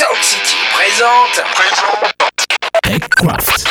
Sound City présente. TechCraft.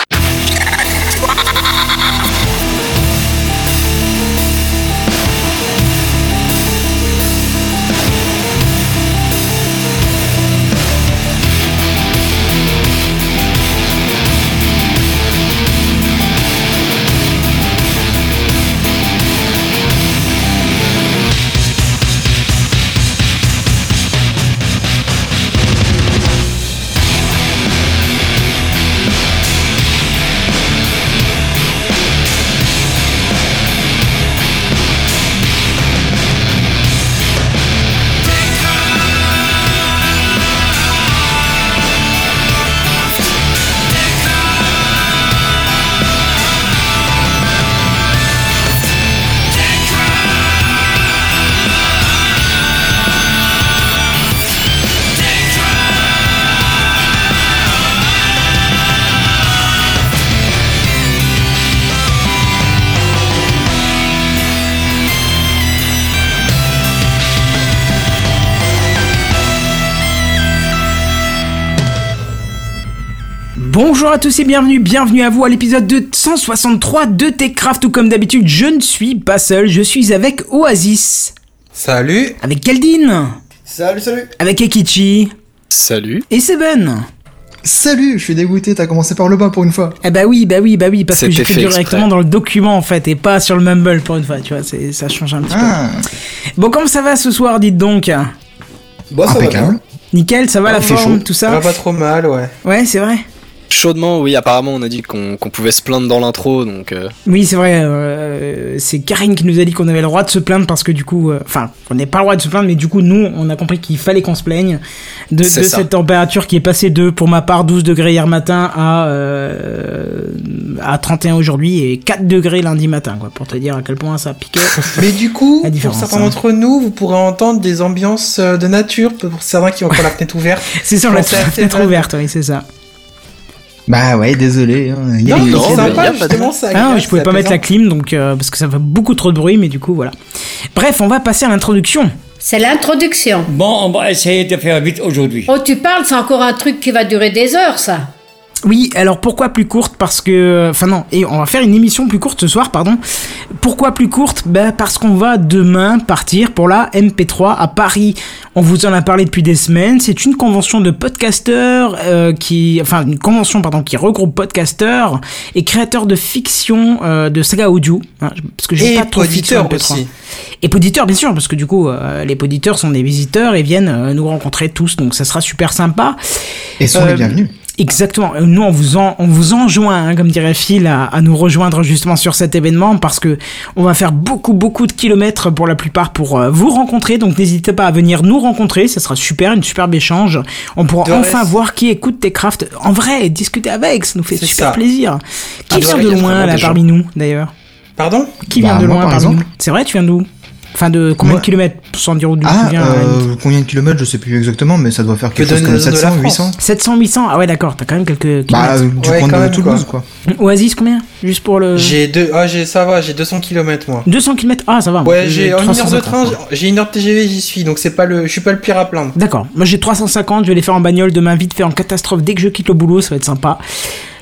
Bonjour à tous et bienvenue, bienvenue à vous à l'épisode 263 de TechCraft où comme d'habitude je ne suis pas seul, je suis avec Oasis, Salut avec Kaldin, Salut, salut avec Ekichi Salut. et Seben. Salut, je suis dégoûté, t'as commencé par le bas pour une fois. Eh bah oui, bah oui, bah oui, parce que j'ai fait directement dans le document en fait et pas sur le Mumble pour une fois, tu vois, ça change un petit Ah, peu. Bon, comment ça va ce soir, dites donc? Bon, ça va impeccable. bien. Nickel, ça va la Ah, fait forme, chaud. tout Ça? ça va pas trop mal, ouais. Ouais, c'est vrai Chaudement, oui, apparemment on a dit qu'on pouvait se plaindre dans l'intro, donc euh, Oui, c'est vrai. euh, c'est Karine qui nous a dit qu'on avait le droit de se plaindre parce que du coup, euh, enfin, on n'est pas le droit de se plaindre, mais du coup, nous, on a compris qu'il fallait qu'on se plaigne de, cette température qui est passée de, pour ma part, 12 degrés hier matin à euh, à 31 aujourd'hui et 4 degrés lundi matin, quoi, pour te dire à quel point ça piquait. Mais du coup, pour certains hein. d'entre nous, vous pourrez entendre des ambiances de nature, pour certains qui ont encore la fenêtre ouverte. c'est ça, la fenêtre ouverte, oui, c'est ça. Bah ouais, désolé. hein, il y a Non, des- non, sympa, justement, ça. Ah, je pouvais pas mettre la clim, donc euh, parce que ça fait beaucoup trop de bruit, mais du coup, voilà. Bref, on va passer à l'introduction. C'est l'introduction. Bon, on va essayer de faire vite aujourd'hui. Oh, tu parles, c'est encore un truc qui va durer des heures, ça. Oui, alors pourquoi plus courte Parce que... Enfin non, et on va faire une émission plus courte ce soir, pardon. Pourquoi plus courte Ben parce qu'on va demain partir pour la MP3 à Paris. On vous en a parlé depuis des semaines. C'est une convention de podcasteurs euh, qui... Enfin, une convention, pardon, qui regroupe podcasteurs et créateurs de fiction euh, de saga audio. hein, parce que j'ai pas trop de fiction auditeurs MP3. aussi. Et poditeurs, bien sûr, parce que du coup, euh, les poditeurs sont des visiteurs et viennent euh, nous rencontrer tous, donc ça sera super sympa. Et sont Euh, les bienvenus. Exactement. Nous, on vous en, on vous enjoint, hein, comme dirait Phil, à, à nous rejoindre justement sur cet événement parce que on va faire beaucoup, beaucoup de kilomètres pour la plupart pour euh, vous rencontrer. Donc, n'hésitez pas à venir nous rencontrer. Ça sera super, une superbe échange. On pourra enfin voir qui écoute tes crafts en vrai et discuter avec. Ça nous fait super ça. plaisir. Qui Ah, vient ouais, de a loin là parmi nous d'ailleurs? Pardon? Qui vient Bah, de moi, loin par parmi nous? Exemple. C'est vrai, tu viens d'où? Enfin, de combien Moi- de kilomètres Sans dire d'où Ah, tu viens. euh, combien de kilomètres, je sais plus exactement, mais ça doit faire quelque Que chose comme la zone de la 700, France. 800. 700, 800 Ah ouais, d'accord, t'as quand même quelques Bah, kilomètres. euh, du Ouais, quand de même, Toulouse, quoi. Oasis, combien? Juste pour le. J'ai deux, ah, j'ai, ça va, j'ai 200 km, moi. 200 km Ah, ça va. Ouais, j'ai en une heure de 350, train, j'ai une heure de TGV, j'y suis, donc c'est pas le, je suis pas le pire à plaindre. D'accord. Moi, j'ai 350. Je vais les faire en bagnole demain, vite fait en catastrophe. Dès que je quitte le boulot, ça va être sympa.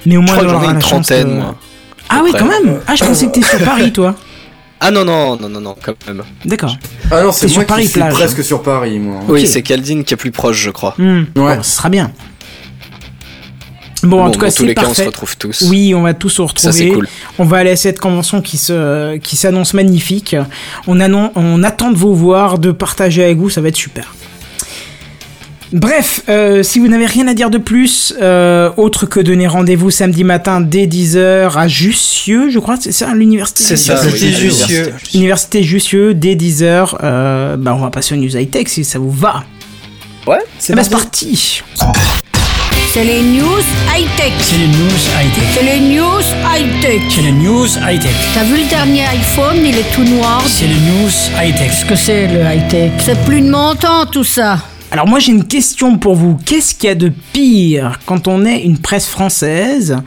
Mais au je moins, crois que j'aurai j'en ai une trentaine, moi. Ah oui, quand même. Ah, je pensais que t'es sur Paris, toi. Ah non, non, non, non, non, quand même. D'accord. Ah non, C'est c'est sur moi Paris, qui suis plage. presque sur Paris, moi. Oui, c'est Caldine qui est plus proche, je crois. Hmm. Ouais. Bon, ce sera bien. Bon, en tout cas, dans tous c'est les cas, on se parfait. retrouve tous. Oui, on va tous se retrouver. Ça, c'est cool. On va aller à cette convention qui se qui s'annonce magnifique. On, annon- on attend de vous voir, de partager avec vous, ça va être super. Bref, euh, si vous n'avez rien à dire de plus, euh, autre que donner rendez-vous samedi matin dès 10h à Jussieu, je crois, c'est ça, l'université C'est ça, Jussieu. l'université. Université Jussieu, dès 10h, euh, bah on va passer aux news high-tech si ça vous va. Ouais. C'est parti C'est les news high-tech. C'est les news high-tech. C'est les news high-tech. C'est les news high-tech. T'as vu le dernier iPhone, il est tout noir. C'est les news high-tech. Qu'est-ce que c'est le high-tech C'est plus de mon temps, tout ça. Alors moi j'ai une question pour vous. Qu'est-ce qu'il y a de pire quand on est une presse française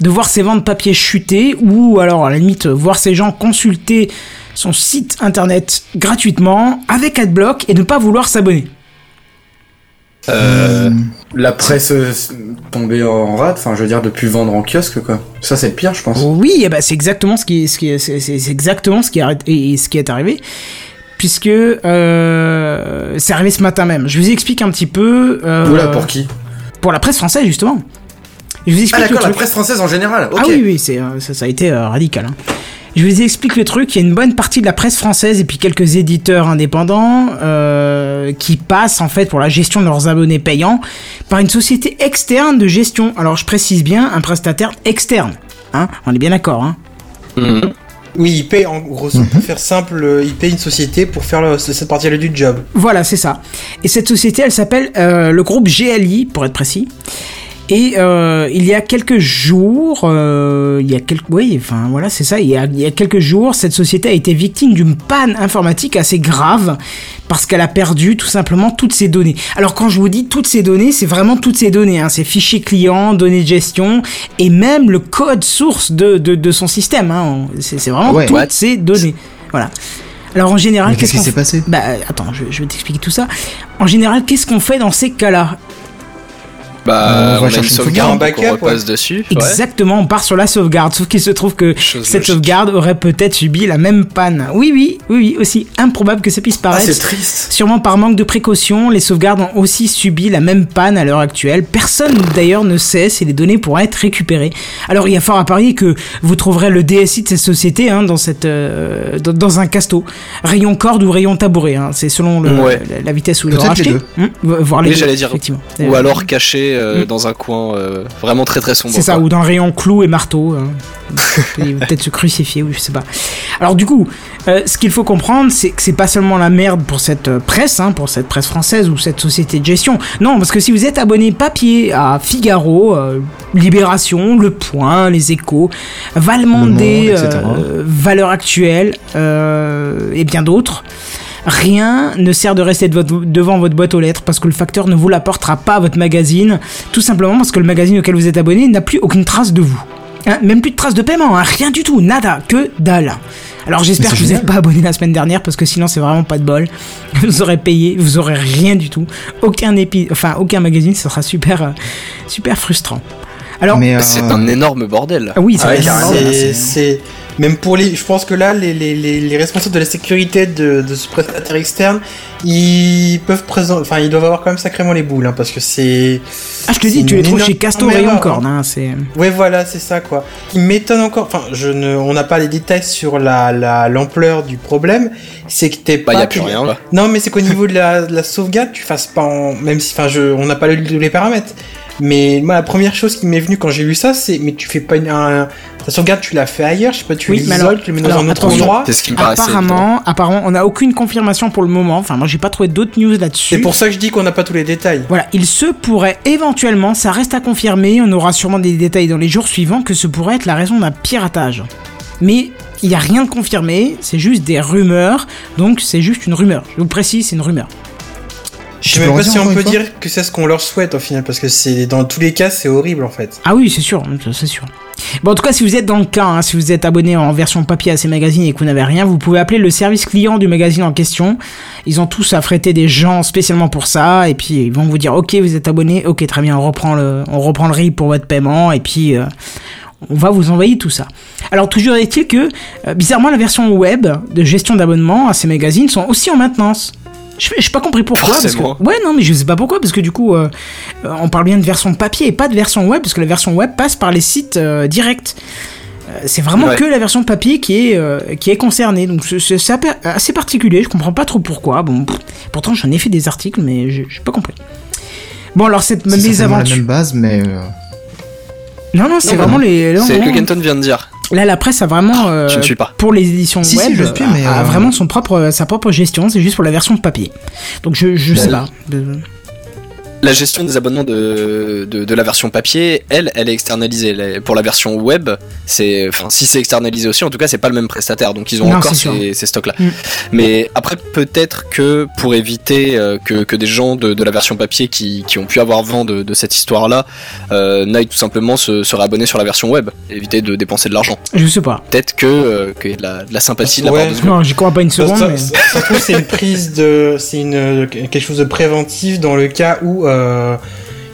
de voir ses ventes papier chuter ou alors à la limite voir ces gens consulter son site internet gratuitement avec AdBlock et ne pas vouloir s'abonner? Euh, la presse euh, tombée en rate, enfin je veux dire de plus vendre en kiosque quoi. Ça c'est le pire je pense. Oui, eh ben, c'est exactement ce qui, est- ce qui est- c'est, c'est- c'est exactement ce qui, est, et ce qui est arrivé. Puisque euh, c'est arrivé ce matin même. Je vous explique un petit peu. euh, Oula pour qui? Pour la presse française, justement. Je vous Ah explique le d'accord, la presse française en général. Ah oui, oui, c'est, euh, ça, ça a été euh, radical. hein. Je vous explique le truc. Il y a une bonne partie de la presse française et puis quelques éditeurs indépendants euh, qui passent en fait pour la gestion de leurs abonnés payants par une société externe de gestion. Alors je précise bien, un prestataire externe. Hein On est bien d'accord. Hein Mhm. Oui, il paye, en gros, pour faire simple, euh, il paye une société pour faire le- cette partie-là du job. Voilà, c'est ça. Et cette société, elle s'appelle euh, le groupe GLI, pour être précis. Et euh, il y a quelques jours, euh, il y a quelques, oui, enfin voilà, c'est ça. Il y, a, il y a quelques jours, cette société a été victime d'une panne informatique assez grave parce qu'elle a perdu tout simplement toutes ses données. Alors quand je vous dis toutes ces données, c'est vraiment toutes ces données, hein, ces fichiers clients, données de gestion et même le code source de, de, de son système. Hein. C'est c'est vraiment Ouais. toutes What? ces données. Voilà. Alors en général, qu'est-ce qui s'est passé? Bah attends, je, je vais t'expliquer tout ça. En général, qu'est-ce qu'on fait dans ces cas-là? Bah, On va on, a une chercher une sauvegarde, sauvegarde. donc on Backup, repasse dessus. Exactement, on part sur la sauvegarde. Sauf qu'il se trouve que Chose cette logique. sauvegarde aurait peut-être subi la même panne. Oui, oui, oui, oui, aussi improbable que ça puisse Ah, paraître. c'est triste. Sûrement par manque de précaution, les sauvegardes ont aussi subi la même panne à l'heure actuelle. Personne d'ailleurs ne sait si les données pourraient être récupérées. Alors il y a fort à parier que vous trouverez le DSI de cette société hein, dans, cette, euh, dans, dans un casto. Rayon corde ou rayon tabouret, hein. c'est selon le- Ouais. la, la vitesse où ils l'ont racheté. Hum, voir les Oui, deux, j'allais dire. effectivement. Ou alors caché euh, Mm. dans un coin euh, vraiment très très sombre. C'est ça, quoi. ou dans le rayon clou et marteau. hein. Il va Peut-être se crucifier, ou je sais pas. Alors du coup, euh, ce qu'il faut comprendre, c'est que c'est pas seulement la merde pour cette presse, hein, pour cette presse française ou cette société de gestion. Non, parce que si vous êtes abonné papier à Figaro, euh, Libération, Le Point, Les Échos, Valmondé, euh, Valeurs Actuelles euh, et bien d'autres, Rien ne sert de rester de votre- devant votre boîte aux lettres parce que le facteur ne vous l'apportera pas à votre magazine, tout simplement parce que le magazine auquel vous êtes abonné n'a plus aucune trace de vous. Hein, même plus de trace de paiement, hein, rien du tout, nada, que dalle. Alors j'espère que vous n'êtes pas abonné la semaine dernière parce que sinon c'est vraiment pas de bol. Vous aurez payé, vous aurez rien du tout, aucun épi, enfin aucun magazine, ça sera super, euh, super frustrant. Alors Mais, euh, C'est un énorme bordel. ah oui, c'est Ah ouais. C'est- c'est- C'est même pour les. Je pense que là, les, les, les, les responsables de la sécurité de, de ce prestataire externe, ils peuvent présenter. Enfin, ils doivent avoir quand même sacrément les boules, hein, parce que c'est. Ah je te c'est dis, tu trouves énorme chez Casto erreur, Rayon hein. Hein, c'est. Ouais, voilà, c'est ça, quoi. Il m'étonne encore. Enfin, je ne, on n'a pas les détails sur la la- l'ampleur du problème. C'est que t'es Bah, pas. y a plus rien là. Non, mais c'est qu'au niveau de la, de la sauvegarde, tu fasses pas en. Même si, enfin, je, on n'a pas lu les paramètres. Mais moi, la première chose qui m'est venue quand j'ai lu ça, c'est. Mais tu fais pas une. Un, ta sauvegarde, tu l'as fait ailleurs, je sais pas, tu Oui, l'isoles, tu le mets dans alors, un autre endroit. C'est ce qui me. Apparemment, apparemment, on n'a aucune confirmation pour le moment. Enfin, moi, j'ai pas trouvé d'autres news là-dessus. C'est pour ça que je dis qu'on n'a pas tous les détails. Voilà, il se pourrait éventuellement, ça reste à confirmer, on aura sûrement des détails dans les jours suivants, que ce pourrait être la raison d'un piratage. Mais il n'y a rien de confirmé, c'est juste des rumeurs, donc c'est juste une rumeur. Je vous précise, c'est une rumeur. Je Tu sais même pas si on peut dire que c'est ce qu'on leur souhaite au final, parce que c'est dans tous les cas, c'est horrible en fait. Ah oui, c'est sûr, c'est sûr. Bon, en tout cas, si vous êtes dans le cas, hein, si vous êtes abonné en version papier à ces magazines et que vous n'avez rien, vous pouvez appeler le service client du magazine en question. Ils ont tous affrété des gens spécialement pour ça, et puis ils vont vous dire, ok, vous êtes abonné, ok, très bien, on reprend le, on reprend le RIB pour votre paiement, et puis euh, on va vous envoyer tout ça. Alors toujours est-il que, euh, bizarrement, la version web de gestion d'abonnement à ces magazines sont aussi en maintenance. Je n'ai pas compris pourquoi. Parce que, ouais, non, mais je sais pas pourquoi, parce que du coup, euh, on parle bien de version papier et pas de version web, parce que la version web passe par les sites euh, directs. Euh, c'est vraiment Ouais. que la version papier qui est, euh, qui est concernée. Donc c'est- c'est c'est assez particulier, je comprends pas trop pourquoi. Bon, pff, pourtant j'en ai fait des articles, mais j'ai pas compris. Bon, alors cette C'est certainement la mésaventure. même base, mais euh, Non, non, c'est Non, vraiment les. C'est ce que Kenton vient de dire. Là, la presse a vraiment. euh, Je ne suis pas. Pour les éditions Si, si, web, je suis, a- mais, a, euh, vraiment son propre, sa propre gestion, c'est juste pour la version papier. Donc je, je sais pas. La gestion des abonnements de, de, de la version papier, elle, elle est externalisée. Pour la version web, c'est, enfin, si c'est externalisé aussi, en tout cas, c'est pas le même prestataire, donc ils ont Non, encore ces, ces stocks-là. Mm. Mais après, peut-être que pour éviter euh, que, que des gens de, de la version papier qui, qui ont pu avoir vent de, de cette histoire-là euh, n'aillent tout simplement se, se réabonner sur la version web, éviter de dépenser de l'argent. Je sais pas. Peut-être que euh, qu'il y ait de la, de la sympathie de la Ouais. part de. Non, j'y crois pas une seconde. ça- mais... ça- ça se trouve, c'est une prise de, c'est une quelque chose de préventif dans le cas où euh,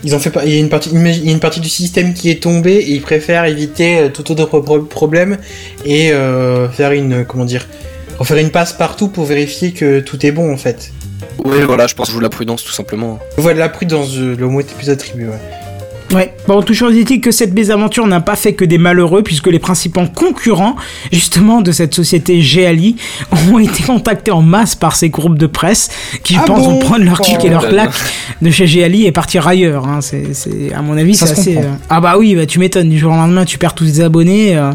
ils ont fait. Il y a une partie, il y a une partie du système qui est tombée et ils préfèrent éviter euh, tout autre pro- problème et euh, faire une comment dire, refaire une passe partout pour vérifier que tout est bon en fait. Oui, voilà, je pense que je joue la prudence tout simplement. Voilà la prudence, euh, le mot était plus attribué. Ouais. Ouais. Bon, toujours est-il que cette mésaventure n'a pas fait que des malheureux, puisque les principaux concurrents, justement, de cette société GLI, ont été contactés en masse par ces groupes de presse, qui, je Ah pense, bon vont prendre leur kick et leur Oh. claque de chez GLI et partir ailleurs. Hein. C'est, à mon avis, c'est se assez. euh, Ah bah oui, bah, tu m'étonnes. Du jour au lendemain, tu perds tous tes abonnés. euh,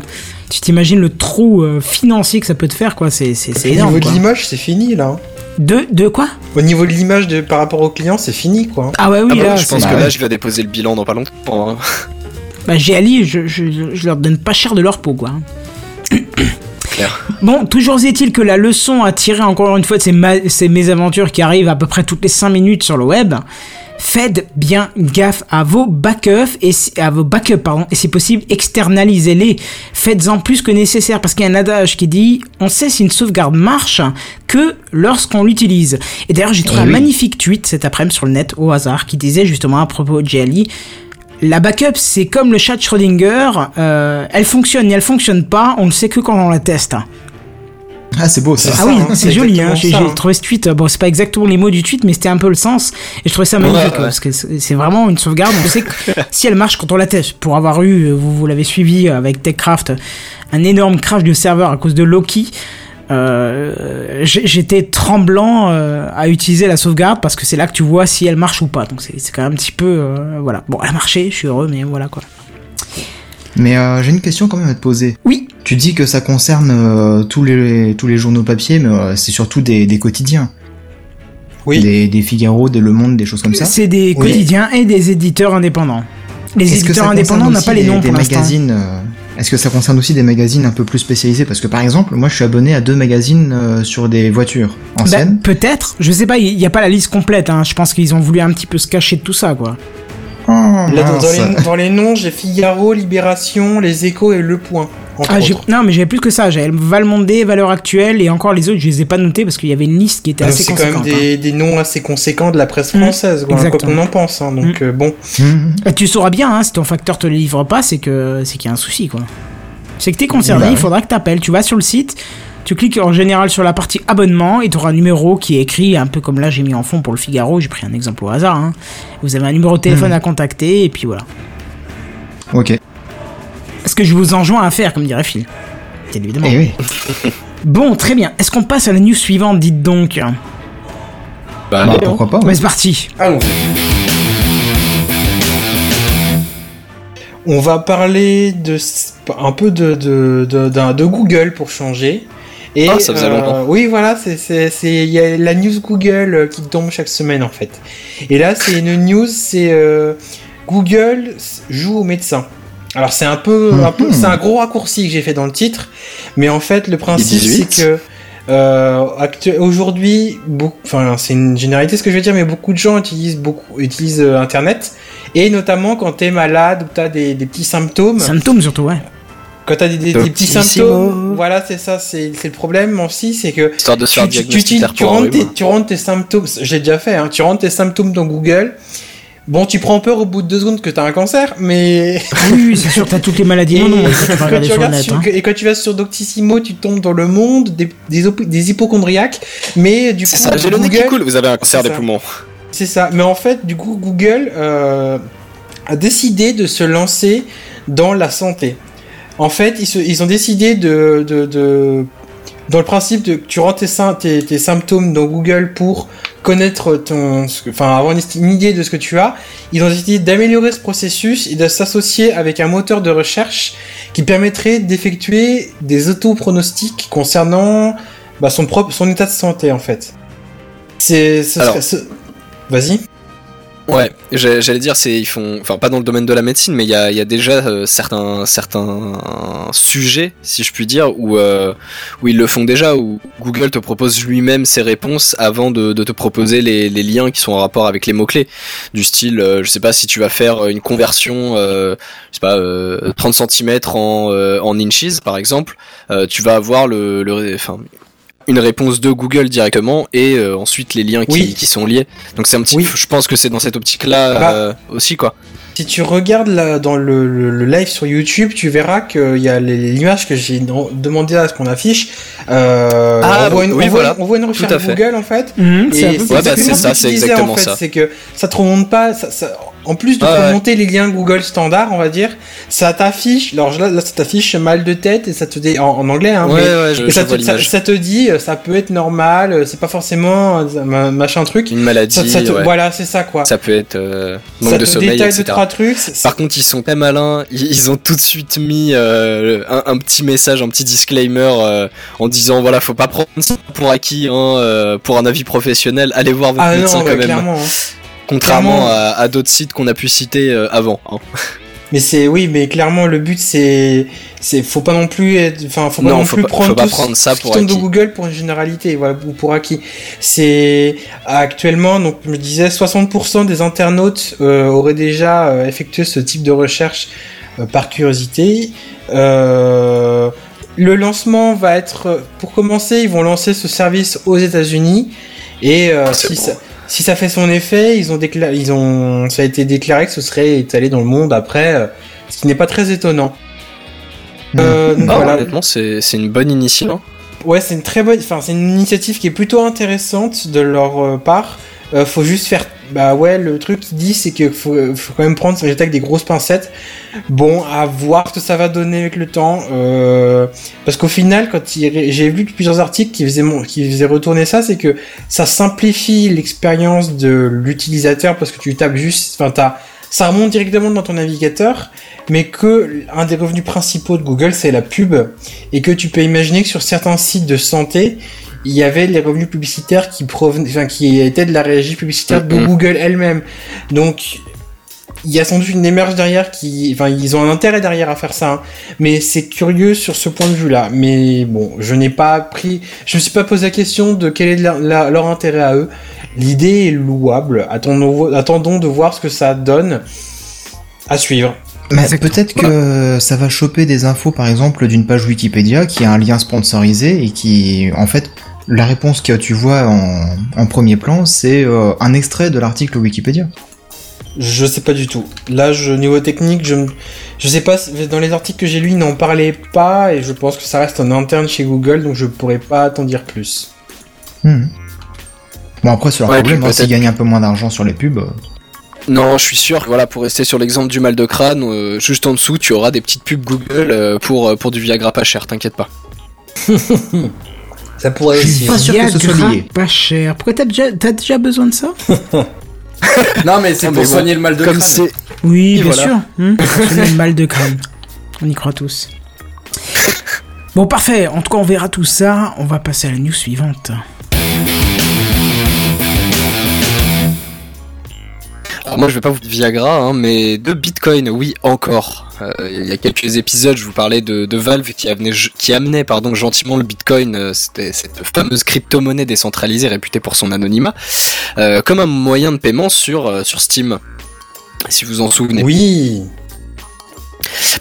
tu t'imagines le trou euh, financier que ça peut te faire, quoi. C'est, c'est, c'est Au énorme. niveau de quoi. l'image, c'est fini là. De, de quoi Au niveau de l'image de par rapport au client, c'est fini quoi. Ah ouais, oui, Ah bah, là, je pense que là, je vais déposer le bilan dans pas longtemps. hein. Bah, GLI, je, je, je leur donne pas cher de leur peau, quoi. Clair. Bon, toujours est-il que la leçon à tirer encore une fois de ces, ma- ces mésaventures qui arrivent à peu près toutes les 5 minutes sur le web, faites bien gaffe à vos backups et si- à vos backups pardon et si possible externalisez-les. Faites-en plus que nécessaire parce qu'il y a un adage qui dit on sait si une sauvegarde marche que lorsqu'on l'utilise. Et d'ailleurs, j'ai trouvé Eh un oui. magnifique tweet cet après-midi sur le net au hasard qui disait justement à propos de GLI la backup, c'est comme le chat Schrödinger, euh, elle fonctionne et elle fonctionne pas, on le sait que quand on la teste. Ah, c'est beau ça. C'est Ah ça, oui, hein, c'est c'est joli, hein. j'ai hein. trouvé ce tweet, bon c'est pas exactement les mots du tweet, mais c'était un peu le sens, et je trouvais ça magnifique, Ouais, ouais. parce que c'est vraiment une sauvegarde, on sait que si elle marche quand on la teste, pour avoir eu, euh, vous, vous l'avez suivi euh, avec TechCraft, un énorme crash de serveur à cause de Loki, euh, j'étais tremblant euh, à utiliser la sauvegarde parce que c'est là que tu vois si elle marche ou pas. Donc c'est c'est quand même un petit peu euh, voilà. Bon, elle a marché, je suis heureux, mais voilà quoi. Mais euh, j'ai une question quand même à te poser. Oui. Tu dis que ça concerne euh, tous les tous les journaux papier, mais euh, c'est surtout des, des quotidiens. Oui. Des, des Figaro, des Le Monde, des choses comme ça. C'est des Oui. quotidiens et des éditeurs indépendants. Les éditeurs indépendants, on n'a pas les noms des pour l'instant. magazines euh, Est-ce que ça concerne aussi des magazines un peu plus spécialisés? Parce que par exemple, moi je suis abonné à deux magazines euh, sur des voitures Bah, anciennes. Peut-être, je sais pas, il n'y a pas la liste complète. Hein. Je pense qu'ils ont voulu un petit peu se cacher de tout ça, quoi. Oh, Là, dans les, dans les noms, j'ai Figaro, Libération, Les Échos et Le Point. Ah, non, mais j'avais plus que ça. J'avais Valmondé, Valeur Actuelle et encore les autres, je les ai pas notés parce qu'il y avait une liste qui était Donc, assez C'est quand même conséquente. hein. des, des noms assez conséquents de la presse Mm. française, quoi, quoi Exactement. qu'on en pense. hein, donc euh, bon. Bah, tu sauras bien, hein, si ton facteur te le livre pas, c'est que c'est qu'il y a un souci, quoi. C'est que t'es concerné, Bah il faudra que t'appelles. Tu vas sur le site, tu cliques en général sur la partie abonnement et tu auras un numéro qui est écrit, un peu comme là j'ai mis en fond pour le Figaro, j'ai pris un exemple au hasard. hein. Vous avez un numéro de téléphone à contacter et puis voilà. Ok. Ce que je vous enjoins à faire, comme dirait Phil. Bien évidemment. Eh oui. Bon, très bien. Est-ce qu'on passe à la news suivante, dites donc Bah, Bah, pourquoi pas Bah, c'est parti. Allons. on va parler de un peu de de, de, Google pour changer. Et, Ah, ça faisait longtemps. Oui, voilà, c'est il y a la news Google euh, qui tombe chaque semaine en fait. Et là, c'est une news, c'est euh, Google joue au médecin. Alors c'est un peu, un peu Mhm. c'est un gros raccourci que j'ai fait dans le titre, mais en fait le principe 18. c'est que euh, aujourd'hui, enfin c'est une généralité ce que je veux dire, mais beaucoup de gens utilisent beaucoup utilisent euh, Internet et notamment quand t'es malade ou t'as des, des petits symptômes. Symptômes surtout, ouais. Quand t'as des, des, des petits symptômes, voilà, c'est ça, c'est le problème aussi, c'est que Histoire de tu, tu, tu, tu, rentres tes, tu rentres tes symptômes, j'ai déjà fait, hein, tu rentres tes symptômes dans Google. Bon, tu prends peur au bout de deux secondes que t'as un cancer, mais Oui, oui, c'est sûr, t'as toutes les maladies. Non, non, quand regarder tu sur net. sur- hein. et quand tu vas sur Doctissimo, tu tombes dans le monde des, des, des hypochondriaques, mais du coup, C'est ça, j'ai le nez qui coule, vous avez un cancer des ça. poumons. C'est ça. Mais en fait, du coup, Google euh, a décidé de se lancer dans la santé. En fait, ils, se- ils ont décidé de, de, de- dans le principe de tu rentres tes, sym- tes, tes symptômes dans Google pour connaître ton, enfin avoir une, idée de ce que tu as. Ils ont décidé d'améliorer ce processus et de s'associer avec un moteur de recherche qui permettrait d'effectuer des autopronostics concernant bah, son propre, son état de santé en fait. C'est, ce Alors. serait- ce- Vas-y. Ouais, j'allais dire, c'est ils font, enfin pas dans le domaine de la médecine, mais il y a, y a déjà euh, certains certains sujets, si je puis dire, où euh, où ils le font déjà, où Google te propose lui-même ses réponses avant de, de te proposer les, les liens qui sont en rapport avec les mots clés, du style, euh, je sais pas si tu vas faire une conversion, euh, je sais pas, euh, 30 cm en euh, en inches par exemple, euh, tu vas avoir le, le enfin une réponse de Google directement et euh, ensuite les liens qui, Oui. qui sont liés. Donc c'est un petit, Oui. je pense que c'est dans cette optique-là Bah. euh, aussi quoi. Si tu regardes là, dans le, le- le live sur YouTube, tu verras qu'il y a les- l'image que j'ai demandé à ce qu'on affiche. Euh, Ah, on, voit une, oui, on voit- voilà. on voit une recherche. Google en fait. Mhm, c'est Ouais, bah, ça, c'est exactement en fait. ça. C'est que ça te remonte pas. Ça, ça- en plus de ouais. remonter les liens Google standard, on va dire, ça t'affiche. Alors là, là, ça t'affiche mal de tête et ça te dit en, en anglais. Hein, ouais, mais- ouais, je, et je ça, te, ça, ça te dit, euh, ça peut être normal. euh, C'est pas forcément euh, ma- machin truc. Une maladie, Ça, te-. Voilà, c'est ça quoi. ça peut être euh, Ça manque de te sommeil, etc. deux trois trucs. Par contre, ils sont très malins. Ils ils ont tout de suite mis euh, un, un petit message, un petit disclaimer euh, en disant voilà, faut pas prendre ça pour acquis, hein, pour un avis professionnel. Allez voir votre Ah médecin non, quand même. clairement. hein. Contrairement à, à d'autres sites qu'on a pu citer euh, avant. hein. Mais c'est oui, mais clairement le but c'est c'est faut pas non plus être enfin faut pas Non, non, faut plus pas- prendre faut pas prendre ce ça qui pour tombe de acquis. Google pour une généralité voilà ou pour acquis. C'est actuellement donc je me disais 60% des internautes euh, auraient déjà euh, effectué ce type de recherche euh, par curiosité. Le lancement va être pour commencer, ils vont lancer ce service aux États-Unis et C'est si bon. ça si ça fait son effet, ils ont déclaré, ils ont, ça a été déclaré que ce serait étalé dans le monde après, euh, ce qui n'est pas très étonnant. Euh, Ah, voilà. Honnêtement, c'est c'est une bonne initiative. hein. Ouais, c'est une très bonne, enfin c'est une initiative qui est plutôt intéressante de leur euh, part. Euh, faut juste faire, bah ouais, le truc qui dit c'est qu'il faut, quand même prendre avec des grosses pincettes. Bon, à voir ce que ça va donner avec le temps. Euh, parce qu'au final, quand j'ai vu plusieurs articles qui faisaient, qui faisaient retourner ça, c'est que ça simplifie l'expérience de l'utilisateur parce que tu tapes juste, enfin t'as, ça remonte directement dans ton navigateur, mais que un des revenus principaux de Google c'est la pub et que tu peux imaginer que sur certains sites de santé, il y avait les revenus publicitaires qui provenaient, enfin, qui étaient de la régie publicitaire de. Google elle-même. Donc, il y a sans doute une émerge derrière qui, enfin, ils ont un intérêt derrière à faire ça, hein. mais c'est curieux sur ce point de vue-là. Mais bon, je n'ai pas pris, je me suis pas posé la question de quel est la- la- leur intérêt à eux. L'idée est louable. Attendons, attendons de voir ce que ça donne. À suivre. Mais Exactement. peut-être que ça va choper des infos, par exemple, d'une page Wikipédia qui a un lien sponsorisé et qui, en fait, la réponse que tu vois en, en premier plan, c'est euh, un extrait de l'article Wikipédia. Je sais pas du tout. Là, je, niveau technique, je, je sais pas, dans les articles que j'ai lus, ils n'en parlaient pas, et je pense que ça reste en interne chez Google, donc je pourrais pas t'en dire plus. Hmm. Bon, après, c'est leur Ouais, problème, hein, s'ils peut-être- gagnent un peu moins d'argent sur les pubs. euh, Non, je suis sûr que voilà, pour rester sur l'exemple du mal de crâne, euh, juste en dessous, tu auras des petites pubs Google euh, pour, euh, pour du Viagra pas cher, t'inquiète pas. Ça pourrait Je suis aussi. pas sûr que ce soit lié. pas cher. Pourquoi t'as déjà, t'as déjà besoin de ça Non, mais c'est pour bon, soigner le mal de Comme crâne. c'est. Oui, Et bien voilà. sûr. Hmm, c'est le mal de crâne. On y croit tous. Bon, parfait. En tout cas, on verra tout ça. On va passer à la news suivante. Alors moi je vais pas vous dire Viagra, hein, mais de Bitcoin, oui encore. Euh, il y a quelques épisodes, je vous parlais de, de Valve qui amenait, qui amenait pardon, gentiment le Bitcoin, euh, c'était cette fameuse crypto-monnaie décentralisée réputée pour son anonymat, euh, comme un moyen de paiement sur, euh, sur Steam. Si vous en souvenez. Oui.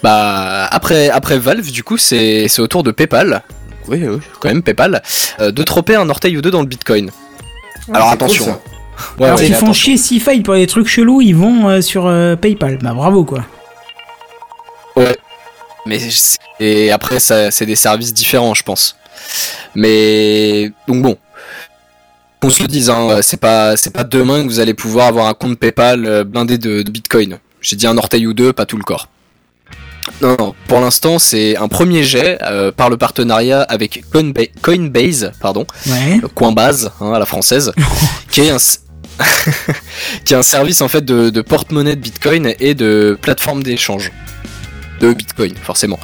Bah après après Valve du coup c'est c'est au tour de PayPal. Oui, oui, quand même PayPal euh, de troper un orteil ou deux dans le Bitcoin. Alors cool, attention. Ouais, Alors ouais, qu'ils font chier si faille pour des trucs chelous, ils vont euh, sur euh, PayPal. Bah bravo quoi. Mais c'est- et après ça c'est des services différents je pense. Mais donc bon. Qu'on se le dise, hein, c'est pas c'est pas demain que vous allez pouvoir avoir un compte PayPal euh, blindé de, de Bitcoin. J'ai dit un orteil ou deux, pas tout le corps. Non, non, pour l'instant c'est un premier jet euh, par le partenariat avec Coinba- Coinbase, pardon, Ouais. Coinbase hein, à la française, qui est un qui est un service en fait de, de porte-monnaie de Bitcoin et de plateforme d'échange de Bitcoin forcément.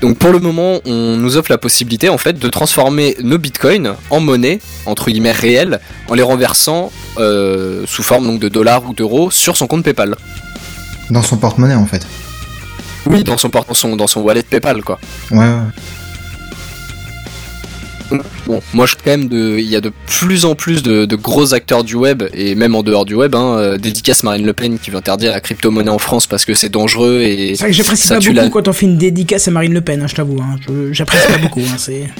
Donc pour le moment, on nous offre la possibilité en fait de transformer nos bitcoins en monnaie entre guillemets réelle en les renversant euh, sous forme donc de dollars ou d'euros sur son compte PayPal. Dans son porte-monnaie, en fait. Oui, dans son dans son dans son wallet PayPal quoi. Ouais. Bon, moi je quand même de, il y a de plus en plus de, de gros acteurs du web et même en dehors du web, hein, euh, dédicace Marine Le Pen qui veut interdire la crypto-monnaie en France parce que c'est dangereux et C'est vrai que j'apprécie pas beaucoup la- quand on fait une dédicace à Marine Le Pen, hein, je t'avoue. Hein. J'apprécie pas beaucoup. Hein, c'est...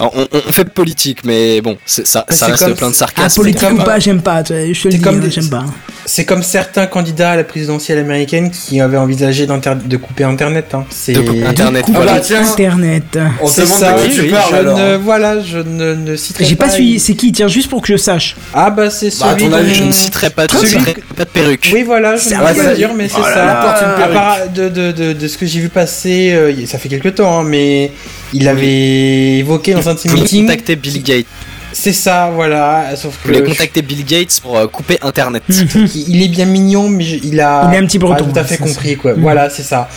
On, on fait politique, mais bon, c'est- ça, Mais ça c'est reste comme- plein de Ah, sarcasme. politique comme- ou pas, j'aime pas. tu vois, Je te le C'est dis, comme des- j'aime pas. C'est comme certains candidats à la présidentielle américaine qui avaient envisagé de couper Internet. Hein. C'est De couper Internet, voilà, tiens. Internet. On se C'est demande ça, de qui je, tu parles alors. ne, voilà, je ne, ne citerai J'ai pas pas. suivi, c'est qui? Tiens, juste pour que je sache. Ah bah c'est celui à ton avis, Je ne citerai pas de, Celui- je citerai pas de perruque. Oui voilà, je C'est ne vais pas ça- dire mais c'est Oh ça. de, de, de, de ce que j'ai vu passer, euh, ça fait quelques temps, hein, mais il avait évoqué dans un de ses meetings. contacter Bill Gates. C'est ça, voilà. Sauf que contacter Bill Gates pour euh, couper Internet. il est bien mignon, mais je- il a Il est un petit pas breton, tout à fait compris quoi. Mm. Voilà, c'est ça.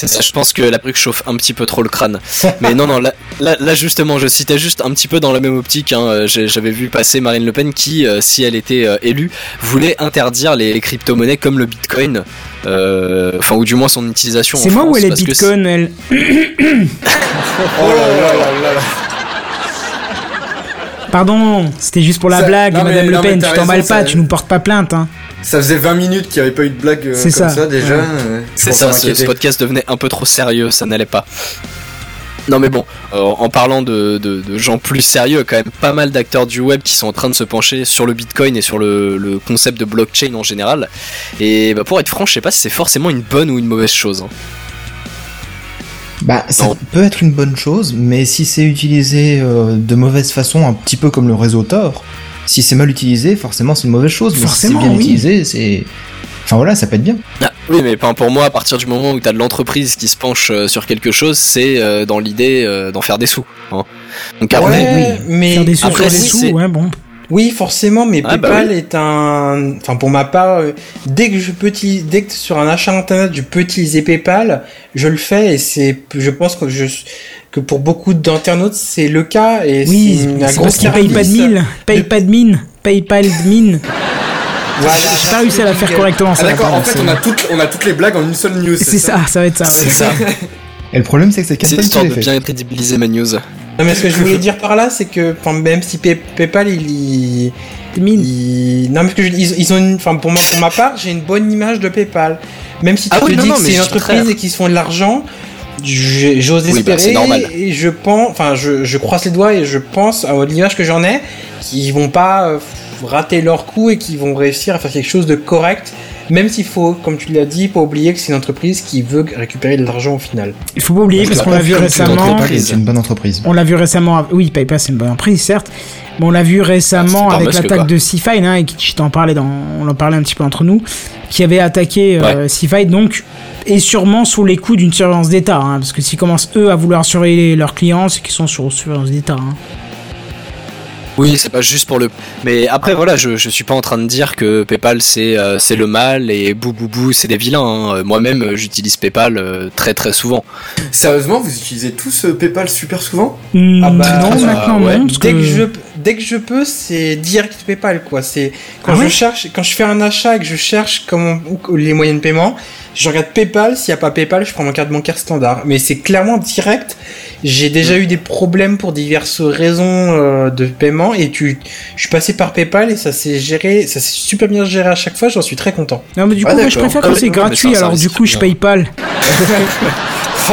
C'est ça, je pense que la perruque chauffe un petit peu trop le crâne. Mais non, non, là, là, là, justement, je citais juste un petit peu dans la même optique. hein, euh, J'avais vu passer Marine Le Pen qui, euh, si elle était euh, élue, voulait interdire les, crypto-monnaies comme le Bitcoin. Euh, Enfin, ou du moins son utilisation. en C'est moi France, ou elle est Bitcoin, elle Oh là là là là là. Pardon, c'était juste pour la Ça- blague, non, mais- Madame Le Pen, tu t'emballes pas, ça- tu nous portes pas plainte, hein. Ça faisait 20 minutes qu'il n'y avait pas eu de blague euh, C'est comme ça. ça, déjà. Ouais. euh, C'est ça, ce, ce podcast devenait un peu trop sérieux, ça n'allait pas. Non mais bon, euh, en parlant de, de- de gens plus sérieux, quand même pas mal d'acteurs du web qui sont en train de se pencher sur le Bitcoin et sur le, le concept de blockchain en général. Et bah, pour être franc, je sais pas si c'est forcément une bonne ou une mauvaise chose. hein. Bah, ça Non. peut être une bonne chose, mais si c'est utilisé euh, de mauvaise façon, un petit peu comme le réseau Tor, si c'est mal utilisé, forcément c'est une mauvaise chose. Mais Forcément, si c'est bien oui. utilisé, c'est. Enfin voilà, ça peut être bien. Ah, oui, mais pas pour moi, à partir du moment où tu as de l'entreprise qui se penche euh, sur quelque chose, c'est euh, dans l'idée euh, d'en faire des sous. hein. Donc après, ouais, mais Faire des sous Après, des sous, c'est- ouais, bon. Oui, forcément, mais Ah, bah PayPal est un. Enfin, pour ma part, euh, dès que je peux utiliser, dès que sur un achat internet, je peux utiliser PayPal, je le fais et c'est, je pense que je, que pour beaucoup d'internautes, c'est le cas et Oui, c'est parce qu'il paye pas de service. mille, paye pas de mine, paye pas de mine. Voilà, J'ai pas réussi à la faire correctement, Ah ça. d'accord, en fait on a, toutes, on a toutes les blagues en une seule news. C'est ça, ça va être ça. ouais. c'est ça. Et le problème, c'est que c'est C'est Kenton qui l'histoire l'a de fait. bien crédibiliser ma news. Non, mais ce que je voulais dire par là, c'est que, même si Pay- PayPal, il, mine. il- non, mais ce que je- ils, ils ont une, enfin, pour moi, pour ma part, j'ai une bonne image de PayPal. Même si tu Ah te oui, dis non, que mais c'est une entreprise et qu'ils se font de l'argent, j'ose Oui, bah, espérer c'est normal. et je pense, enfin, je, je croise les doigts et je pense à l'image que j'en ai, qu'ils vont pas euh, rater leur coup et qu'ils vont réussir à faire quelque chose de correct. Même s'il faut, comme tu l'as dit, pas oublier que c'est une entreprise qui veut récupérer de l'argent au final. Il faut pas oublier parce qu'on l'a vu récemment. entreprise. PayPal est une bonne entreprise. On l'a vu récemment. Oui, PayPal c'est une bonne entreprise, certes. On l'a vu récemment Ah, avec l'attaque de Seafine, hein, et qui je t'en parlais dans, on en parlait un petit peu entre nous, qui avait attaqué euh, Seafine, donc et sûrement sous les coups d'une surveillance d'État, hein, parce que s'ils commencent eux à vouloir surveiller leurs clients, c'est qu'ils sont sur surveillance d'État. Hein. Oui, c'est pas juste pour le. Mais après, voilà, je, je suis pas en train de dire que PayPal c'est euh, c'est le mal et bou bou bou c'est des vilains. hein. Moi-même, euh, j'utilise PayPal euh, très très souvent. Sérieusement, vous utilisez tous euh, PayPal super souvent? Hmm, Ah bah, non, euh, maintenant ouais. non, parce Dès que, que je, dès que je peux, c'est direct PayPal quoi. C'est quand Ah je cherche, quand je fais un achat et que je cherche comment où- les moyens de paiement, je regarde PayPal. S'il y a pas PayPal, je prends mon carte bancaire standard. Mais c'est clairement direct. J'ai déjà eu des problèmes pour diverses raisons euh, de paiement et tu, je suis passé par PayPal et ça s'est géré, ça s'est super bien géré à chaque fois. J'en suis très content. non mais du Ah, coup, moi, je préfère Ah quand oui, c'est gratuit, alors du coup, je paye pas.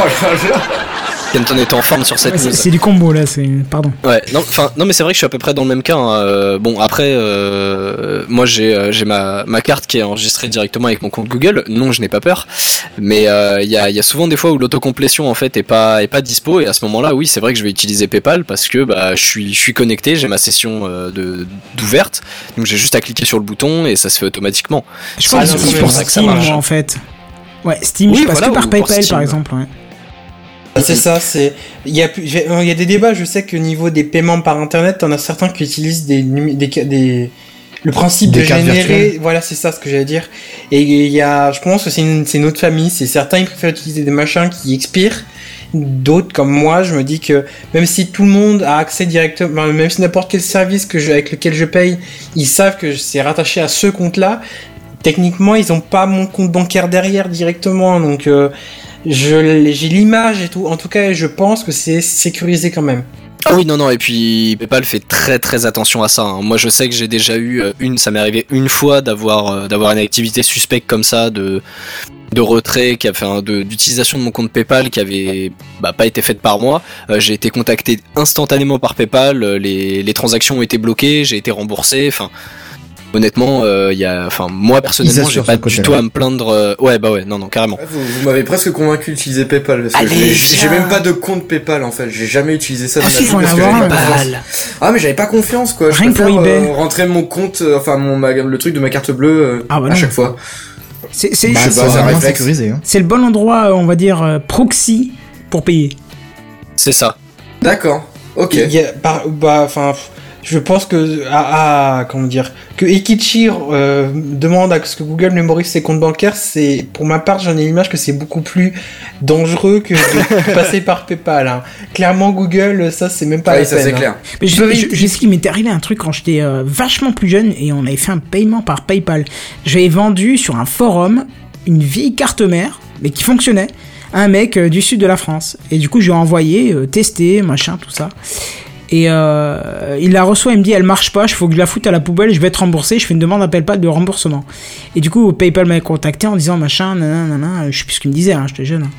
Oh là là Kenton est en forme sur cette C'est news. c'est du combo là, c'est pardon. Ouais, non, non, mais c'est vrai que je suis à peu près dans le même cas. hein. Euh, bon, après, euh, moi, j'ai, euh, j'ai ma, ma carte qui est enregistrée directement avec mon compte Google. Non, je n'ai pas peur. Mais euh, il y, a, y a souvent des fois où l'autocomplétion en fait est pas, est pas dispo. Et à ce moment-là, oui, c'est vrai que je vais utiliser PayPal parce que bah, je suis, je suis connecté, j'ai ma session euh, d'ouverte. Donc j'ai juste à cliquer sur le bouton et ça se fait automatiquement. Je C'est crois que c'est pour ça que ça marche. en fait. Ouais, Steam, Oui, je passe voilà, que par PayPal, par exemple. Ouais. C'est ça, c'est il y a plus- j'ai- il y a des débats. Je sais que au niveau des paiements par internet, t'en as certains qui utilisent des des, des le principe Des de générer. Voilà, c'est ça ce que j'allais dire. Et il y a, je pense que c'est une, autre famille. C'est certains ils préfèrent utiliser des machins qui expirent. D'autres comme moi, je me dis que même si tout le monde a accès directement, même si n'importe quel service que je, avec lequel je paye, ils savent que c'est rattaché à ce compte-là. Techniquement, ils ont pas mon compte bancaire derrière directement, donc euh, j'ai l'image et tout. En tout cas, je pense que c'est sécurisé quand même. Ah oui, non, non, et puis PayPal fait très très attention à ça. hein. Moi, je sais que j'ai déjà eu euh, une, ça m'est arrivé une fois d'avoir euh, d'avoir une activité suspecte comme ça de retrait, d'utilisation de mon compte PayPal qui avait bah, pas été faite par moi. Euh, j'ai été contacté instantanément par PayPal, les, les transactions ont été bloquées, j'ai été remboursé. Enfin, honnêtement, euh, il y a, enfin, moi personnellement, j'ai pas du tout à me plaindre. euh, ouais, bah ouais, non, non, carrément. Vous, vous m'avez presque convaincu d'utiliser PayPal parce que Allez, j'ai- même pas de compte PayPal en fait. J'ai jamais utilisé ça de Ah ma si, parce que. Ah mais j'avais pas confiance quoi. Je Rien que pour eBay. euh, rentrer mon compte, enfin mon ma- le truc de ma carte bleue euh, Ah, bah à chaque fois. C'est c'est- Bah, je. Hein. le bon endroit, on va dire, proxy pour payer. C'est ça. D'accord. Ok. Il y a, par- bah, enfin, je pense que, ah, ah, comment dire, que Ekichi euh, demande à ce que Google mémorise ses comptes bancaires, c'est, pour ma part, j'en ai l'image que c'est beaucoup plus dangereux que de passer par PayPal. hein. Clairement, Google, ça, c'est même pas Ah la oui, ça peine, c'est hein. clair. Mais je, je- je sais qu'il m'est arrivé un truc quand j'étais euh, vachement plus jeune et on avait fait un paiement par PayPal. J'avais vendu sur un forum une vieille carte mère, mais qui fonctionnait, à un mec euh, du sud de la France. Et du coup, je lui ai envoyé, euh, tester, machin, tout ça. Et euh, il la reçoit, il me dit elle marche pas, il faut que je la foute à la poubelle, je vais être remboursé, je fais une demande à PayPal de remboursement. Et du coup, PayPal m'a contacté en disant machin, nanana, nanana, je sais plus ce qu'il me disait, hein, j'étais jeune. hein.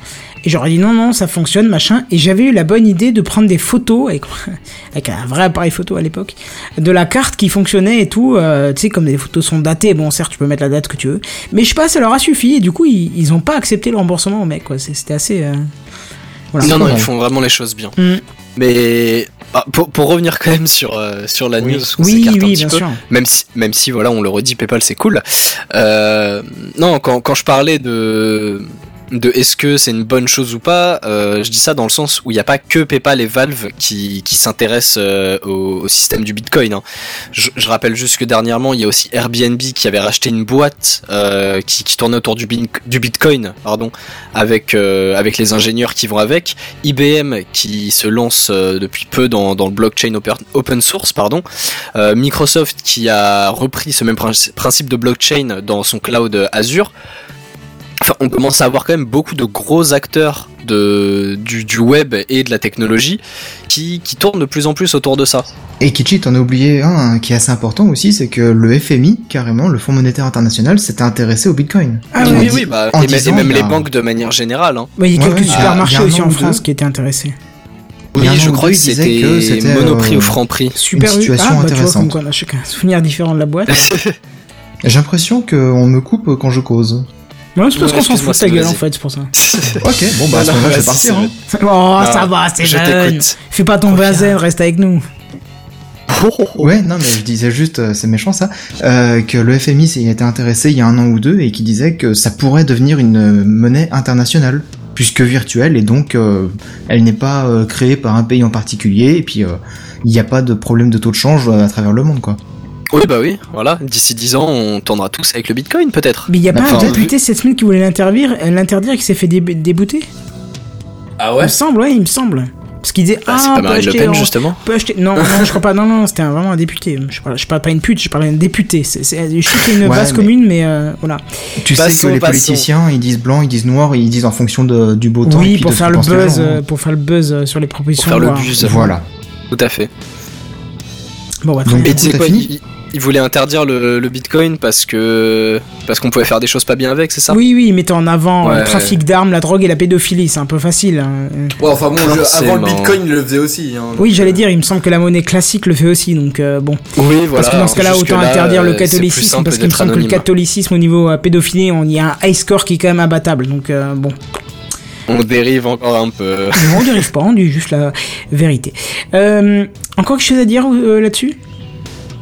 Et j'aurais dit non, non, ça fonctionne, machin. Et j'avais eu la bonne idée de prendre des photos avec, avec un vrai appareil photo à l'époque, de la carte qui fonctionnait et tout. euh, tu sais, comme les photos sont datées, bon, certes, tu peux mettre la date que tu veux. Mais je sais pas, ça leur a suffi. Et du coup, ils, ils ont pas accepté le remboursement au mec, quoi. C'était assez. euh, voilà. non, non, ils font vraiment les choses bien. Mm. Mais ah, pour, pour revenir quand même sur, euh, sur la Oui. news, on Oui, s'écarte un oui, petit bien peu. sûr. Même si, même si, voilà, on le redit, PayPal c'est cool. Euh, non, quand, quand je parlais de, de est-ce que c'est une bonne chose ou pas, euh, je dis ça dans le sens où il n'y a pas que PayPal et Valve qui, qui s'intéressent euh, au, au système du Bitcoin. hein. Je, je rappelle juste que dernièrement, il y a aussi Airbnb qui avait racheté une boîte euh, qui, qui tournait autour du, bin- du Bitcoin, pardon, avec, euh, avec les ingénieurs qui vont avec. IBM qui se lance euh, depuis peu dans, dans le blockchain open, open source, pardon. Euh, Microsoft qui a repris ce même princi- principe de blockchain dans son cloud Azure. Enfin, on commence à avoir quand même beaucoup de gros acteurs de, du, du web et de la technologie qui, qui tournent de plus en plus autour de ça. Et Kichi, t'en as oublié un hein, qui est assez important aussi, c'est que le FMI, carrément, le Fonds monétaire international, s'était intéressé au Bitcoin. Ah oui, dis- bah, et, même- et les banques de manière générale. Hein. Ouais, il y a quelques ouais, a- supermarchés a aussi en France qui étaient intéressés. Oui, je crois que c'était Monoprix euh, ou Franprix. Super Une situation ah, bah, tu vois, intéressante. comme quoi, on a chacun un souvenir différent de la boîte. J'ai l'impression qu'on me coupe quand je cause. Ouais, c'est parce qu'on s'en fout de ta gueule en fait, c'est pour ça. Ok, bon bah Non, partir. c'est hein. Oh, ça va, c'est je jeune. Fais pas ton vasen, reste avec nous. Ouais, non, mais je disais juste, euh, c'est méchant ça, euh, que le FMI s'y était intéressé il y a un an ou deux et qui disait que ça pourrait devenir une euh, monnaie internationale, puisque virtuelle et donc euh, elle n'est pas euh, créée par un pays en particulier et puis il n'y a pas de problème de taux de change à travers le monde quoi. Oui, bah oui, voilà. D'ici 10 ans, on tournera tous avec le Bitcoin, peut-être. Mais il y a pas Enfin, un député cette semaine qui voulait l'interdire, euh, l'interdire et qui s'est fait dé- débouter Ah Il me semble, ouais, il me semble. Parce qu'il disait Bah, ah, c'est on pas Marine Le Pen, justement. peut acheter. Non, non, je crois pas. Non, non, c'était vraiment un député. Je parle, je parle pas une pute, je parle d'un député. C'est, c'est, je sais qu'il y a une Ouais, base mais- commune, mais euh, voilà. Tu sais que les passons. politiciens ils disent blanc, ils disent noir, ils disent en fonction de, du beau temps. et oui, puis pour faire le buzz, gens, hein. euh, pour faire le buzz euh, sur les Pour propositions. faire de le buzz. Voilà. Tout à fait. Bon, bah, très Donc, bien. Et quoi, fini il, il voulait interdire le, le Bitcoin parce que parce qu'on pouvait faire des choses pas bien avec, c'est ça? Oui, oui, il mettait en avant euh, Ouais. le trafic d'armes, la drogue et la pédophilie. C'est un peu facile. hein. Ouais, enfin bon, je- avant le. Bitcoin, il le faisait aussi. Hein, Oui, j'allais euh, dire, il me semble que la monnaie classique le fait aussi, donc euh, bon. Oui, voilà. Parce que dans ce cas-là, autant interdire le catholicisme, parce qu'il me semble que le catholicisme au niveau euh, pédophilie, on y a un high score qui est quand même abattable, donc euh, bon. On dérive encore un peu. Non, on dérive pas, on dit juste la vérité. Euh, encore quelque chose à dire euh, là-dessus?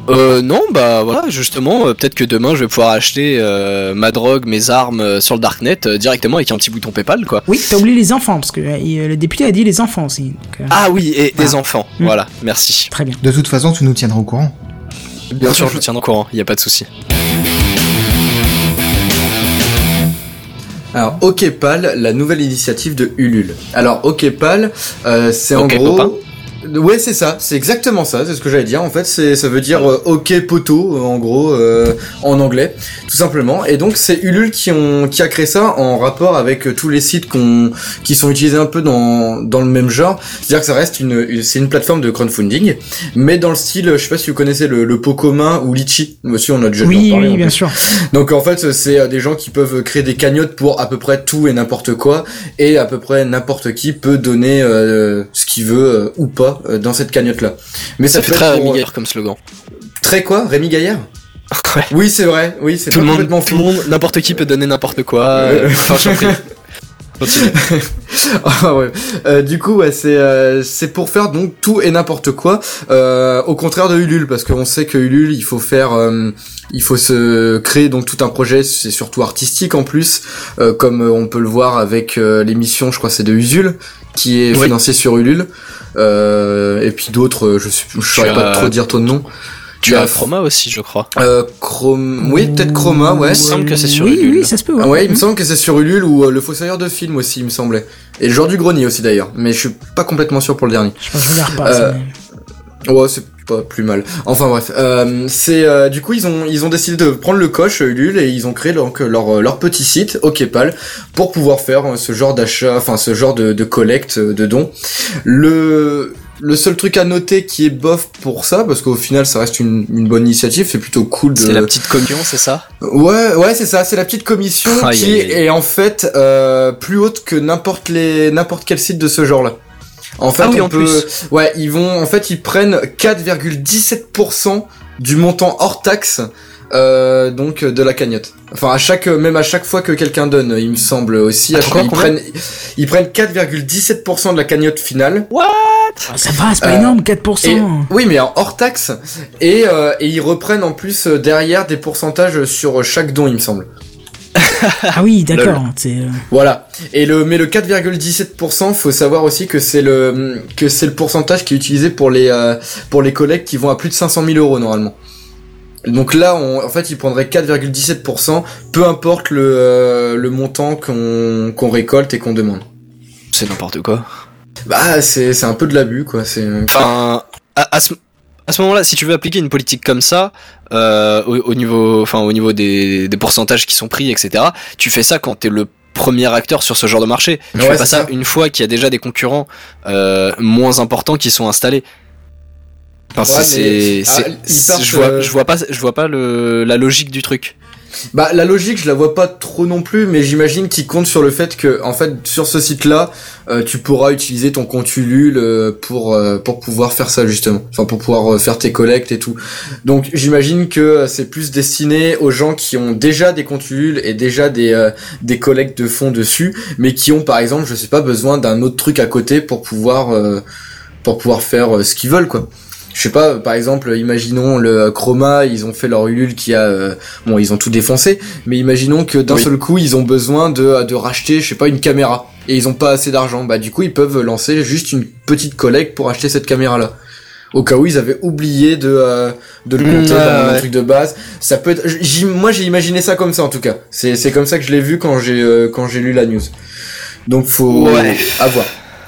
Euh, non, bah voilà, justement, euh, peut-être que demain je vais pouvoir acheter euh, ma drogue, mes armes euh, sur le darknet euh, directement avec un petit bouton PayPal, quoi. Oui, t'as oublié les enfants, parce que euh, il- le député a dit les enfants aussi. donc, euh, Ah oui, et des enfants. Mm. Voilà, merci. Très bien. De toute façon, tu nous tiendras au courant. Bien sûr, je vous tiens au courant, y a pas de souci. Alors, OKPAL, la nouvelle initiative de Ulule. Alors, OKPAL, euh, c'est en Ok, gros. copain. Ouais, c'est ça, c'est exactement ça, c'est ce que j'allais dire. En fait, c'est ça veut dire euh, OK poteau euh, en gros euh, en anglais, tout simplement. Et donc c'est Ulule qui ont qui a créé ça en rapport avec euh, tous les sites qu'on qui sont utilisés un peu dans dans le même genre. C'est-à-dire que ça reste une, une- c'est une plateforme de crowdfunding, mais dans le style, je sais pas si vous connaissez le, le pot commun ou Litchi. Aussi, on a déjà Oui, parlé, oui, en bien sûr. Donc en fait, c'est euh, des gens qui peuvent créer des cagnottes pour à peu près tout et n'importe quoi, et à peu près n'importe qui peut donner euh, ce qu'il veut euh, ou pas euh, dans cette cagnotte-là. Mais Ça ça, fait peut très être Rémi pour- Gaillard comme slogan. Très quoi Rémi Gaillard Ouais. Oui, c'est vrai. Oui, c'est Tout pas le monde, complètement tout le monde, n'importe qui peut donner n'importe quoi. euh, Enfin. Ah ouais. Euh, du coup, ouais, c'est euh, c'est pour faire donc tout et n'importe quoi. Euh, au contraire de Ulule, parce qu'on sait que Ulule, il faut faire, euh, il faut se créer donc tout un projet. C'est surtout artistique en plus, euh, comme on peut le voir avec euh, l'émission, je crois, c'est de Usul, qui est Oui. financée sur Ulule. Euh, et puis d'autres, euh, je sais, je saurais pas as- trop dire ton nom. Tu Il y a as Chroma aussi, je crois. Euh, Chrome, oui, peut-être Chroma, ouais. Il me semble que c'est sur oui, Ulule. Oui, ça se peut. Ouais, Ah ouais, il me semble que c'est sur Ulule ou euh, le Fossoyeur de film aussi, il me semblait. Et le genre du grenier aussi d'ailleurs, mais je suis pas complètement sûr pour le dernier. Je je regarde pas. Euh, ça, mais- Ouais, c'est pas plus mal. Enfin bref, euh, c'est euh, du coup ils ont ils ont décidé de prendre le coche Ulule et ils ont créé donc leur euh, leur petit site OKPAL pour pouvoir faire ce genre d'achat, enfin ce genre de de collecte de dons. Le le seul truc à noter qui est bof pour ça, parce qu'au final ça reste une, une bonne initiative, c'est plutôt cool de. C'est la petite communion, c'est ça? Ouais, ouais, c'est ça, c'est la petite commission qui est en fait euh, plus haute que n'importe les n'importe quel site de ce genre-là. En fait, Ah oui, on en peut, plus. ouais, ils vont, en fait, ils prennent 4,17% du montant hors taxe, euh, donc de la cagnotte. Enfin, à chaque, même à chaque fois que quelqu'un donne, il me semble aussi, à ils prennent, ils prennent 4,17% de la cagnotte finale. Ah, ça va, c'est pas euh, énorme, 4%. Et, oui, mais en hors taxe. Et, euh, et ils reprennent en plus derrière des pourcentages sur chaque don, il me semble. Ah oui, d'accord. C'est. euh, Voilà. Et le mais le 4,17%, faut savoir aussi que c'est le que c'est le pourcentage qui est utilisé pour les euh, pour les collectes qui vont à plus de 500 000 euros normalement. Donc là, on, en fait, ils prendraient 4,17%, peu importe le euh, le montant qu'on qu'on récolte et qu'on demande. C'est n'importe quoi. Bah, c'est c'est un peu de l'abus quoi. C'est Enfin, à, à ce, à ce moment-là, si tu veux appliquer une politique comme ça, euh, au, au niveau, enfin, au niveau des, des pourcentages qui sont pris, etc., tu fais ça quand t'es le premier acteur sur ce genre de marché. Tu Ouais, fais pas ça, ça. une fois qu'il y a déjà des concurrents euh, moins importants qui sont installés. Enfin, Ouais, c'est, ah, je vois, euh, je vois pas, je vois pas le, la logique du truc. Bah la logique je la vois pas trop non plus mais j'imagine qu'ils comptent sur le fait que en fait sur ce site là tu pourras utiliser ton compte Ulule euh, pour euh, pour pouvoir faire ça justement. Enfin pour pouvoir euh, faire tes collectes et tout. Donc j'imagine que euh, c'est plus destiné aux gens qui ont déjà des comptes Ulule et déjà des euh, des collectes de fonds dessus mais qui ont par exemple je sais pas besoin d'un autre truc à côté pour pouvoir euh, pour pouvoir faire euh, ce qu'ils veulent quoi je sais pas, par exemple, imaginons le euh, Chroma, ils ont fait leur Ulule qui a, euh, bon, ils ont tout défoncé, mais imaginons que d'un Oui. seul coup, ils ont besoin de, de racheter, je sais pas, une caméra, et ils ont pas assez d'argent. Bah, du coup, ils peuvent lancer juste une petite collecte pour acheter cette caméra-là. Au cas où ils avaient oublié de, euh, de le Mmh, compter ouais, dans ouais. truc de base. Ça peut être, moi, j'ai imaginé ça comme ça, en tout cas. C'est, c'est comme ça que je l'ai vu quand j'ai, euh, quand j'ai lu la news. Donc, faut, Ouais. à voir.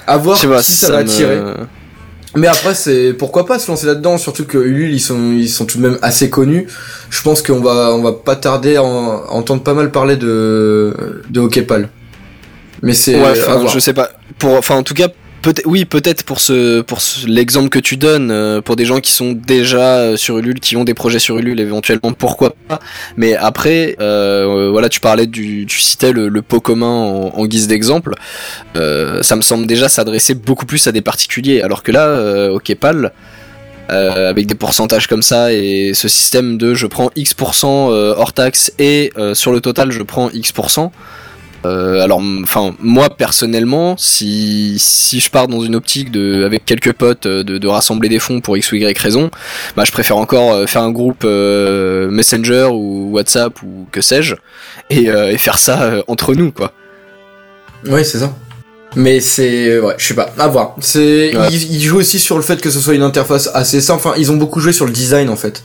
À voir Je sais pas, si ça, va me- attirer. Mais après, c'est pourquoi pas se lancer là-dedans, surtout que Ulule, ils sont, ils sont tout de même assez connus. Je pense qu'on va, on va pas tarder à, en- à entendre pas mal parler de, de Hockeypal. Mais c'est, Ouais, enfin, je sais pas. Pour, enfin, en tout cas, oui, peut-être pour l'exemple que tu donnes, euh, pour des gens qui sont déjà euh, sur Ulule, qui ont des projets sur Ulule, éventuellement, pourquoi pas. Mais après, euh, voilà, tu parlais tu citais le, pot commun en, guise d'exemple. Ça me semble déjà s'adresser beaucoup plus à des particuliers, alors que là, au Kepal. avec des pourcentages comme ça et ce système de je prends X% hors taxe et sur le total je prends X%, euh, alors, enfin, moi personnellement, si si je pars dans une optique de avec quelques potes euh, de, de rassembler des fonds pour x ou y raison, bah je préfère encore euh, faire un groupe euh, Messenger ou WhatsApp ou que sais-je et, euh, et faire ça euh, entre nous quoi. Oui, c'est ça. Mais c'est, ouais, je sais pas, à voir. C'est, Ouais. ils, ils jouent aussi sur le fait que ce soit une interface assez simple. Enfin, ils ont beaucoup joué sur le design en fait,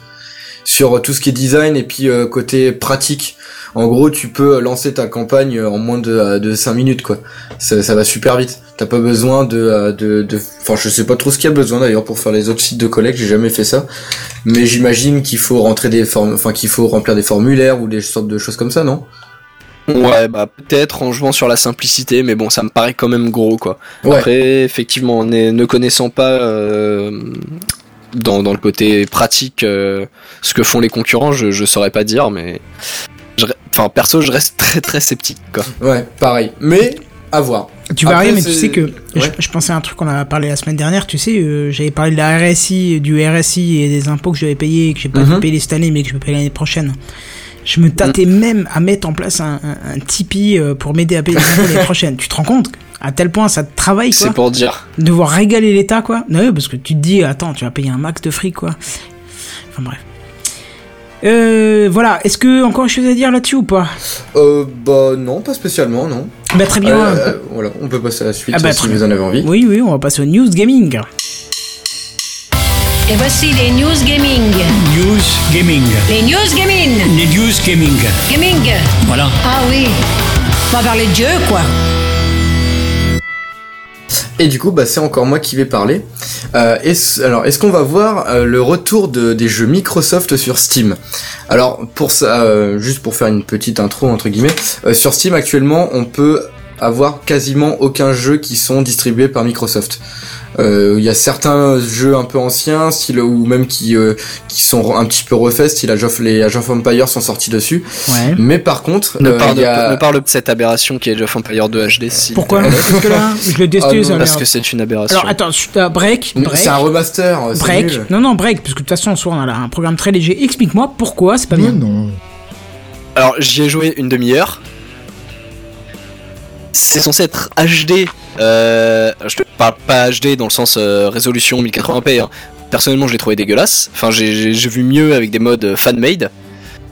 sur euh, tout ce qui est design et puis euh, côté pratique. En gros, tu peux lancer ta campagne en moins de, euh, de 5 minutes quoi. Ça, ça va super vite. T'as pas besoin de, euh, de, de, enfin, je sais pas trop ce qu'il y a besoin d'ailleurs pour faire les autres sites de collecte. J'ai jamais fait ça, mais j'imagine qu'il faut rentrer des formes, enfin, qu'il faut remplir des formulaires ou des sortes de choses comme ça, non? Ouais, bah peut-être en jouant sur la simplicité, mais bon, ça me paraît quand même gros, quoi. Ouais. Après, effectivement, ne connaissant pas euh, dans, dans le côté pratique euh, ce que font les concurrents, je, je saurais pas dire, mais je enfin perso, je reste très très sceptique, quoi. Ouais, pareil. Mais à voir. Tu vas Après, rire, mais tu sais que je, Ouais. je pensais à un truc qu'on a parlé la semaine dernière. Tu sais, euh, j'avais parlé de la RSI, du RSI et des impôts que je devais payer et que j'ai pas Mhm. payé cette année, mais que je vais payer l'année prochaine. Je me tâtais même à mettre en place un, un, un Tipeee euh, pour m'aider à payer les impôts l'année prochaine. Tu te rends compte à tel point ça te travaille quoi C'est pour dire. Devoir régaler l'État quoi Non, oui, parce que tu te dis, attends, tu vas payer un max de fric quoi. Enfin bref. Euh, voilà, est-ce que encore une chose à dire là-dessus ou pas? Euh, bah non, pas spécialement, non. Bah très bien. Euh, euh, voilà, on peut passer à la suite Ah bah, si très vous en avez envie. Oui, oui, on va passer au news gaming. Et voici les news gaming. News Gaming. Les news gaming. Les News Gaming. Gaming. Voilà. Ah oui. On va parler de Dieu, quoi. Et du coup, bah, c'est encore moi qui vais parler. Euh, alors, est-ce qu'on va voir euh, le retour de, des jeux Microsoft sur Steam? Alors, pour ça, euh, juste pour faire une petite intro entre guillemets, euh, sur Steam actuellement, on peut avoir quasiment aucun jeu qui sont distribués par Microsoft. Euh, Il y a certains jeux un peu anciens, style ou même qui euh, qui sont un petit peu refaits, style Age of, les Age of Empire sont sortis dessus. Ouais. Mais par contre, Ne, euh, parle, a- ne parle de cette aberration qui est Age of Empire 2 HD. Si Pourquoi Parce que là, je le Ah Parce que c'est une aberration. Alors attends, break, break. c'est un remaster, break. nul. Non, non, break, parce que de toute façon, soit on a là un programme très léger. Explique-moi pourquoi c'est pas Mais bien. non. Alors j'y ai joué une demi-heure. C'est censé être HD. Euh, je te parle pas HD dans le sens euh, résolution 1080p. hein. Personnellement, je l'ai trouvé dégueulasse. Enfin, j'ai- vu mieux avec des modes fan-made.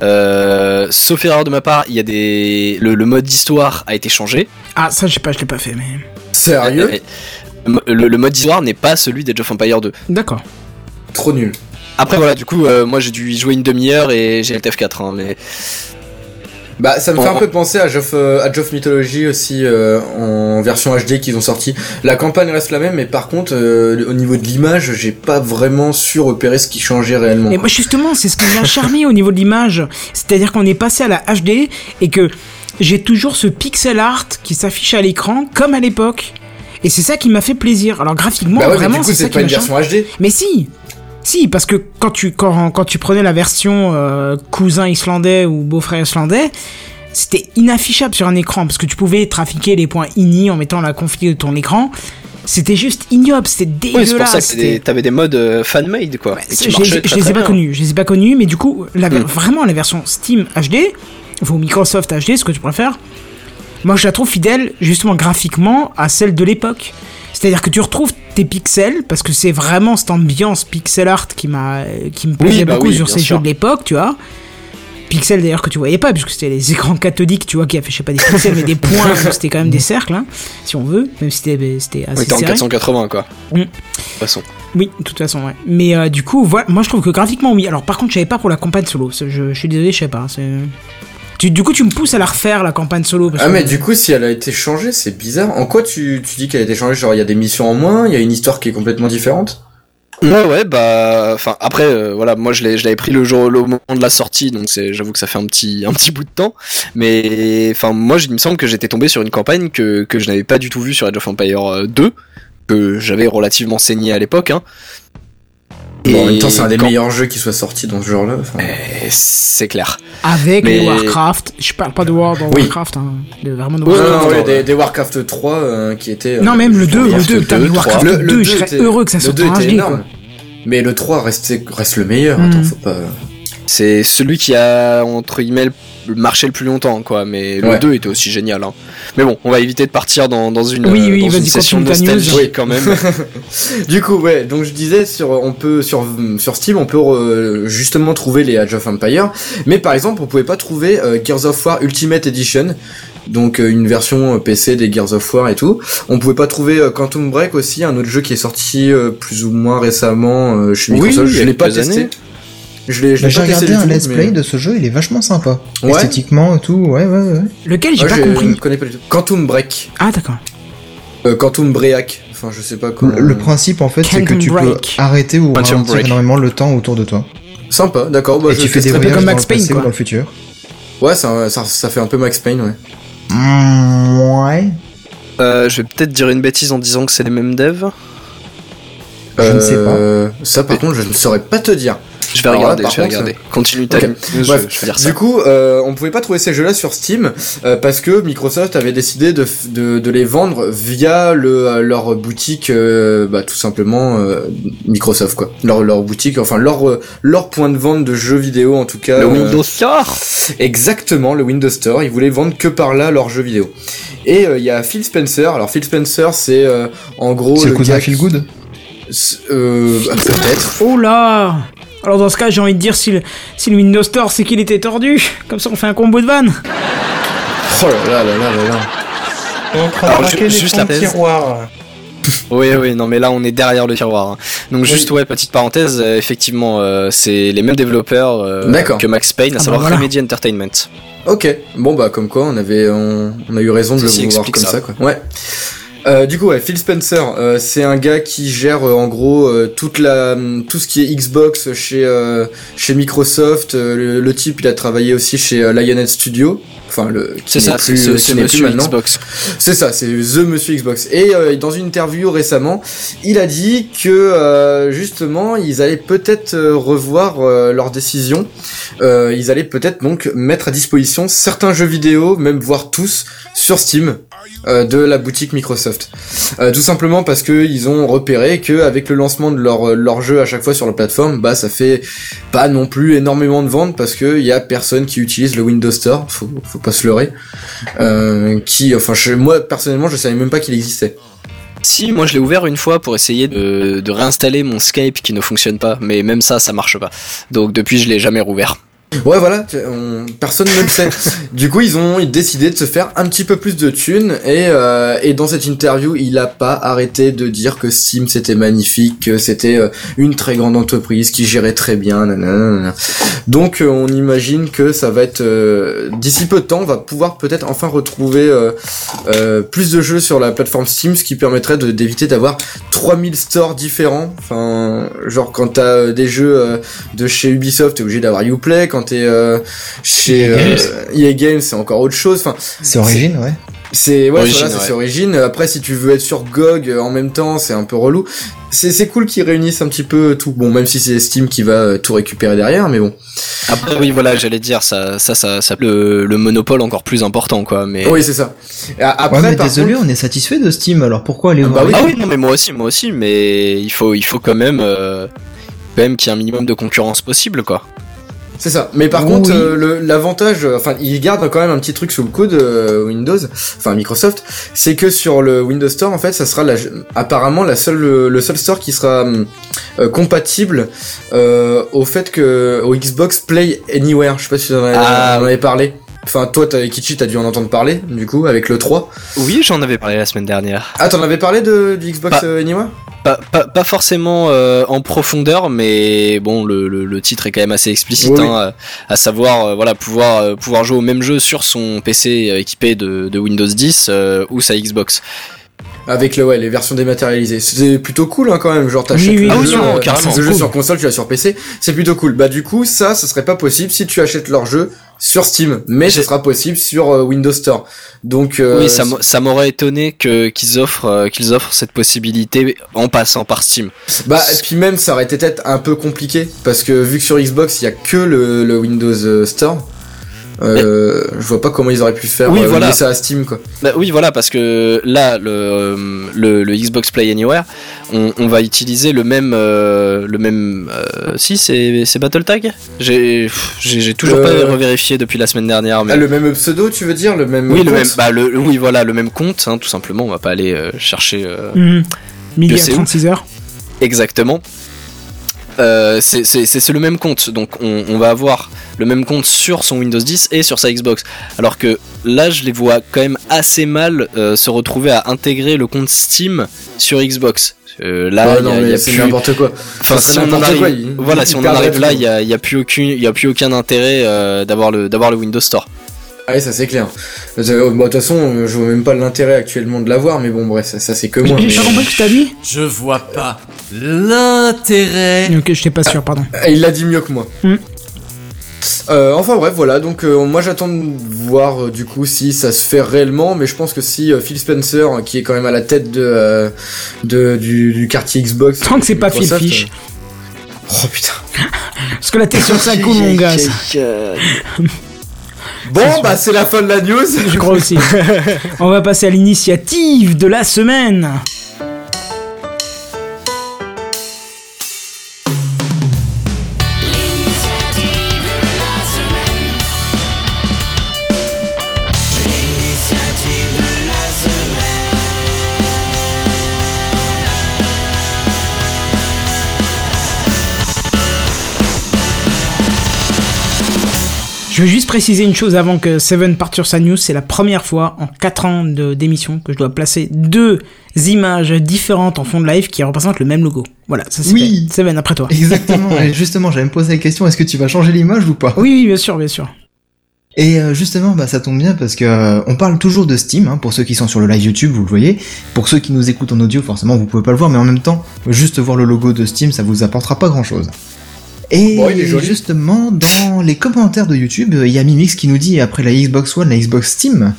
Euh, sauf erreur de ma part, il y a des le, le mode d'histoire a été changé. Ah, ça, je sais pas, je l'ai pas fait, mais. Sérieux Euh, Le, le mode d'histoire n'est pas celui d'Age of Empire 2. D'accord. Trop nul. Après voilà, du coup, euh, moi j'ai dû y jouer une demi-heure et j'ai le TF4. Hein, mais Bah, ça me fait un peu penser à Age of, euh, Age of Mythology aussi euh, en version HD qu'ils ont sorti. La campagne reste la même, mais par contre, euh, au niveau de l'image, j'ai pas vraiment su repérer ce qui changeait réellement. Et moi, justement, c'est ce qui m'a charmé au niveau de l'image. C'est-à-dire qu'on est passé à la HD et que j'ai toujours ce pixel art qui s'affiche à l'écran comme à l'époque. Et c'est ça qui m'a fait plaisir. Alors, graphiquement, bah ouais, vraiment, mais du coup, c'est ça qui m'a. Mais si Si, parce que quand tu, quand, quand tu prenais la version euh, cousin islandais ou beau-frère islandais, c'était inaffichable sur un écran, parce que tu pouvais trafiquer les points INI en mettant la config de ton écran. C'était juste ignoble, c'était oui, c'est pour dégueulasse. ça que t'avais des modes euh, fan-made quoi. je, les ai pas connus, je les ai pas connus, mais du coup, la, Hmm. vraiment la version Steam HD, ou Microsoft HD, ce que tu préfères, moi je la trouve fidèle justement graphiquement à celle de l'époque. C'est-à-dire que tu retrouves tes pixels, parce que c'est vraiment cette ambiance pixel art qui, m'a, qui me plaisait bah beaucoup oui, sur ces sûr. jeux de l'époque, tu vois. Pixels d'ailleurs que tu voyais pas, puisque c'était les écrans cathodiques, tu vois, qui affichaient pas des pixels mais des points, c'était quand même des cercles, hein, si on veut, même si c'était, c'était assez On était en serré. 480 quoi. Mm. De toute façon. Oui, de toute façon, ouais. Mais euh, du coup, voilà, moi je trouve que graphiquement, oui. Alors par contre, je savais pas pour la campagne solo. Je, je suis désolé, je sais pas. c'est- Tu, du coup, tu me pousses à la refaire, la campagne solo. parce Ah que- mais du coup si elle a été changée c'est bizarre. En quoi tu, tu dis qu'elle a été changée Genre il y a des missions en moins, il y a une histoire qui est complètement différente? Ouais ouais bah enfin après euh, voilà moi je l'ai je l'avais pris le jour le moment de la sortie donc c'est j'avoue que ça fait un petit un petit bout de temps mais enfin moi il me semble que j'étais tombé sur une campagne que que je n'avais pas du tout vue sur Age of Empire euh, 2 que j'avais relativement saigné à l'époque hein. Bon, en même temps c'est un des quand- meilleurs jeux qui soit sorti dans ce genre-là. Et c'est clair. Avec Mais- les Warcraft. Je parle pas de World of Oui. Warcraft, hein, de, vraiment de Non, Warcraft. non, ouais, ouais, ouais. des, des Warcraft 3 euh, qui étaient... euh, Non, même le je 2, veux le dire, 2, putain, mais 2, Warcraft 3. 2, je serais était- heureux que ça le sorte 2 en était HD, énorme. quoi. Mais le 3 reste, reste le meilleur, Mm. attends, faut pas... C'est celui qui a entre guillemets le- marché le plus longtemps quoi mais le Ouais. 2 était aussi génial hein. Mais bon, on va éviter de partir dans, dans une Oui, oui, dans une session Oui. quand même. Du coup, ouais, donc je disais sur on peut sur sur Steam, on peut euh, justement trouver les Age of Empire, mais par exemple, on pouvait pas trouver euh, Gears of War Ultimate Edition. Donc euh, une version euh, PC des Gears of War et tout. On pouvait pas trouver euh, Quantum Break aussi, un autre jeu qui est sorti euh, plus ou moins récemment euh, chez Microsoft. je l'ai pas testé. années. J'ai pas testé regardé un let's mais- play de ce jeu, il est vachement sympa. Ouais. Esthétiquement et tout, ouais, ouais, ouais. Lequel, j'ai Ouais, pas je compris. connais pas du tout. Quantum Break. Ah, d'accord. Euh, Quantum Break. Enfin, je sais pas comment. Le, le principe en fait, c'est que tu Break. peux arrêter ou Quantum ralentir Break. énormément le temps autour de toi. Sympa, d'accord. Bah, et je tu fais des voyages comme dans Max le Payne, passé ou dans le futur. Ouais, ça, ça, ça fait un peu Max Payne, ouais. Mm, ouais. Euh, je vais peut-être dire une bêtise en disant que c'est les mêmes devs. Je ne sais Euh, Ça, par contre, je ne saurais pas te dire. Je vais là, regarder, par je vais contre, regarder. Continue ta Ok. news, je, Bref, je vais dire ça. Du coup, euh, on pouvait pas trouver ces jeux-là sur Steam euh, parce que Microsoft avait décidé de, de, de les vendre via le, euh, leur boutique, euh, bah, tout simplement euh, Microsoft quoi. Leur, leur boutique, enfin leur euh, leur point de vente de jeux vidéo en tout cas. le euh, Windows Store? Exactement, le Windows Store. Ils voulaient vendre que par là leurs jeux vidéo. Et euh, il y a Phil Spencer. Alors Phil Spencer, c'est euh, en gros C'est le cousin gars qui- Good? Euh, bah, peut-être. Oh là Alors dans ce cas, j'ai envie de dire si le, si le Windows Store c'est qu'il était tordu. Comme ça, on fait un combo de vannes. Oh là là là là là là. On Alors, de ju- juste la tiroir. Oui, oui, non, mais là on est derrière le tiroir. hein. Donc juste ouais, petite parenthèse, euh, effectivement, euh, c'est les mêmes développeurs euh, que Max Payne, à Ah bah savoir voilà. Remedy Entertainment. Ok, bon bah comme quoi on avait on, on a eu raison de Ceci le voir comme ça. ça. quoi. Ouais. Euh, du coup ouais, Phil Spencer, euh, c'est un gars qui gère euh, en gros euh, toute la tout ce qui est Xbox chez euh, chez Microsoft. Euh, le, le type il a travaillé aussi chez Lionhead Studio. Enfin le C'est ça, c'est n'est plus Monsieur. Xbox. C'est ça, c'est The Monsieur Xbox. Et euh, dans une interview récemment, il a dit que euh, justement, ils allaient peut-être revoir euh, leur décision. Euh, ils allaient peut-être donc mettre à disposition certains jeux vidéo, même voire tous, sur Steam. Euh, de la boutique Microsoft. Euh, tout simplement parce que ils ont repéré que avec le lancement de leur leur jeu à chaque fois sur la plateforme, bah ça fait pas non plus énormément de ventes parce que y a personne qui utilise le Windows Store. Faut faut pas se leurrer. Euh, qui, enfin, moi personnellement, je savais même pas qu'il existait. Si, moi je l'ai ouvert une fois pour essayer de, de réinstaller mon Skype qui ne fonctionne pas, mais même ça, ça marche pas. Donc depuis, je l'ai jamais rouvert. Ouais, voilà, on- personne ne le sait. du coup, ils ont décidé de se faire un petit peu plus de thunes et, euh, et dans cette interview, il a pas arrêté de dire que Steam c'était magnifique, que c'était euh, une très grande entreprise qui gérait très bien. nanana. Donc, euh, on imagine que ça va être euh, d'ici peu de temps, on va pouvoir peut-être enfin retrouver euh, euh, plus de jeux sur la plateforme Steam, ce qui permettrait de- d'éviter d'avoir 3000 stores différents. Enfin, genre quand t'as des jeux de chez Ubisoft, t'es obligé d'avoir Uplay. Quand t'es euh, chez EA Games. euh, EA Games, c'est encore autre chose. Enfin, C'est Origin, ouais. c'est ouais, Origin, voilà, ouais. Origin. Après, si tu veux être sur GOG euh, en même temps, c'est un peu relou. C'est c'est cool qu'ils réunissent un petit peu tout. Bon, même si c'est Steam qui va tout récupérer derrière, mais bon. Après, oui, voilà, j'allais dire, ça, ça, ça, ça le, le monopole encore plus important, quoi. Mais Oui, c'est ça. Après, ouais, mais par désolé, contre- on est satisfait de Steam, alors pourquoi aller Ah bah oui. ah oui, non, mais moi aussi, moi aussi, mais il faut, il faut quand même, euh, quand même qu'il y ait un minimum de concurrence possible, quoi. C'est ça. Mais par Oui. contre, euh, le- l'avantage, euh, enfin, ils gardent quand même un petit truc sous le coude euh, Windows, enfin Microsoft, c'est que sur le Windows Store, en fait, ça sera la, apparemment la seule, le seul store qui sera hum, compatible euh, au fait que au Xbox Play Anywhere. Je sais pas si vous en avez, Ah, en avez parlé. Enfin, toi, t'as- Kichi, t'as dû en entendre parler, du coup, avec le 3. Oui, j'en avais parlé la semaine dernière. Ah, t'en avais parlé de, du Xbox Pas- euh, Anywhere Pas, pas, pas forcément euh, en profondeur, mais bon, le, le, le titre est quand même assez explicite, Oui, oui. hein, à savoir, euh, voilà, pouvoir, euh, pouvoir jouer au même jeu sur son PC euh, équipé de, de Windows 10 euh, ou sa Xbox. Avec le, ouais, les versions dématérialisées. C'est plutôt cool hein, quand même, genre t'achètes Oui, oui, le ah oui, jeu, non, euh, carrément, le jeu cool. sur console, tu l'as sur PC, c'est plutôt cool. Bah du coup, ça, ça serait pas possible si tu achètes leur jeu sur Steam, mais ce sera possible sur euh, Windows Store. Donc euh, oui, ça, m'a- ça m'aurait étonné que qu'ils offrent, euh, qu'ils offrent cette possibilité en passant par Steam. bah et puis même ça aurait été peut-être un peu compliqué parce que vu que sur Xbox il y a que le, le Windows Store. Euh, je vois pas comment ils auraient pu faire Oui, euh, voilà. lier ça à Steam quoi. Bah oui, voilà, parce que là, le, le, le Xbox Play Anywhere, on, on va utiliser le même, euh, le même. euh, si, c'est c'est BattleTag? J'ai, j'ai j'ai toujours Euh, pas revérifié depuis la semaine dernière, mais. Ah, le même pseudo, tu veux dire? Le même oui, le même, bah le, oui, voilà, le même compte, hein, tout simplement. On va pas aller euh, chercher euh, Mhm. Midi Je à sais où. 36 heures. exactement. Euh, c'est le même compte, donc on, on va avoir le même compte sur son Windows 10 et sur sa Xbox. Alors que là, je les vois quand même assez mal euh, se retrouver à intégrer le compte Steam sur Xbox. Euh, là, Ouais, c'est plus- n'importe quoi. Enfin, Ça serait si on en n'importe arrive, quoi, il- voilà, il si on en arrive là, il y a, y a plus il a plus aucun intérêt euh, d'avoir le, d'avoir le Windows Store. Ah oui, ça c'est clair. Euh, bah, De toute façon, euh, je vois même pas l'intérêt actuellement de l'avoir, mais bon, bref, ça, ça, c'est que moi. J'ai mais- pas compris ce que t'as dit Je vois pas l'intérêt. Ok, j'étais pas sûr, pardon. Ah, Il l'a dit mieux que moi. Mm. Euh, enfin bref, voilà, donc euh, moi j'attends de voir euh, du coup si ça se fait réellement, mais je pense que si euh, Phil Spencer, euh, qui est quand même à la tête de, euh, de du, du quartier Xbox, Tant que c'est pas Phil Fish. euh, Oh putain. Parce que là, t'es sur ça cool, mon gars. Bon, bah c'est la fin de la news. Je crois aussi. On va passer à l'initiative de la semaine. Je veux juste préciser une chose avant que Seven parte sur sa news. C'est la première fois en 4 ans de- d'émission que je dois placer deux images différentes en fond de live qui représentent le même logo. Voilà, ça c'est Oui. Seven, après toi. Exactement. Et justement, j'allais me poser la question est-ce que tu vas changer l'image ou pas? Oui, oui, bien sûr, bien sûr. Et euh, justement, bah, ça tombe bien parce que euh, on parle toujours de Steam. Hein, pour ceux qui sont sur le live YouTube, vous le voyez. Pour ceux qui nous écoutent en audio, forcément, vous pouvez pas le voir, mais en même temps, juste voir le logo de Steam, ça vous apportera pas grand-chose. Et Bon, justement, dans les commentaires de YouTube, il y a Mimix qui nous dit après la Xbox One, la Xbox Steam.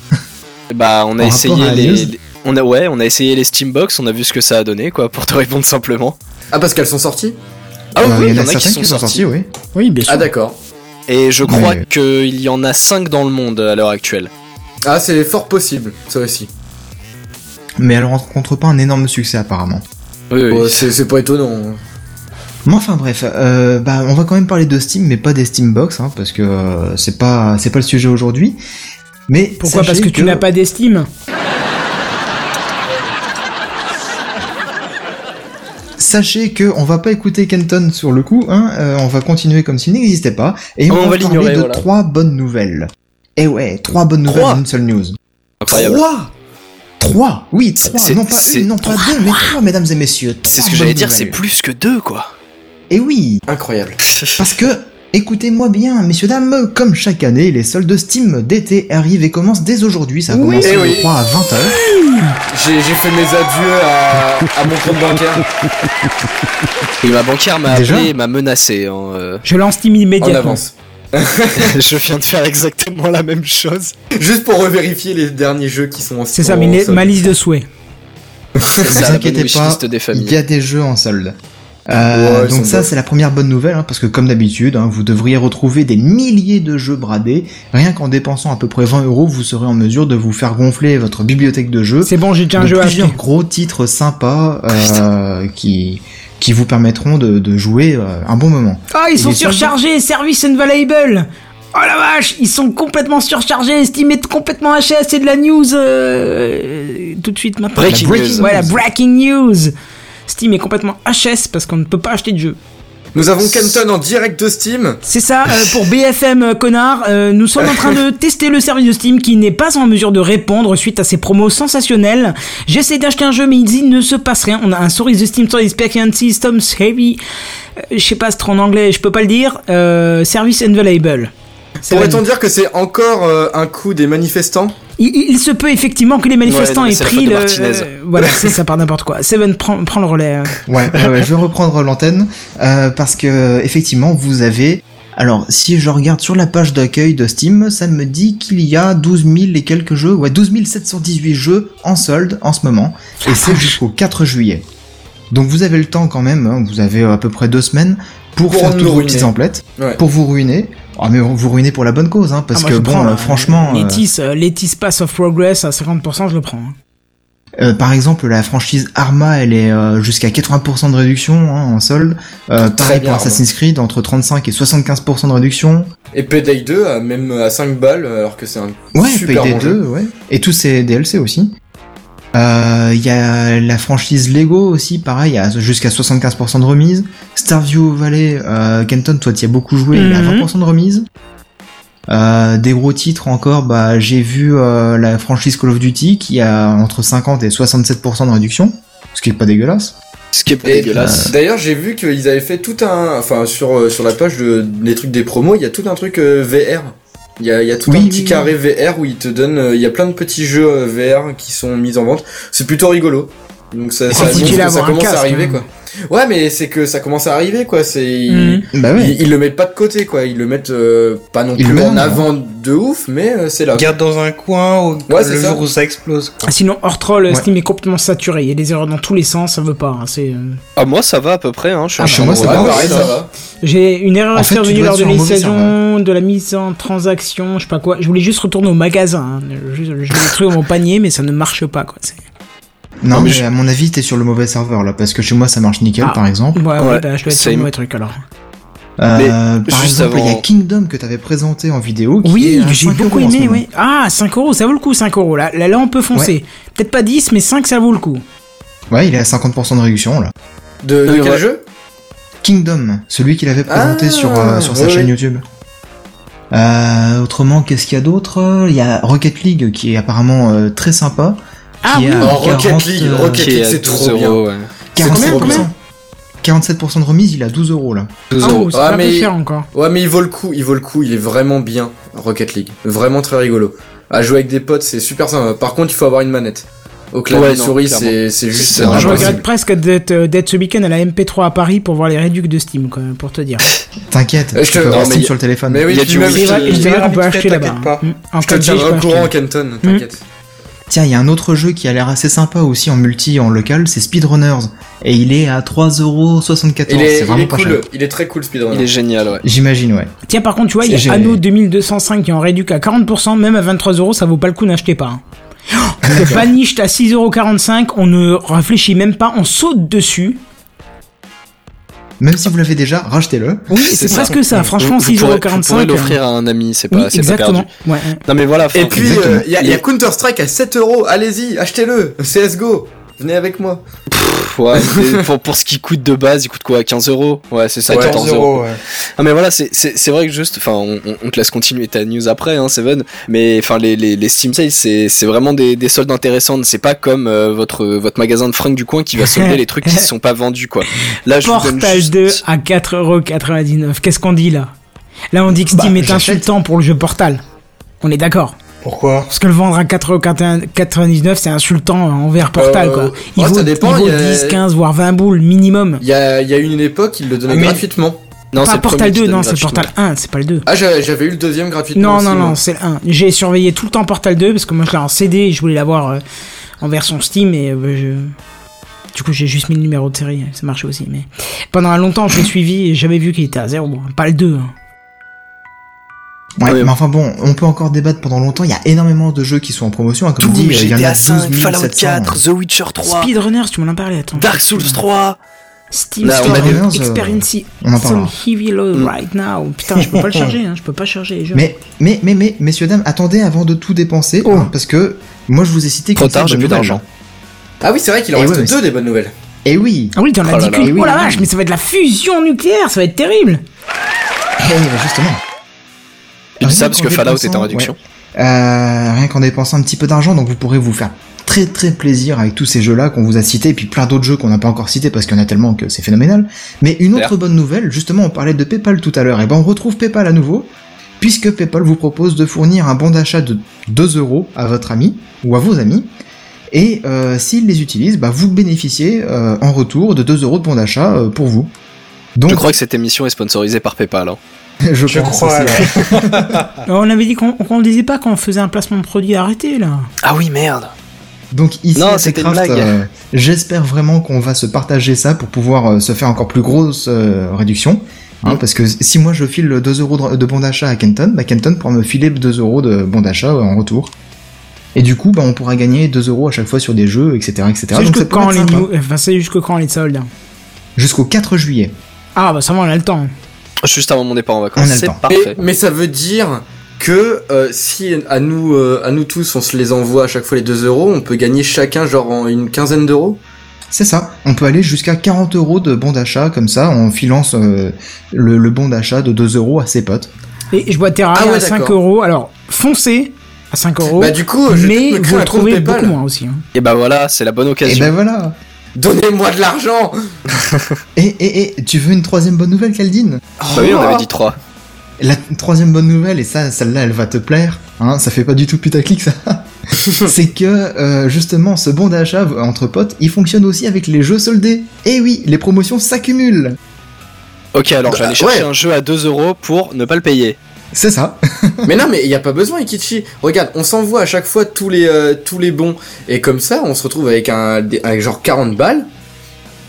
Bah, on a essayé les, on a ouais, on a essayé les Steambox, on a vu ce que ça a donné quoi, pour te répondre simplement. Ah, parce qu'elles sont sorties? Ah Euh, oui, il y en a qui sont qui sont sorties, oui. Oui, bien sûr. Ah d'accord. Et je crois Mais- qu'il y en a 5 dans le monde à l'heure actuelle. Ah, c'est fort possible, ça aussi. Mais elle rencontre pas un énorme succès apparemment. Oui, oui. Bon, c'est pas étonnant. Mais enfin bref, euh, bah on va quand même parler de Steam, mais pas des Steambox, hein, parce que euh, c'est pas c'est pas le sujet aujourd'hui. Mais Pourquoi Parce sachez que tu n'as pas d'estime Sachez que on va pas écouter Kenton sur le coup, hein, euh, on va continuer comme s'il n'existait pas, et on, On va va l'ignorer, parler de voilà. trois bonnes nouvelles. Et ouais, trois bonnes nouvelles Trois en une seule news. Incroyable. Trois Trois, oui, C'est- trois, non pas c'est une, non pas deux, mais trois, mesdames et messieurs. C'est ce que j'allais dire, c'est plus que deux quoi. Et oui, Incroyable. Parce que, écoutez-moi bien, messieurs, dames, comme chaque année, les soldes Steam d'été arrivent et commencent dès aujourd'hui. Ça a Oui. commencé, Eh je oui. crois, à 20h. J'ai j'ai fait mes adieux à, à mon compte bancaire Et ma banquière m'a Déjà appelé et m'a menacé. euh. Je lance Steam en immédiatement. avance. je viens de faire exactement la même chose. Juste pour revérifier les derniers jeux qui sont en C'est ça, en mais les- solde. ma liste de souhaits. C'est Ne vous inquiétez pas, il y a des jeux en solde. Euh, Ouais, donc ça c'est la première bonne nouvelle, hein, parce que comme d'habitude, hein, vous devriez retrouver des milliers de jeux bradés. Rien qu'en dépensant à peu près 20 euros, vous serez en mesure de vous faire gonfler votre bibliothèque de jeux. C'est bon, j'ai déjà un jeu à plusieurs acheter. gros titres sympas euh, qui qui vous permettront de, de jouer euh, un bon moment. Ah, ils Et sont surchargés, service unavailable Oh la vache, ils sont complètement surchargés, Steam est complètement HS, c'est de la news euh, tout de suite maintenant. Breaking La breaking news. Ouais, la breaking news Steam est complètement HS parce qu'on ne peut pas acheter de jeux. Nous avons Kenton en direct de Steam. C'est ça, euh, pour BFM euh, connard, euh, nous sommes en train de tester le service de Steam qui n'est pas en mesure de répondre suite à ces promos sensationnels. J'essaie d'acheter un jeu mais il ne se passe rien. On a un service de Steam sur Experience Systems Heavy, je sais pas c'est trop en anglais, je peux pas le dire, service unavailable. Pourrait-on dire que c'est encore euh, un coup des manifestants? Il, se peut effectivement que les manifestants Ouais, non, mais aient c'est la pris le. Euh, voilà, c'est ça par n'importe quoi. Seven prend, prend le relais. euh. Ouais, je vais reprendre l'antenne euh, parce que effectivement vous avez. Alors si je regarde sur la page d'accueil de Steam, ça me dit qu'il y a 12 000 et quelques jeux, ouais 12 718 jeux en solde en ce moment et c'est jusqu'au 4 juillet. Donc vous avez le temps quand même, hein, vous avez à peu près deux semaines pour, Pour faire toutes vos ruiner. petites emplettes, Ouais. pour vous ruiner. Ah mais vous ruinez pour la bonne cause, hein, parce Ah, moi, que bon, prends, euh, là, franchement, euh, Letis, euh, Letis Pass of Progress à 50%, je le prends. hein. Euh, par exemple, la franchise Arma, elle est euh, jusqu'à 80% de réduction hein, en solde. Euh, Très pareil bien, pour Assassin's Creed, entre 35 et 75% de réduction. Et Payday 2 à même à 5 balles alors que c'est un Ouais, super Payday bon jeu. 2, ouais. Et tous ces DLC aussi. Euh, Il y a la franchise Lego aussi, pareil, à jusqu'à 75% de remise. Starview Valley, euh, Kenton, toi tu y as beaucoup joué, il à Mhm. 20% de remise. Euh, des gros titres encore, bah j'ai vu euh, la franchise Call of Duty qui a entre 50 et 67% de réduction, ce qui est pas dégueulasse. Ce qui est pas Et dégueulasse. D'ailleurs, j'ai vu qu'ils avaient fait tout un, enfin sur euh, sur la page de, des trucs des promos, il y a tout un truc euh, VR. Il y a, y a tout Oui, un petit oui. carré VR où il te donne, euh, il y a plein de petits jeux euh, VR qui sont mis en vente. C'est plutôt rigolo. Donc ça, ça, que ait ça commence casque, à arriver hein. quoi. Ouais, mais c'est que ça commence à arriver quoi. C'est Mhm. Bah ouais. ils, ils le mettent pas de côté quoi. Ils le mettent euh, pas non Ils plus en en avant de ouf, mais euh, c'est là. Garde dans un coin au Ouais, c'est le ça. jour où ça explose. quoi. Ah, Sinon, hors troll, Ouais. Steam est complètement saturé. Il y a des erreurs dans tous les sens, ça veut pas. hein, c'est, euh, Ah, moi ça va à peu près, hein. Je suis Ah, en chez train moi, ça va, pareil, ça va. va. J'ai une erreur dois lors de l'installation, de la mise en transaction, je sais pas quoi. Je voulais juste retourner au magasin. hein. Je, je mets des trucs dans mon panier, mais ça ne marche pas, quoi. C'est- Non, Non, mais mais je- à mon avis, t'es sur le mauvais serveur là, parce que chez moi ça marche nickel Ah. par exemple. Ouais, ouais, Ouais, bah, je dois être sur le mauvais truc alors. Euh, Mais par exemple, il y a Kingdom que t'avais présenté en vidéo. Qui Oui, j'ai 5 beaucoup aimé, oui. Ah, 5 euros, ça vaut le coup, 5 euros. Là, là, là on peut foncer. Peut-être pas 10, mais 5, ça vaut le coup. Ouais, il est à 50% de réduction là. De, de Ouais, quel ouais. jeu? Kingdom, celui qu'il avait présenté Ah, sur, euh, sur sa chaîne ouais. YouTube. Euh, autrement, qu'est-ce qu'il y a d'autre? Il y a Rocket League qui est apparemment euh, très sympa. Ah oui. est à Oh, Rocket 40, League, euh, Rocket League, c'est 12 trop bien. euros, ouais. 47%. trop bien. 47% de remise, il est à 12 euros là. 12 Ah, euros. c'est Ah, pas mais- cher encore. Ouais, mais il vaut le coup, il vaut le coup, il est vraiment bien, Rocket League. Vraiment très rigolo. À jouer avec des potes, c'est super sympa. Par contre, il faut avoir une manette. Au clavier Ouais, non, souris, c'est c'est juste un je regrette presque d'être euh, d'être ce week-end à la MP3 à Paris pour voir les réducs de Steam, quoi, pour te dire. T'inquiète, je te- peux non, Steam y- sur le téléphone. Mais oui, Il y a puis du même, je je peut T'inquiète acheter là-bas. je te 4G, tiendrai au courant, Kenton, t'inquiète. Tiens, il y a un autre jeu qui a l'air assez sympa aussi en multi, en local, c'est Speedrunners. Et il est à 3,74€, Il est, c'est il vraiment est pas cool, cher. il est très cool, Speedrunner. Il est génial, ouais. J'imagine, ouais. Tiens, par contre, tu vois, il y a. Anno 2205 qui est en réduc à 40%, même à 23 euros, ça vaut pas le coup, n'achetez pas. hein. Le paniche à 6,45€, on ne réfléchit même pas, on saute dessus. Même si vous l'avez déjà, rachetez-le. Oui, c'est presque ça, franchement, Vous- vous 6,45€. l'offrir à un ami, c'est pas, Oui, pas perdu. Ouais. Non mais voilà. Et puis, exactement. il y a, y a Counter-Strike à 7 euros, allez-y, achetez-le, CSGO, venez avec moi. pff, ouais, pour, pour ce qui coûte de base, il coûte quoi 15 euros Ouais, c'est ça, Ouais, 14 euros. euros, ouais. Ah mais voilà, c'est c'est c'est vrai que juste, enfin, on, on- te laisse continuer ta news après, hein, Seven. Mais enfin, les, les les Steam sales, c'est c'est vraiment des des soldes intéressantes. C'est pas comme euh, votre votre magasin de fringues du coin qui va solder les trucs qui sont pas vendus quoi. Là, je vous donne Portal juste- 2 à 4,99€. Qu'est-ce qu'on dit là? Là, on dit que Steam Bah, est insultant pour le jeu Portal. On est d'accord. Pourquoi Parce que le vendre à 4,99€, c'est insultant envers Portal, Euh, quoi. Il ouais, vaut, ça dépend, il vaut il y a- 10, 15, voire 20 boules minimum. Il y a, y a eu une époque, ils le donnaient Ah, mais- gratuitement. Non, pas Portal premier qui 2, donne non, c'est. Portal 1, c'est pas le 2. Ah, j'avais eu le deuxième gratuitement. Non, aussi, non, non, c'est le 1. J'ai surveillé tout le temps Portal 2 parce que moi je l'ai en CD et je voulais l'avoir euh, en version Steam et euh, je. Du coup, j'ai juste mis le numéro de série, ça marchait aussi. Mais pendant longtemps, je l'ai suivi et j'avais vu qu'il était à 0. Pas le 2. hein. Ouais, Ouais. mais enfin bon, on peut encore débattre pendant longtemps. Il y a énormément de jeux qui sont en promotion. hein, Comme dit, il y en a 12 700. The Witcher 3, Speedrunners, tu m'en as parlé, attends. Dark Souls 3. Steam Là, on Store a des- Speedrunners, euh, Experience on en some heavy load Mm. right now. Putain, je peux pas le charger, hein, je peux pas charger les jeux. Mais, mais, mais, mais, messieurs, dames, attendez avant de tout dépenser. Oh. hein, parce que moi, je vous ai cité Trop tard, j'ai plus d'argent. Ah oui, c'est vrai qu'il en Et reste ouais, deux des bonnes nouvelles. Et oui. Ah oui, t'en as Oh dit qu'une. Eh Oh la vache, mais ça va être la fusion nucléaire, ça va être terrible. Eh, bah, justement. Ça Rien parce qu'en que Fallout est en dépensant, réduction. ouais. Euh, rien qu'en dépensant un petit peu d'argent, donc vous pourrez vous faire très très plaisir avec tous ces jeux-là qu'on vous a cités, et puis plein d'autres jeux qu'on n'a pas encore cités parce qu'il y en a tellement que c'est phénoménal. Mais une autre bonne nouvelle, justement, on parlait de PayPal tout à l'heure, et ben on retrouve PayPal à nouveau, puisque PayPal vous propose de fournir un bon d'achat de 2 euros à votre ami ou à vos amis. Et euh, s'ils les utilisent, bah, vous bénéficiez euh, en retour de 2 euros de bon d'achat euh, pour vous. Donc, Je crois que cette émission est sponsorisée par PayPal. hein. je, crois, aussi. On avait dit qu'on qu'on disait pas qu'on faisait un placement de produit arrêté là. Ah oui, merde. Donc ici, euh, j'espère vraiment qu'on va se partager ça pour pouvoir euh, se faire encore plus grosse euh, réduction. Hein, Mm. Parce que si moi je file 2 euros de, de bon d'achat à Kenton, bah Kenton pourra me filer 2 euros de bon d'achat euh, en retour. Et du coup, bah, on pourra gagner 2 euros à chaque fois sur des jeux, etc. etc. C'est quand les enfin, quand les soldes? Jusqu'au 4 juillet. Ah bah ça va, on a le temps. Juste avant mon départ en On vacances. a le C'est temps. Mais, parfait. mais ça veut dire que euh, si à nous, euh, à nous tous, on se les envoie à chaque fois les 2 euros, on peut gagner chacun genre en une quinzaine d'euros? C'est ça. On peut aller jusqu'à 40 euros de bon d'achat comme ça en filant euh, le, le bon d'achat de 2 euros à ses potes. Et je bois Terraria Ah ouais, à 5 d'accord. euros. Alors, foncez à 5 euros. Bah du coup, je mais vous le trouvez beaucoup moins aussi. hein. Et bah voilà, c'est la bonne Et occasion. ben voilà. Donnez-moi de l'argent Et, et, et tu veux une troisième bonne nouvelle, Caldine Bah oui, on avait dit 3. La troisième bonne nouvelle, et ça, celle-là, elle va te plaire, hein, ça fait pas du tout putaclic ça, c'est que euh, justement ce bon d'achat entre potes, il fonctionne aussi avec les jeux soldés. Et oui, les promotions s'accumulent. Ok, alors Bah, j'allais chercher ouais. un jeu à 2 euros pour ne pas le payer. C'est ça. mais non, mais il y a pas besoin, Ikichi. Regarde, on s'envoie à chaque fois tous les euh, tous les bons, et comme ça, on se retrouve avec un des- avec genre 40 balles.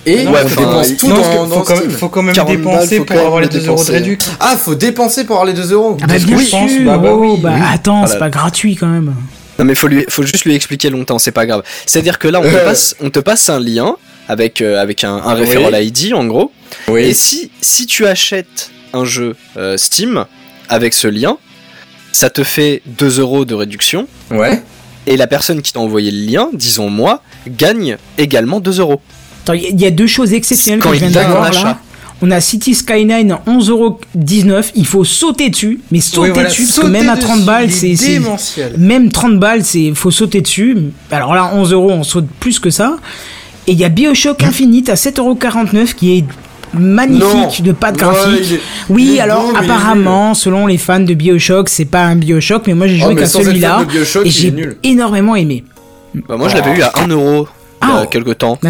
Et Non, on Ouais, dépense tout non, dans, faut, quand même, faut quand même 40 balles, dépenser pour avoir les même 2 euros de dépenser. réduc. Ah, faut dépenser pour avoir les 2 euros. Ah bah bien sûr, bah, bah oh, oui, bah oui. attends, c'est pas gratuit quand même. Non mais faut lui, faut juste lui expliquer longtemps, c'est pas grave. C'est-à-dire que là on te Euh. passe, on te passe un lien avec euh, avec un, un référent Oui. ID en gros. Et si si tu achètes un jeu euh, Steam avec ce lien, ça te fait 2 euros de réduction. Ouais. Et la personne qui t'a envoyé le lien, disons moi, gagne également 2 euros. Attends, il y, a- il deux choses exceptionnelles Quand que je il viens d'avoir achat. là. On a City Skyline à 11,19€. Il faut sauter dessus, mais sauter Oui, voilà, dessus, parce que même à 30 dessus, balles, il est c'est. c'est- démentiel. Même 30 balles, c'est faut sauter dessus. Alors là, 11 euros, on saute plus que ça. Et il y a Bioshock Infinite à 7,49€ qui est magnifique de pas de graphique. est- oui, alors beau, mais apparemment, selon les fans de Bioshock, c'est pas un Bioshock, mais moi j'ai Oh, joué mais qu'à celui-là de Bioshock, et j'ai énormément aimé. Bah, moi je l'avais eu à 1 euro il y Ah. a quelques temps.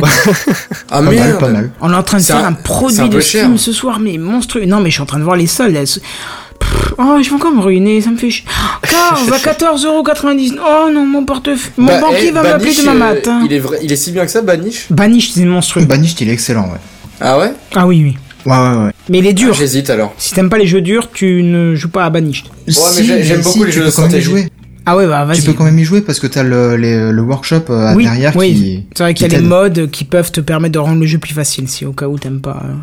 Ah Pas mal, merde. pas mal. On est en train de faire un- produit un de cher. ce soir, mais monstrueux. Non, mais je suis en train de voir les soldes. elles se- Pff, oh, je vais encore me ruiner, ça me fait chier. Car, à 14,99€. Oh non, mon portefeuille. Mon Bah, banquier eh, va m'appeler Banish, demain euh, matin. Il est vrai, il est si bien que ça, Banish? Banish, c'est monstrueux. Banished, il est excellent, ouais. Ah ouais? Ah oui, oui. Ouais, ouais, ouais. Mais il est Ah, dur. J'hésite alors. si t'aimes pas les jeux durs, tu ne joues pas à Banish. mais j'ai- j'aime beaucoup les tu jeux peux de quand même y stratégie. jouer. Ah ouais, bah vas-y. Tu peux quand même y jouer parce que t'as le, les- le workshop euh, oui, derrière oui. qui. C'est vrai qu'il y a des modes qui peuvent te permettre de rendre le jeu plus facile si au cas où t'aimes pas. euh.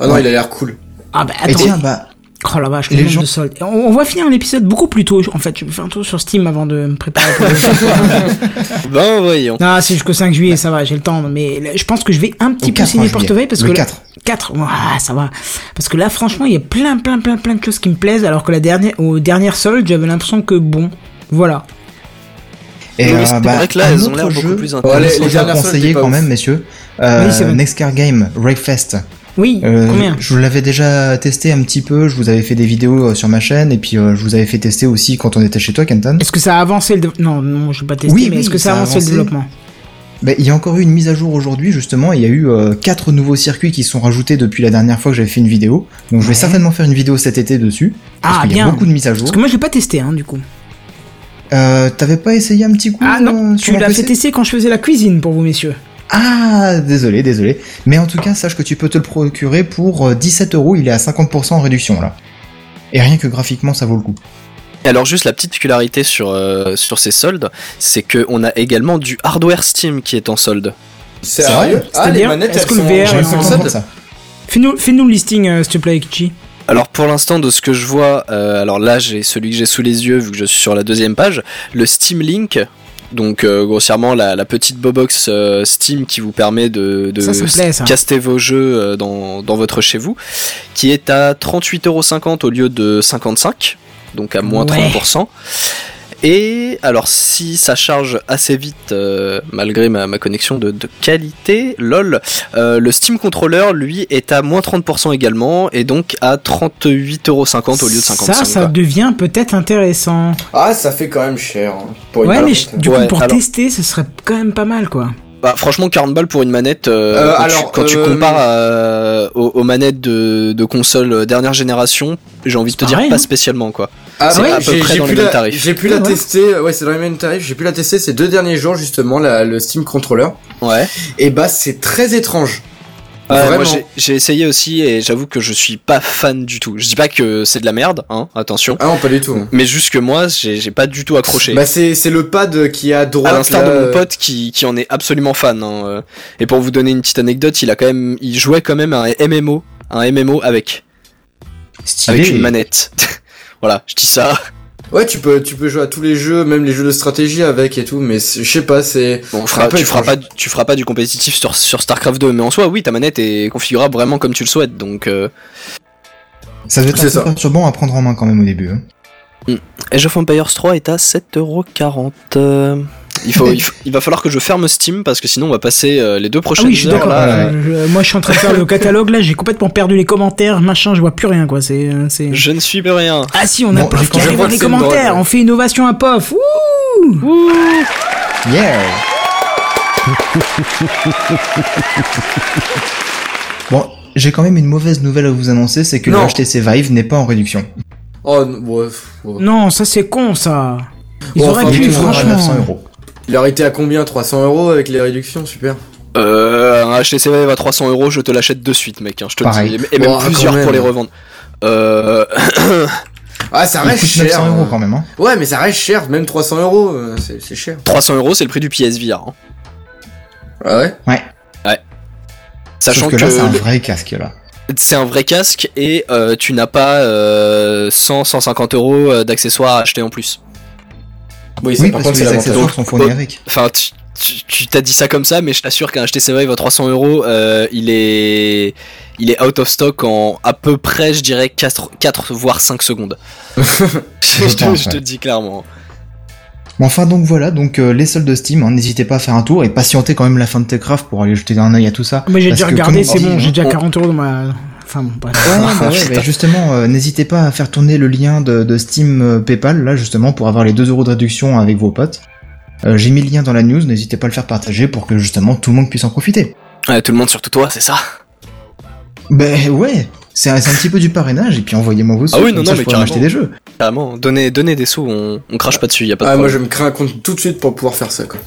Ah non, Ouais. il a l'air cool. Ah bah Et attends. tiens, bah, Oh la vache, les gens- de soldes. On, on va finir l'épisode beaucoup plus tôt. En fait, je vais faire un tour sur Steam avant de me préparer pour le. Ben voyons. Non, c'est jusqu'au 5 juillet, ça va, j'ai le temps. Mais là, je pense que je vais un petit peu 4 signer le juillet. portefeuille parce Le que 4. 4, ça va. Parce que là, franchement, il y a plein, plein, plein, plein de choses qui me plaisent. Alors que la dernière, aux dernières soldes, j'avais l'impression que bon, voilà. Et Oui, euh, c'est bah, vrai que là, un elles ont autre l'air jeu beaucoup plus Ouais, les- intéressantes. les vous a dernières conseillé quand ouf. même, messieurs. Euh, Oui. Next Car Game, Wreckfest. Oui, Euh, combien Je vous l'avais déjà testé un petit peu, je vous avais fait des vidéos euh, sur ma chaîne, et puis euh, je vous avais fait tester aussi quand on était chez toi, Kenton. Est-ce que ça a avancé le. dé- Non, non, je vais pas tester, Oui, mais oui, est-ce que ça, ça a avancé, le développement? Bah, il y a encore eu une mise à jour aujourd'hui, justement, il y a eu euh, quatre nouveaux circuits qui sont rajoutés depuis la dernière fois que j'avais fait une vidéo. Donc je vais certainement faire une vidéo cet été dessus, parce Ah, qu'il y a bien. beaucoup de mises à jour. Parce que moi, je l'ai pas testé, hein, du coup. Euh, T'avais pas essayé un petit coup Ah non, euh, tu sur l'as fait tester quand je faisais la cuisine pour vous, messieurs. Ah, désolé, désolé. Mais en tout cas, sache que tu peux te le procurer pour euh, 17 euros, il est à 50% en réduction là. Et rien que graphiquement, ça vaut le coup. Et alors juste la petite particularité sur, euh, sur ces soldes, c'est qu'on a également du hardware Steam qui est en solde. Sérieux Ah, les C'est-à-dire, manettes, est-ce elles que le sont VR, elles sont soldes voir ça. Fais-nous fais -nous le listing, euh, s'il te plaît, Kichi. Alors pour l'instant de ce que je vois, euh, alors là j'ai celui que j'ai sous les yeux vu que je suis sur la deuxième page, le Steam Link. Donc euh, grossièrement la, la petite bobox euh, Steam qui vous permet de, de Ça, ça me plaît, ça. caster vos jeux euh, dans, dans votre chez vous, qui est à 38,50€ au lieu de 55, donc à moins Ouais. 30%. Et alors si ça charge assez vite euh, malgré ma, ma connexion de, de qualité, lol, euh, le Steam Controller lui est à moins 30% également et donc à 38,50€ au lieu de 55. Ça, ça quoi. devient peut-être intéressant. Ah, ça fait quand même cher. hein, pour une Ouais, mais je- du Ouais, coup, pour alors- tester, ce serait quand même pas mal, quoi. Bah, franchement 40 balles pour une manette euh, Euh, quand, alors, tu, quand tu euh, compares à- aux, aux manettes de, de console dernière génération, j'ai envie de te dire pas hein. spécialement quoi. Ah C'est ouais, à peu j'ai près dans pu les mêmes tarifs. j'ai pu la ouais. tester, ouais c'est dans les mêmes tarifs, j'ai pu la tester ces deux derniers jours justement, la, le Steam Controller, Ouais. et bah c'est très étrange. Ouais, moi j'ai- j'ai essayé aussi et j'avoue que je suis pas fan du tout. Je dis pas que c'est de la merde, hein, attention. Ah non, pas du tout. Mais juste que moi, j'ai j'ai pas du tout accroché. Bah c'est c'est le pad qui est à droite. à l'instar là, de mon pote qui, qui en est absolument fan. hein, euh. Et pour vous donner une petite anecdote, il a quand même, il jouait quand même à un MMO, un MMO avec Stylé. avec une manette. voilà, je dis ça. Ouais, tu peux tu peux jouer à tous les jeux, même les jeux de stratégie avec et tout, mais je sais pas, c'est Bon, peu tu feras pas, étrange. tu feras pas du compétitif sur, sur Starcraft 2, mais en soi, oui, ta manette est configurable vraiment comme tu le souhaites. Donc, euh, Ça devait être un C'est peu ça. perturbant à prendre en main quand même au début. hein. Age of Empires 3 est à 7,40€. Euh, il, faut, il, faut- il va falloir que je ferme Steam parce que sinon on va passer euh, les deux Ah prochaines oui, je suis heures d'accord. là. euh, je- moi, je suis en train de faire le catalogue là. J'ai complètement perdu les commentaires, machin. Je vois plus rien, quoi. C'est, euh, c'est. Je ne suis plus rien. Ah si, on a Bon, je dans crois les commentaires. On fait innovation à POF. Wouh Yeah Bon, j'ai quand même une mauvaise nouvelle à vous annoncer, c'est que Non. le HTC Vive n'est pas en réduction. Oh, ouais, ouais. Non, ça c'est con, ça. Ils Bon, auraient enfin, pu, franchement. 900 euros. Il aurait été à combien 300 euros avec les réductions Super. Euh, un HTC Vive à 300 euros, je te l'achète de suite, mec. Hein, je te le Pareil. dis. Et même Oh, plusieurs même. pour les revendre. Euh, Ah, ça reste cher. 900 euros euh. quand même, hein. Ouais, mais ça reste cher. Même 300 euros, euh, c'est cher. 300 euros, c'est le prix du PSVR. Hein. Ah ouais? Sachant Sauf que, que, là, c'est un le- vrai casque, là. c'est un vrai casque et euh, tu n'as pas euh, 100, 150 euros euh, d'accessoires à acheter en plus. Oui, ça, Oui, par parce contre, que les accessoires sont fournis avec. Enfin, tu- t'as dit ça comme ça, mais je t'assure qu'un HTC Vive à 300 euros, euh, il est, il est out of stock en à peu près, je dirais 4, 4 voire 5 secondes. je, Je te, pense, je te ouais. dis clairement. Enfin, donc voilà, donc euh, les soldes de Steam, hein, n'hésitez pas à faire un tour et patientez quand même la fin de Techcraft pour aller jeter un œil à tout ça. Mais j'ai déjà regardé, c'est dit, bon, j'ai hein, déjà on- 40 euros dans ma. Enfin bon, bref. Ouais, bah ouais, bah justement, euh, n'hésitez pas à faire tourner le lien de, de Steam euh, PayPal, là, justement, pour avoir les 2 euros de réduction avec vos potes. Euh, J'ai mis le lien dans la news, n'hésitez pas à le faire partager pour que justement tout le monde puisse en profiter. Ouais, tout le monde, surtout toi, c'est ça? Ben ouais, c'est un, petit peu du parrainage, et puis envoyez-moi vos sous, Ah oui, non, ça, non, mais carrément. des jeux. Carrément, donner, donner des sous, on, on crache pas dessus, y a pas de Ah, moi, je problème. me créer un compte tout de suite pour pouvoir faire ça, quoi.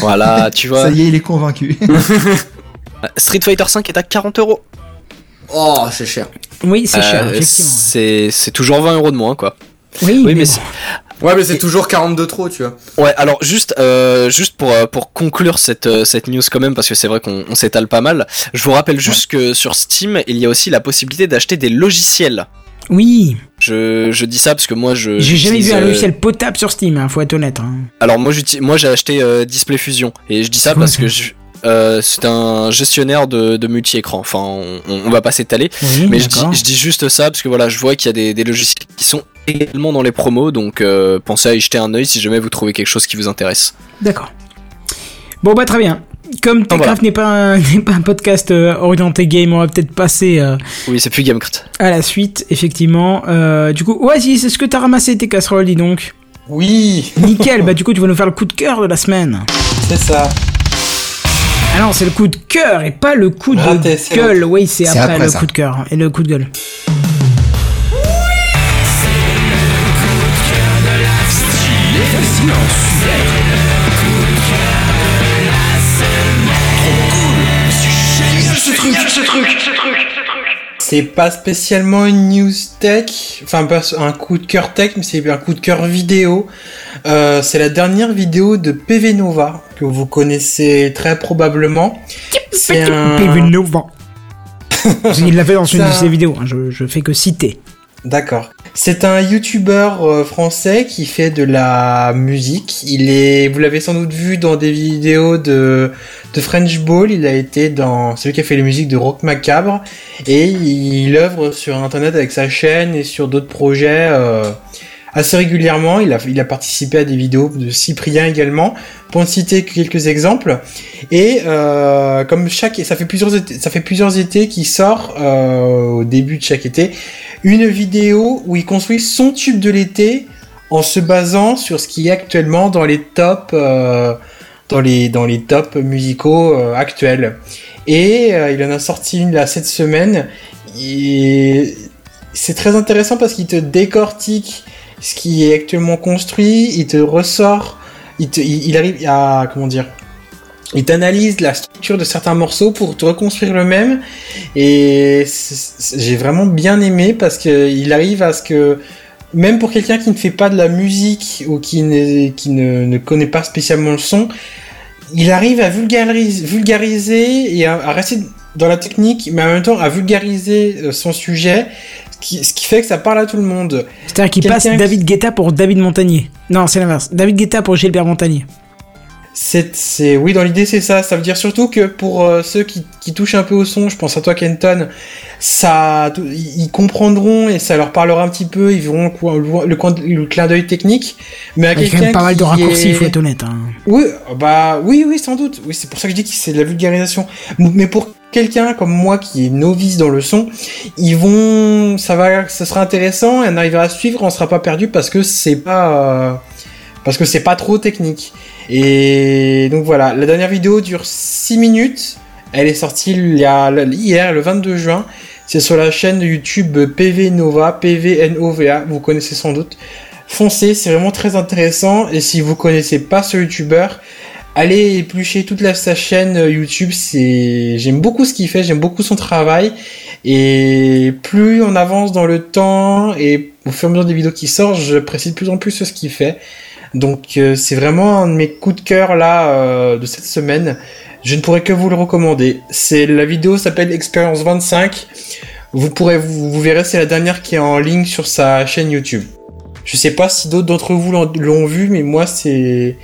Voilà, tu vois. Ça y est, il est convaincu. Street Fighter 5 est à 40 euros. Oh, c'est cher. Oui, c'est cher, Euh, effectivement. c'est, c'est toujours 20 euros de moins, quoi. Oui, Oui, mais, mais bon. c'est- Ouais, mais c'est toujours 42 trop, tu vois. Ouais, alors juste, euh, juste pour euh, pour conclure cette euh, cette news quand même, parce que c'est vrai qu'on on s'étale pas mal. Je vous rappelle juste que sur Steam, il y a aussi la possibilité d'acheter des logiciels. Oui, Je, je dis ça parce que moi je. j'ai jamais vu un logiciel potable sur Steam, hein, faut être honnête. hein. Alors moi j'utilise, moi j'ai acheté euh, Display Fusion et je dis ça parce ça que je, euh, c'est un gestionnaire de, de multi-écran. Enfin, on, on va pas s'étaler. Oui, Mais je dis, d'accord. je dis juste ça parce que voilà, je vois qu'il y a des, des logiciels qui sont également dans les promos, donc euh, pensez à y jeter un œil si jamais vous trouvez quelque chose qui vous intéresse. D'accord. Bon bah très bien. Comme Techcraft n'est pas, un- n'est pas un podcast euh, orienté game, on va peut-être passer euh, Oui, c'est plus Gamecraft. à la suite, effectivement. Euh, du coup, Oasis, est-ce que t'as ramassé tes casseroles, dis donc? Oui, Nickel, bah du coup tu vas nous faire le coup de cœur de la semaine. c'est ça. Ah non, c'est le coup de cœur et pas le coup de Raté, c'est gueule. Oui, c'est après, après, le ça. coup de cœur et le coup de gueule. C'est pas spécialement une news tech, enfin pas un coup de cœur tech, mais c'est un coup de cœur vidéo. Euh, c'est la dernière vidéo de PV Nova que vous connaissez très probablement. C'est un... PV Nova. Il l'a fait dans une Ça- de ses vidéos, hein, je, je fais que citer. D'accord. C'est un youtubeur euh, français qui fait de la musique. Il est, vous l'avez sans doute vu dans des vidéos de, French Ball. Il a été dans celui qui a fait les musiques de Rock Macabre et il œuvre sur internet avec sa chaîne et sur d'autres projets euh, assez régulièrement. Il a, participé à des vidéos de Cyprien également, pour ne citer que quelques exemples. Et euh, comme chaque, ça fait plusieurs, ça fait plusieurs étés qu'il sort au début de chaque été une vidéo où il construit son tube de l'été en se basant sur ce qui est actuellement dans les tops, euh, dans les musicaux euh, actuels. Et euh, il en a sorti une là cette semaine. Et c'est très intéressant parce qu'il te décortique ce qui est actuellement construit, il te ressort, il, il arrive à comment dire, il t'analyse la structure de certains morceaux pour te reconstruire le même. Et j'ai vraiment bien aimé parce que il arrive à ce que même pour quelqu'un qui ne fait pas de la musique ou qui, ne, qui ne, ne connaît pas spécialement le son, il arrive à vulgariser, vulgariser et à, à rester dans la technique, mais en même temps à vulgariser euh, son sujet, ce qui, ce qui fait que ça parle à tout le monde. C'est-à-dire qu'il passe David Guetta pour David Montagnier. Non, c'est l'inverse. David Guetta pour Gilbert Montagnier. C'est, oui, dans l'idée, c'est ça. Ça veut dire surtout que pour euh, ceux qui, qui touchent un peu au son, je pense à toi, Kenton, ça, ils comprendront et ça leur parlera un petit peu. Ils verront le, clin d'œil technique. Mais à Il y a quand quelqu'un même pas mal de raccourcis, il est- faut être honnête. hein. oui, bah oui, oui, sans doute. Oui, c'est pour ça que je dis que c'est de la vulgarisation. Mais pour quelqu'un comme moi qui est novice dans le son, ils vont, ça va, ça sera intéressant et on arrivera à suivre, on sera pas perdu parce que c'est pas, euh, parce que c'est pas trop technique. Et donc voilà, la dernière vidéo dure 6 minutes. Elle est sortie il y a, hier, le 22 juin. C'est sur la chaîne YouTube PV Nova, PVNOVA, vous connaissez sans doute. Foncez, c'est vraiment très intéressant. Et si vous connaissez pas ce youtubeur, allez éplucher toute la, sa chaîne YouTube. C'est, j'aime beaucoup ce qu'il fait, j'aime beaucoup son travail. Et plus on avance dans le temps et au fur et à mesure des vidéos qui sortent, je précise de plus en plus ce qu'il fait. Donc euh, c'est vraiment un de mes coups de cœur là euh, de cette semaine. Je ne pourrais que vous le recommander. C'est la vidéo s'appelle Expérience 25. Vous pourrez vous, verrez c'est la dernière qui est en ligne sur sa chaîne YouTube. Je sais pas si d'autres d'entre vous l'ont- vu, mais moi c'est.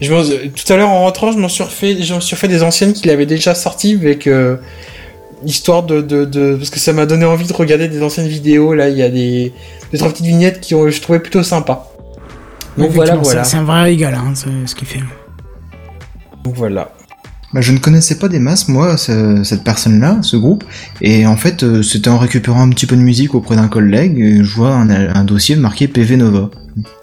Tout à l'heure en rentrant, je m'en suis refait, des anciennes qu'il avait déjà sorties avec euh, histoire de, de, parce que ça m'a donné envie de regarder des anciennes vidéos. Là, il y a des trois petites vignettes qui ont, je trouvais plutôt sympa. Donc voilà, voilà. c'est- un vrai régal, hein, ce ce qu'il fait. Donc voilà. Bah, je ne connaissais pas des masses, moi, ce- cette personne-là, ce groupe, et en fait, euh, c'était en récupérant un petit peu de musique auprès d'un collègue, et je vois un, un dossier marqué PV Nova.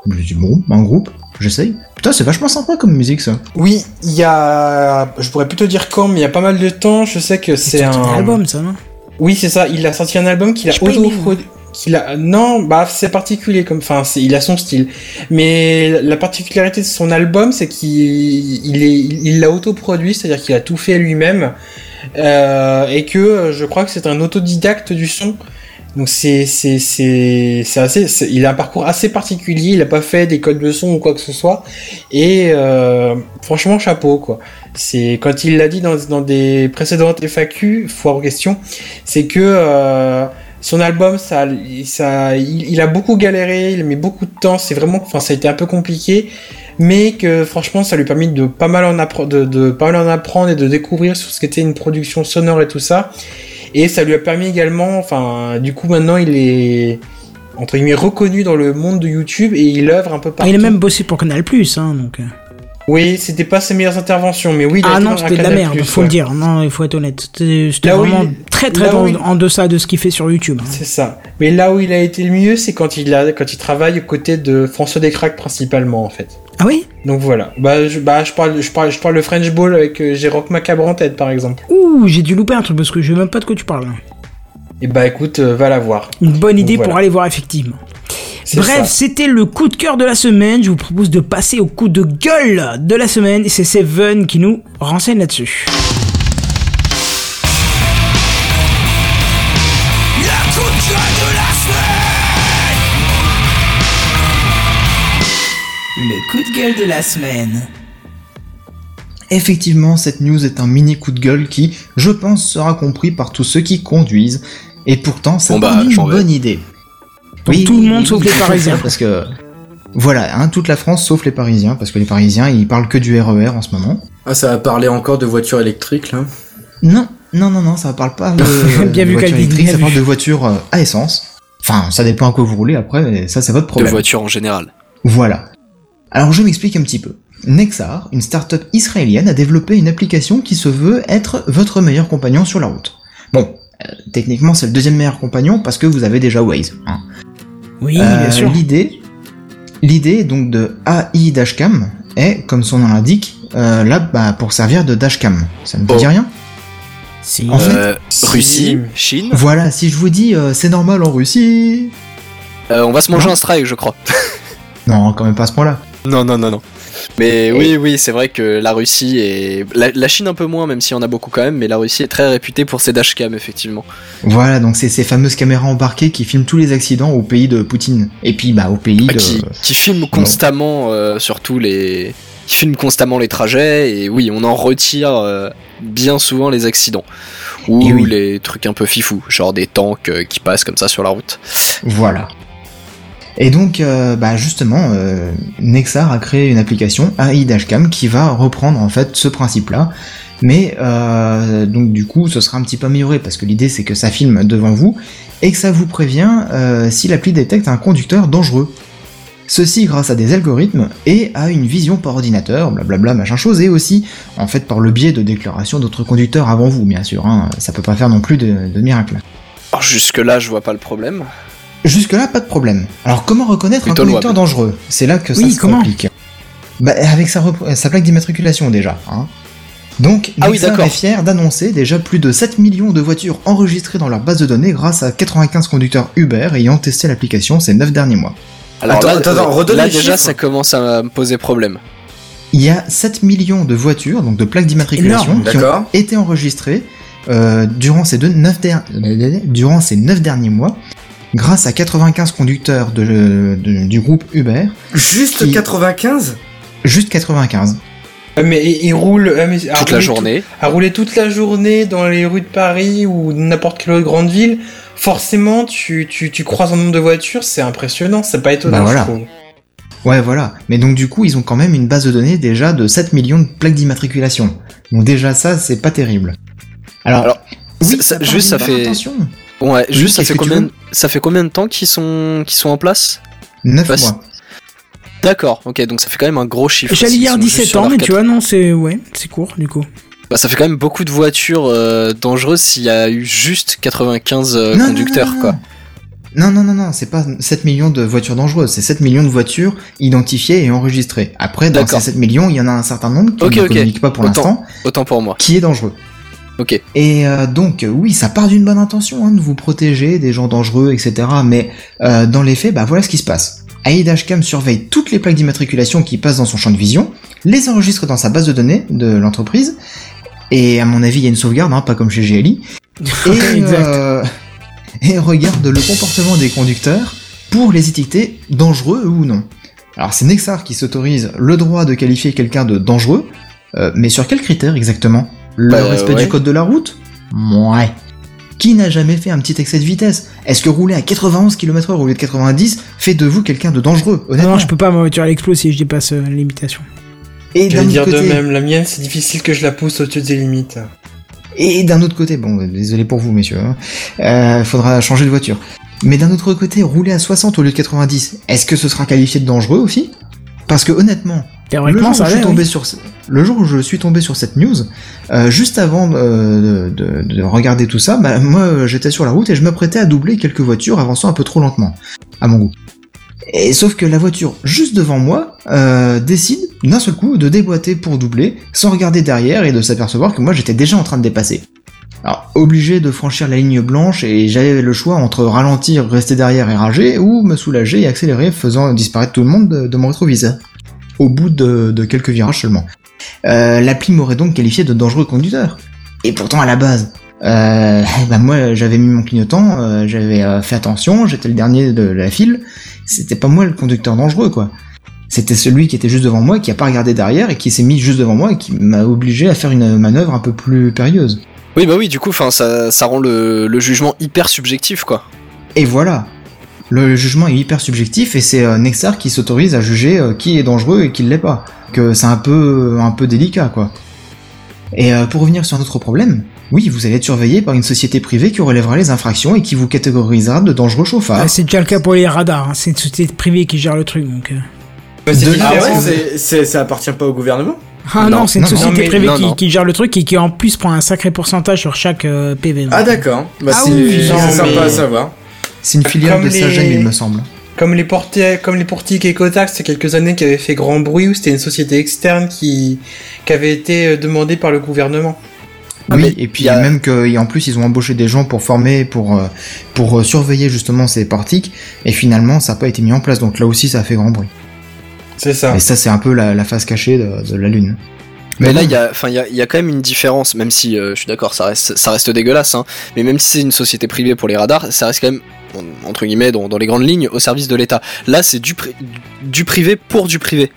Je me dis, bon, un groupe, j'essaye. Putain, c'est vachement sympa comme musique, ça. Oui, il y a, je pourrais plutôt dire quand, mais il y a pas mal de temps. Je sais que c'est C'est un album, ça, non? Oui, c'est ça. Il a sorti un album qu'il a J'ai non bah c'est particulier comme enfin il a son style. Mais la particularité de son album c'est qu'il il est il l'a autoproduit c'est-à-dire qu'il a tout fait lui-même euh, et que je crois que c'est un autodidacte du son. Donc c'est c'est c'est assez il a un parcours assez particulier il a pas fait des codes de son ou quoi que ce soit. Et euh, franchement chapeau quoi. C'est quand il l'a dit dans, dans des précédentes FAQ foire aux questions c'est que euh, son album, ça, ça, il, il a beaucoup galéré, il a mis beaucoup de temps. C'est vraiment, enfin, ça a été un peu compliqué, mais que franchement, ça lui a permis de pas mal en apprendre, de, de pas mal en apprendre et de découvrir sur ce qu'était une production sonore et tout ça. Et ça lui a permis également, enfin, du coup, maintenant, il est entre guillemets reconnu dans le monde de YouTube et il œuvre un peu partout. Il a même bossé pour Canal Plus, hein, donc. Oui, c'était pas ses meilleures interventions, mais oui. il Ah non, c'était de la merde, faut ouais. le dire. Non, il faut être honnête. C'était vraiment il- très très dans- il- en deçà de ce qu'il fait sur YouTube. hein. C'est ça. Mais là où il a été le mieux, c'est quand il a, quand il travaille aux côtés de François Descraques principalement, en fait. Ah oui? Donc voilà. Bah, je, bah, je parle, je parle, je parle le French Ball avec euh, Jérôme Macabre en tête, par exemple. Ouh, j'ai dû louper un truc parce que je sais même pas de quoi tu parles. Et bah, écoute, euh, va la voir. Une bonne idée Voilà. pour aller voir effectivement. Bref, c'était le coup de cœur de la semaine. Je vous propose de passer au coup de gueule de la semaine. Et c'est Seven qui nous renseigne là-dessus. Le coup de gueule de la semaine. Effectivement, cette news est un mini coup de gueule qui, je pense, sera compris par tous ceux qui conduisent. Et pourtant, ça Bon bah, une bonne idée. Donc tout le monde sauf les Parisiens. Parce que voilà, hein, toute la France sauf les Parisiens, parce que les Parisiens, ils parlent que du RER en ce moment. Ah, ça va parler encore de voitures électriques, là? Non, non, non, non, ça parle pas de, Bien de vu, voitures Calvin, électriques, bien ça vu. parle de voitures euh, à essence. Enfin, ça dépend à quoi vous roulez après, mais ça c'est votre De problème. voitures en général. Voilà. Alors je m'explique un petit peu. Nexar, une start-up israélienne, a développé une application qui se veut être votre meilleur compagnon sur la route. Bon, euh, techniquement c'est le deuxième meilleur compagnon parce que vous avez déjà Waze. hein. Oui, Euh, bien sûr. L'idée, l'idée donc de AI Dashcam est, comme son nom l'indique, euh, là bah, pour servir de dashcam. Ça ne vous Oh. dit rien Si. en fait- Euh, Si. Russie, Chine. Voilà, si je vous dis euh, c'est normal en Russie. Euh, on va se manger Non. un strike, je crois. Non, quand même pas à ce point-là. Non, non, non, non. Mais oui, oui, c'est vrai que la Russie et la, la Chine un peu moins, même s'il y en a beaucoup quand même, mais la Russie est très réputée pour ses dashcams, effectivement. Voilà, donc c'est ces fameuses caméras embarquées qui filment tous les accidents au pays de Poutine. Et puis bah au pays Ah, de. qui, qui filment constamment, euh, surtout les, qui filment constamment les trajets et oui, on en retire euh, bien souvent les accidents ou oui. les trucs un peu fifous, genre des tanks euh, qui passent comme ça sur la route. Voilà. Et donc, euh, bah justement, euh, Nexar a créé une application AI Dashcam qui va reprendre en fait ce principe-là. Mais euh, donc du coup, ce sera un petit peu amélioré parce que l'idée c'est que ça filme devant vous et que ça vous prévient si l'appli détecte un conducteur dangereux. Ceci grâce à des algorithmes et à une vision par ordinateur, blablabla, machin chose, et aussi en fait par le biais de déclarations d'autres conducteurs avant vous, bien sûr. Hein, ça peut pas faire non plus de, de miracle. Jusque là, je vois pas le problème. Jusque-là, pas de problème. Alors, comment reconnaître Plutôt un conducteur louable. dangereux? C'est là que ça Oui, se comment? complique. Bah, avec sa, plaque d'immatriculation déjà. Hein. Donc, Ah oui, est fier d'annoncer déjà plus de 7 millions de voitures enregistrées dans leur base de données grâce à 95 conducteurs Uber ayant testé l'application ces 9 derniers mois. Alors Attends, là, attends, redonne là, les déjà, chiffres. ça commence à me poser problème. Il y a 7 millions de voitures, donc de plaques d'immatriculation, qui ont été enregistrées euh, durant, ces deux, 9 der- durant ces 9 derniers mois grâce à 95 conducteurs de- de- du groupe Uber, Juste Qui- 95 juste 95. Ah, Mais il, il roule ah, mais à Toute la rouler journée. tout- à rouler toute la journée dans les rues de Paris ou n'importe quelle autre grande ville. Forcément, tu, tu, tu croises un nombre de voitures, c'est impressionnant, c'est pas étonnant, Bah voilà. je trouve. Ouais, voilà. Mais donc du coup, ils ont quand même une base de données déjà de 7 millions de plaques d'immatriculation. Donc déjà ça, c'est pas terrible. Alors, Alors, oui, ça- ça- part juste, ça fait-. Ouais, juste ça fait combien veux ça fait combien de temps qu'ils sont qu'ils sont en place? 9 Bah, mois. D'accord, ok, donc ça fait quand même un gros chiffre. J'allais dire sont juste 17 sur ans, mais tu vois, non, c'est ouais, c'est court du coup. Bah, ça fait quand même beaucoup de voitures euh, dangereuses s'il y a eu juste 95 euh, Non, conducteurs, non, non, quoi. non. Non, non, non, c'est pas 7 millions de voitures dangereuses, c'est 7 millions de voitures identifiées et enregistrées. Après, dans D'accord. ces 7 millions, il y en a un certain nombre qui Ok, ne ok. communiquent pas pour l'instant, Autant pour moi. qui est dangereux. Ok. Et euh, donc, euh, oui, ça part d'une bonne intention, hein, de vous protéger des gens dangereux, etc. Mais euh, dans les faits, bah voilà ce qui se passe. AI Dashcam surveille toutes les plaques d'immatriculation qui passent dans son champ de vision, les enregistre dans sa base de données de l'entreprise, et à mon avis, il y a une sauvegarde, hein, pas comme chez GLI, et, euh, regarde le comportement des conducteurs pour les étiqueter dangereux ou non. Alors c'est Nexar qui s'autorise le droit de qualifier quelqu'un de dangereux, euh, mais sur quels critères exactement? Le Bah, respect ouais. du code de la route Ouais. Qui n'a jamais fait un petit excès de vitesse Est-ce que rouler à 91 km/h au lieu de 90 fait de vous quelqu'un de dangereux Non, Honnêtement. non, je peux pas, ma voiture elle explose si je dépasse euh, la limitation. Et Je d'un dire de côté, même, la mienne, c'est difficile que je la pousse au-dessus des limites. Et d'un autre côté, bon, désolé pour vous, messieurs, hein, euh, faudra changer de voiture. Mais d'un autre côté, rouler à 60 au lieu de 90, est-ce que ce sera qualifié de dangereux aussi? Parce que honnêtement, le Théoriquement, jour, où ça je suis allait. tombé oui. sur le jour où je suis tombé sur cette news, euh, juste avant euh, de, de- de regarder tout ça, bah, moi j'étais sur la route et je m'apprêtais à doubler quelques voitures avançant un peu trop lentement, à mon goût. Et sauf que la voiture juste devant moi euh, décide d'un seul coup de déboîter pour doubler, sans regarder derrière et de s'apercevoir que moi j'étais déjà en train de dépasser. Alors, obligé de franchir la ligne blanche et j'avais le choix entre ralentir, rester derrière et rager, ou me soulager et accélérer, faisant disparaître tout le monde de, de mon rétroviseur. Au bout de, de quelques virages seulement. Euh, L'appli m'aurait donc qualifié de dangereux conducteur. Et pourtant, à la base, euh, bah moi j'avais mis mon clignotant, euh, j'avais euh, fait attention, j'étais le dernier de la file, c'était pas moi le conducteur dangereux quoi. C'était celui qui était juste devant moi, qui a pas regardé derrière et qui s'est mis juste devant moi et qui m'a obligé à faire une manœuvre un peu plus périlleuse. Oui, bah oui, du coup, ça, ça rend le, le jugement hyper subjectif, quoi. Et voilà. Le jugement est hyper subjectif et c'est euh, Nexar qui s'autorise à juger euh, qui est dangereux et qui ne l'est pas. Que c'est un peu un peu délicat quoi. Et euh, pour revenir sur notre problème, oui, vous allez être surveillé par une société privée qui relèvera les infractions et qui vous catégorisera de dangereux chauffards. Ah, c'est déjà le cas pour les radars. hein. C'est une société privée qui gère le truc. Donc, De-. Ah ouais, c'est- c'est- ça appartient pas au gouvernement Ah non, Non, c'est une non, société privée non, qui, non. qui gère le truc et qui en plus prend un sacré pourcentage sur chaque euh, PV. Ah d'accord, bah, Ah c'est oui, c'est non, sympa mais- à savoir. C'est une filiale Comme de les- Sagem, il me semble. Comme les portiers, comme les portiques et Kotak, il y a quelques années qui avaient fait grand bruit où c'était une société externe qui, qui avait été euh, demandée par le gouvernement. Ah, oui, mais et puis y a- même que et en plus ils ont embauché des gens pour former, pour euh, pour euh, surveiller justement ces portiques, et finalement ça n'a pas été mis en place. Donc là aussi ça a fait grand bruit. C'est ça. Et ça c'est un peu la, la face cachée de, de la lune. Mais là, bon. il y a, enfin, il y y a quand même une différence, même si euh, je suis d'accord, ça reste, ça reste dégueulasse, hein. Mais même si c'est une société privée pour les radars, ça reste quand même en- entre guillemets dans, dans les grandes lignes au service de l'État. Là, c'est du, pri- du privé pour du privé.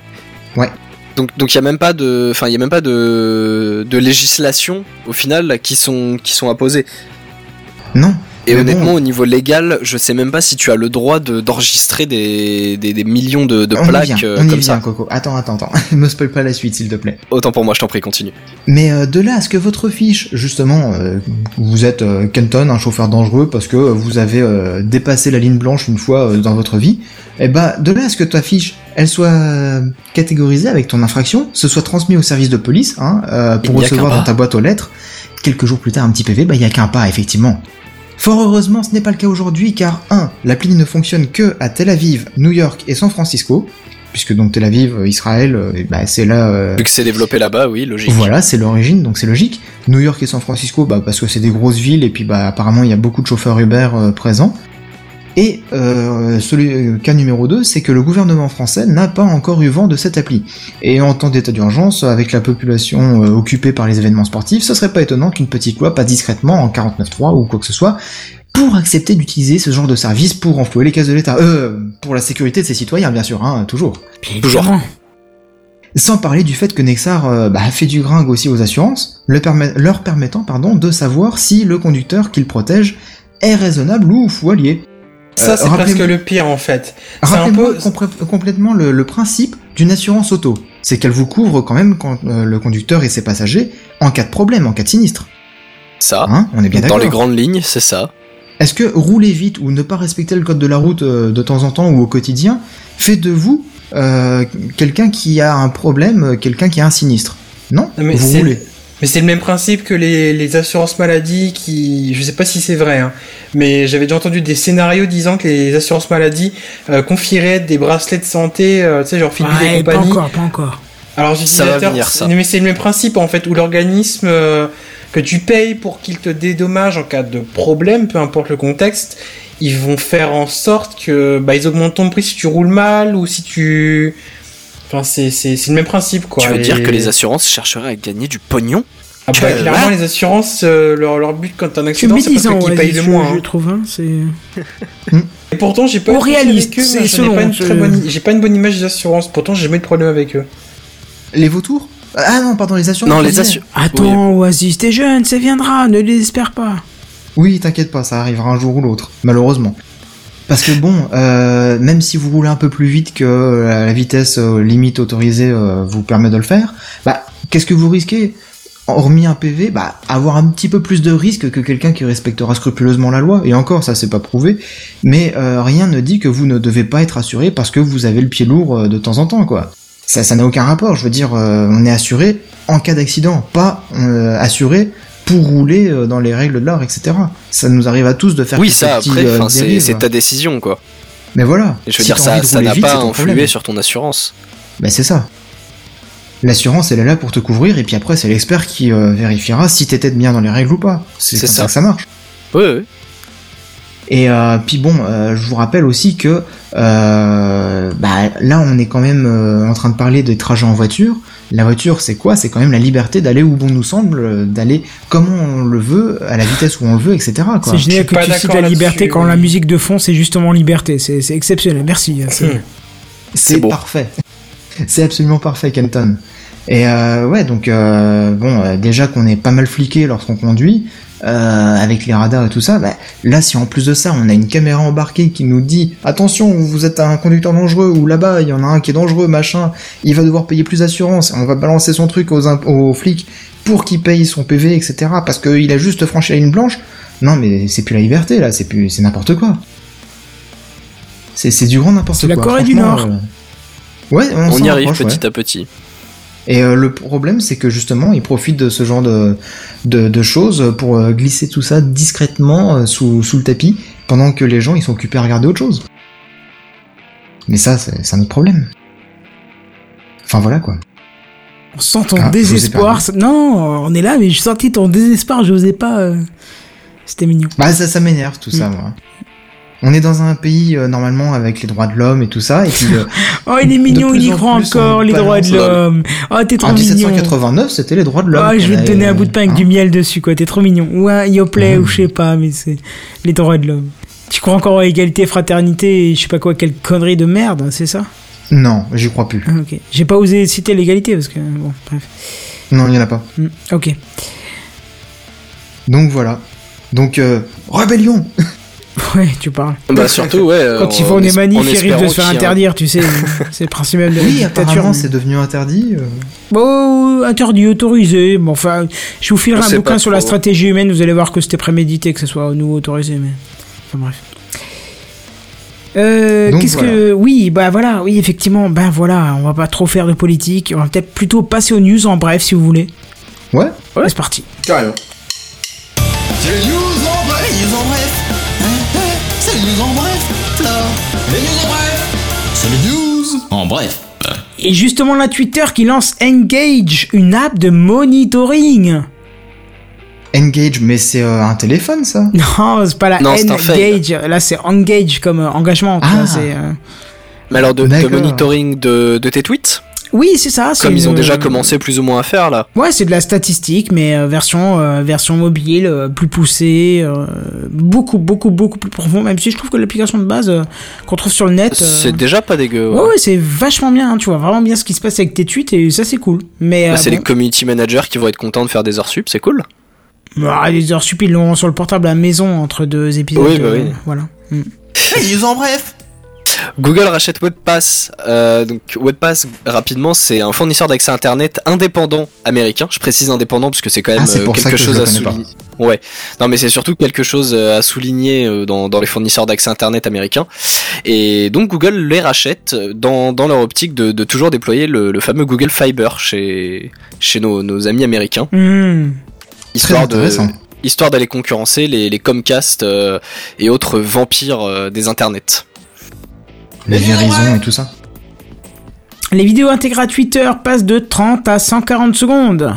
Ouais. Donc, donc il y a même pas de, enfin, il y a même pas de, de législation au final là, qui sont, qui sont apposées. Non. Et Mais honnêtement, bon. au niveau légal, je sais même pas si tu as le droit de- d'enregistrer des, des, des millions de, de on y plaques vient, euh, on y comme vient, ça. Coco. Attends, attends, attends. Me spoil pas la suite, s'il te plaît. Autant pour moi, je t'en prie, continue. Mais euh, de là à ce que votre fiche, justement, euh, vous êtes euh, Kenton, un chauffeur dangereux parce que euh, vous avez euh, dépassé la ligne blanche une fois euh, dans votre vie, et bah de là à ce que ta fiche, elle soit euh, catégorisée avec ton infraction, ce soit transmis au service de police, hein, euh, pour recevoir dans ta boîte aux lettres, quelques jours plus tard un petit PV, bah il y a qu'un pas effectivement. Fort heureusement, ce n'est pas le cas aujourd'hui car 1. L'appli ne fonctionne que à Tel Aviv, New York et San Francisco, puisque donc Tel Aviv, euh, Israël, euh, bah, c'est là euh, Vu que c'est développé là-bas, oui, logique. voilà, c'est l'origine, donc c'est logique. New York et San Francisco, bah, parce que c'est des grosses villes, et puis bah, apparemment il y a beaucoup de chauffeurs Uber euh, présents. Et euh, celui, euh, cas numéro 2, c'est que le gouvernement français n'a pas encore eu vent de cette appli. Et en temps d'état d'urgence, avec la population euh, occupée par les événements sportifs, ce serait pas étonnant qu'une petite loi passe discrètement en 49.3 ou quoi que ce soit pour accepter d'utiliser ce genre de service pour enflouer les caisses de l'État. Euh, pour la sécurité de ses citoyens, bien sûr, hein, toujours. Bien Toujours. Sans parler du fait que Nexar euh, bah, fait du gringue aussi aux assurances, le permet- leur permettant pardon, de savoir si le conducteur qu'ils protègent est raisonnable ou fou allié. Ça, Euh, c'est rappelez- presque le pire en fait. C'est Rappelez-moi peu. complètement le, le principe d'une assurance auto. C'est qu'elle vous couvre quand même quand euh, le conducteur et ses passagers en cas de problème, en cas de sinistre. Ça, Hein On est bien dans d'accord. les grandes lignes, c'est ça. Est-ce que rouler vite ou ne pas respecter le code de la route euh, de temps en temps ou au quotidien fait de vous euh, quelqu'un qui a un problème, quelqu'un qui a un sinistre? Non? Non, mais Vous c'est- roulez. Mais c'est le même principe que les, les assurances maladie qui, je sais pas si c'est vrai, hein, mais j'avais déjà entendu des scénarios disant que les assurances maladie euh, confieraient des bracelets de santé, euh, tu sais, genre Fitbit et Ouais, pas compagnie. encore, pas encore. Alors Ça va l'utilisateur, venir, ça. mais c'est le même principe en fait, où l'organisme euh, que tu payes pour qu'il te dédommage en cas de problème, peu importe le contexte, ils vont faire en sorte que bah ils augmentent ton prix si tu roules mal ou si tu, enfin c'est c'est c'est le même principe quoi. tu veux Et- dire que les assurances chercheraient à gagner du pognon ah bah, Que- clairement les assurances, euh, leur, leur but quand t'as un accident, c'est parce médisant, qu'ils ouais, payent le moins. je hein. trouve. Hein, c'est... Et pourtant j'ai pas c'est hein, selon, une je- très bonne, j'ai pas une bonne image des assurances. Pourtant j'ai jamais eu de problème avec eux. Les vautours? Ah non, pardon, les assurances. Non, les assurances. Attends, Oasis, t'es jeune, ça viendra, ne désespère pas. Oui, t'inquiète pas, ça arrivera un jour ou l'autre, malheureusement. Parce que bon, euh, même si vous roulez un peu plus vite que euh, la vitesse euh, limite autorisée vous permet de le faire, bah qu'est-ce que vous risquez? Hormis un PV, bah avoir un petit peu plus de risque que quelqu'un qui respectera scrupuleusement la loi. Et encore, ça c'est pas prouvé. Mais rien ne dit que vous ne devez pas être assuré parce que vous avez le pied lourd de temps en temps, quoi. Ça, ça n'a aucun rapport. Je veux dire, on est assuré en cas d'accident, pas assuré pour rouler euh, dans les règles de l'art, etc. Ça nous arrive à tous de faire Oui, ça après, euh, c'est ta décision quoi. Mais voilà. Et je veux Si dire, ça n'a pas influé problème. sur ton assurance. Ben c'est ça. L'assurance, elle est là pour te couvrir, et puis après, c'est l'expert qui euh, vérifiera si t'étais bien dans les règles ou pas. C'est comme ça. ça. que ça marche. Oui, oui. Et euh, puis bon, euh, je vous rappelle aussi que bah, là, on est quand même en train de parler des trajets en voiture. La voiture, c'est quoi? C'est quand même la liberté d'aller où bon nous semble, euh, d'aller comme on le veut, à la vitesse où on le veut, etc. Quoi. C'est génial que pas tu cites la liberté quand oui. la musique de fond c'est justement liberté. C'est c'est exceptionnel, merci. c'est- parfait. C'est absolument parfait, Kenton. Et euh, ouais, donc euh, bon, euh, déjà qu'on est pas mal fliqué lorsqu'on conduit, euh, avec les radars et tout ça, bah, là si en plus de ça on a une caméra embarquée qui nous dit attention, vous êtes un conducteur dangereux ou là-bas il y en a un qui est dangereux, machin, il va devoir payer plus d'assurance, on va balancer son truc aux, imp- aux flics pour qu'il paye son PV, etc. Parce qu'il a juste franchi la ligne blanche. Non mais c'est plus la liberté là, c'est plus, c'est n'importe quoi. C'est c'est du grand n'importe C'est quoi. la Corée du Nord. euh, Ouais, on, On y arrive ouais. petit à petit. Et euh, le problème, c'est que justement, ils profitent de ce genre de, de, de choses pour euh, glisser tout ça discrètement euh, sous, sous le tapis, pendant que les gens ils sont occupés à regarder autre chose. Mais ça, c'est un autre problème. Enfin voilà quoi. On sent ton Ah, désespoir. Non, on est là, mais je sentais ton désespoir, je n'osais pas. euh, C'était mignon. Bah ça, ça m'énerve tout ça, Mm. moi. On est dans un pays euh, normalement avec les droits de l'homme et tout ça, et puis euh, Oh, il est mignon, il y en croit encore, les droits de l'homme. Oh, t'es trop en mignon. 1789, c'était les droits de l'homme. Ah, je vais te donner un bout de pain avec hein. du miel dessus, quoi. T'es trop mignon. Ouais, Yoplait, Mhm. ou je sais pas, mais c'est les droits de l'homme. Tu crois encore à égalité, fraternité et je sais pas quoi, quelle connerie de merde, hein, c'est ça? Non, j'y crois plus. Ah, Ok. J'ai pas osé citer l'égalité parce que, bon, bref. Non, il y en a pas. Hmm, Ok. Donc voilà. Donc, euh, rébellion Ouais, tu parles. Bah surtout, ouais. euh, Quand ils font des es- manifs, ils risquent de se faire interdire, tu sais. C'est le principe même de la Oui, dictature. apparemment, mais- c'est devenu interdit. euh. Bon, interdit, autorisé. Bon, enfin, je vous filerai On un bouquin sur la stratégie humaine, vous allez voir que c'était prémédité que ce soit nouveau autorisé, mais. Enfin, bref. Euh, qu'est-ce que. Oui, bah voilà, oui, effectivement, ben voilà, on va pas trop faire de politique, on va peut-être plutôt passer aux news en bref, si vous voulez. Ouais. Ouais, c'est parti. Carrément. Les news en bref. C'est les news en bref. Et justement, la Twitter qui lance Engage, une app de monitoring. Engage, mais c'est euh, un téléphone, ça Non, c'est pas la Non. Engage, là c'est Engage comme euh, engagement. Ah. vois, euh, Mais alors de, monitoring de, de tes tweets, Oui, c'est ça. comme ils ont déjà commencé plus ou moins à faire là. Ouais, c'est de la statistique, mais euh, version euh, version mobile, euh, plus poussée, euh, beaucoup beaucoup beaucoup plus profond. Même si je trouve que l'application de base euh, qu'on trouve sur le net, euh, C'est déjà pas dégueu. ouais, ouais. ouais, c'est vachement bien. hein, tu vois vraiment bien ce qui se passe avec tes tweets et ça c'est cool. Mais Bah, euh, c'est bon, les community managers qui vont être contents de faire des heures sup, c'est cool. ah, les heures sup ils l'ont sur le portable à la maison entre deux épisodes. Oui, bah euh, oui. Voilà. Mm. Les news en bref. Google rachète WebPass. Euh, donc WebPass, rapidement, c'est un fournisseur d'accès Internet indépendant américain. Je précise indépendant parce que c'est quand même Ah, c'est euh, quelque que chose à pas. souligner. Ouais. Non, mais c'est surtout quelque chose euh, à souligner euh, dans, dans les fournisseurs d'accès Internet américains. Et donc Google les rachète dans, dans leur optique de, de toujours déployer le, le fameux Google Fiber chez, chez nos, nos amis américains. Mm. Histoire de intéressant. histoire d'aller concurrencer les, les Comcast euh, et autres vampires euh, des internets. Les Verizon et tout ça. Les vidéos intégrées à Twitter passent de 30 à 140 secondes.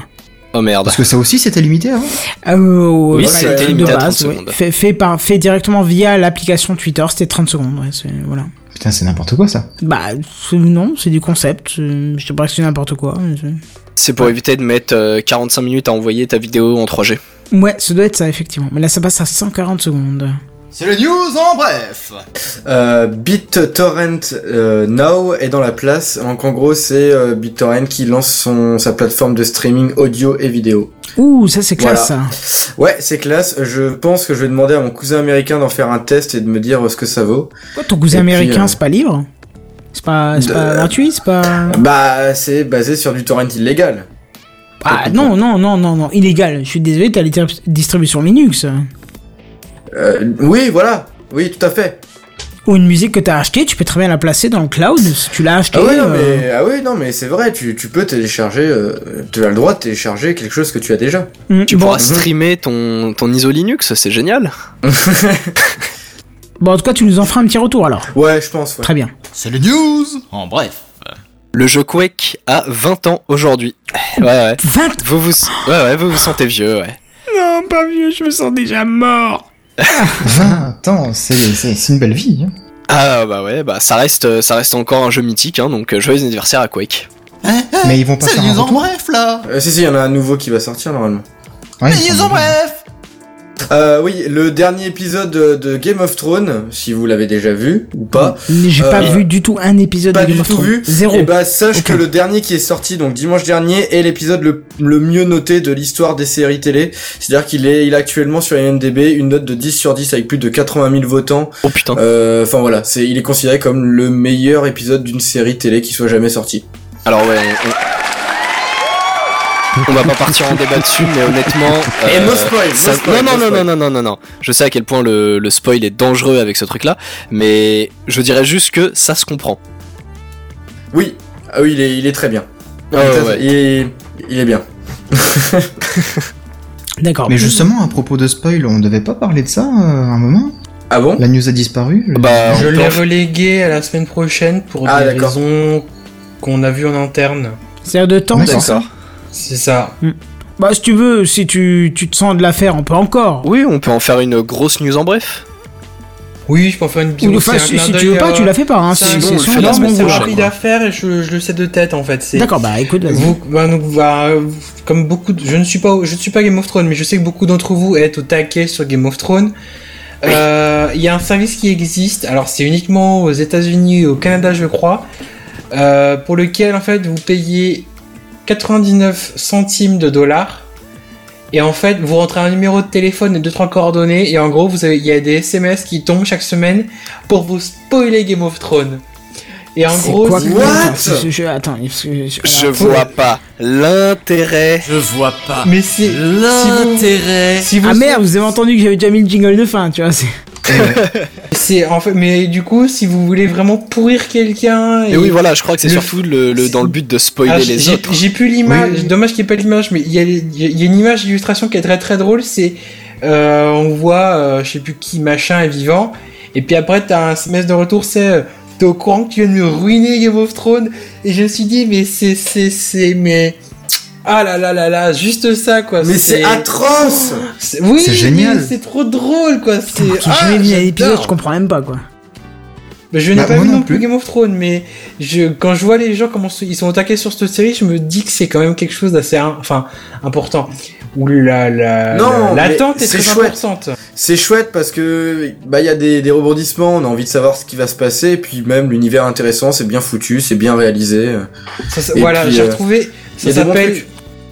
Oh merde. Parce que ça aussi, c'était limité avant Euh, Oui, ouais, c'était de limité à 30 base, ouais. secondes. Fait, fait, par, fait directement via l'application Twitter, c'était 30 secondes. Ouais, c'est- voilà. Putain, c'est n'importe quoi, ça. Bah, c'est- non, c'est du concept. c'est- Je te pas que c'est n'importe quoi. c'est- C'est pour éviter de mettre euh, 45 minutes à envoyer ta vidéo en 3G. Ouais, ça doit être ça, effectivement. Mais là, ça passe à 140 secondes. C'est les news en bref. Euh, BitTorrent euh, Now est dans la place. Donc en gros, c'est euh, BitTorrent qui lance son, sa plateforme de streaming audio et vidéo. Ouh, ça, c'est classe, Voilà. ça. Ouais, c'est classe. Je pense que je vais demander à mon cousin américain d'en faire un test et de me dire ce que ça vaut. Quoi, ton cousin Et américain, euh, c'est pas libre? C'est pas, de- pas gratuit C'est pas. Bah, c'est basé sur du torrent illégal. Ah, non, non, non, non, non. Illégal. Je suis désolé, t'as les distributions Linux. Euh, oui, voilà. Oui, tout à fait. Ou une musique que t'as achetée, tu peux très bien la placer dans le cloud. Si tu l'as achetée. Ah oui, non, euh, mais, ah oui, non, mais c'est vrai, tu, tu peux télécharger, euh, tu as le droit de télécharger quelque chose que tu as déjà. mm, Tu bon, pourras streamer ton, ton ISO Linux, c'est génial. bon, en tout cas, tu nous en feras un petit retour alors. Ouais, je pense, ouais. Très bien. C'est les news en bref. Le jeu Quake a 20 ans aujourd'hui. Ouais, ouais. 20 Vous vous, ouais, ouais, vous vous sentez vieux, ouais. Non, pas vieux, je me sens déjà mort. 20 ans, c'est une belle vie. hein. Ah bah ouais, bah ça reste, ça reste encore un jeu mythique, hein, donc euh, joyeux anniversaire à Quake. Hein, hein, Mais ils vont pas C'est faire un en retour bref là. Euh, si, si, il y en a un nouveau qui va sortir normalement. Ouais, Les il news semble en bien. bref. Euh, oui, le dernier épisode de, Game of Thrones, si vous l'avez déjà vu ou pas. J'ai pas Euh, vu du tout un épisode Pas de Game du of tout Thrones. vu. Zéro. Et bah sache Ok. que le dernier qui est sorti donc dimanche dernier est l'épisode le, le mieux noté de l'histoire des séries télé. C'est-à-dire qu'il est il a actuellement sur IMDb une note de 10 sur 10 avec plus de 80 000 votants. Oh putain. Euh, Enfin voilà, c'est il est considéré comme le meilleur épisode d'une série télé qui soit jamais sortie. Alors ouais, on, on va pas partir en débat dessus, mais honnêtement. Et no spoil, no ça- spoil, non, non, no non, spoil. non, non, non, non, non. Je sais à quel point le, le spoil est dangereux avec ce truc-là, mais je dirais juste que ça se comprend. Oui, ah oui, il est il est très bien. Il, est ouais, très- ouais. il est il est bien. D'accord. Mais justement, à propos de spoil, on devait pas parler de ça euh, à un moment? Ah bon? La news a disparu Bah, Je peut l'ai relégué à la semaine prochaine pour Ah, des raisons qu'on a vues en interne. C'est-à-dire de temps, D'accord. C'est ça ça. Bah, si tu veux, si tu, tu te sens de la faire, on peut encore. Oui, on peut en faire une grosse news en bref. Oui, je peux en faire une vidéo. enfin, si, tu veux pas, euh, tu la fais pas. Hein. c'est bon c'est vouloir. prochaine. rapide à faire et je, je le sais de tête en fait. D'accord, bah écoute. Vous, bah, donc, bah, comme beaucoup, de- je ne suis pas, je ne suis pas Game of Thrones, mais je sais que beaucoup d'entre vous êtes au taquet sur Game of Thrones. Euh, Il y a un service qui existe. Alors, c'est uniquement aux États-Unis et au Canada, je crois, euh, pour lequel en fait vous payez 99 centimes de dollars Et en fait, vous rentrez un numéro de téléphone et deux trois coordonnées et en gros, vous avez, il y a des SMS qui tombent chaque semaine pour vous spoiler Game of Thrones. Et en gros, quoi si- que- What je- Attends, je- vois pas l'intérêt. Je vois pas mais c'est si vous, l'intérêt. si vous Ah merde, vous avez entendu que j'avais déjà mis le jingle de fin, tu vois. C'est- c'est en fait, mais du coup, si vous voulez vraiment pourrir quelqu'un Et oui, voilà, je crois que c'est Le- surtout le, le- dans le but de spoiler Ah, les j'ai- autres. J'ai plus l'image. Oui. Dommage qu'il n'y ait pas l'image, mais il y, a, il y a une image d'illustration qui est très très drôle. C'est euh, on voit, euh, je sais plus qui machin est vivant, et puis après t'as un SMS de retour, c'est euh, t'es au courant que tu viens de me ruiner Game of Thrones, et je me suis dit mais c'est c'est c'est mais ah là là là là, juste ça quoi. Mais c'est atroce c'est- oui, C'est génial. C'est trop drôle quoi. C'est ah, jamais vu un épisode, j'adore. je comprends même pas quoi. Bah, je n'ai Bah, pas vu non non plus plus. Game of Thrones, mais je, quand je vois les gens comment ils sont attaqués sur cette série, je me dis que c'est quand même quelque chose d'assez enfin, important. Où la, la, Non, la- l'attente est, très chouette. importante. C'est chouette parce que bah il y a des, des rebondissements, on a envie de savoir ce qui va se passer, et puis même l'univers intéressant, c'est bien foutu, c'est bien réalisé. Ça, ça- Et voilà, puis, j'ai euh, retrouvé. Ça s'appelle,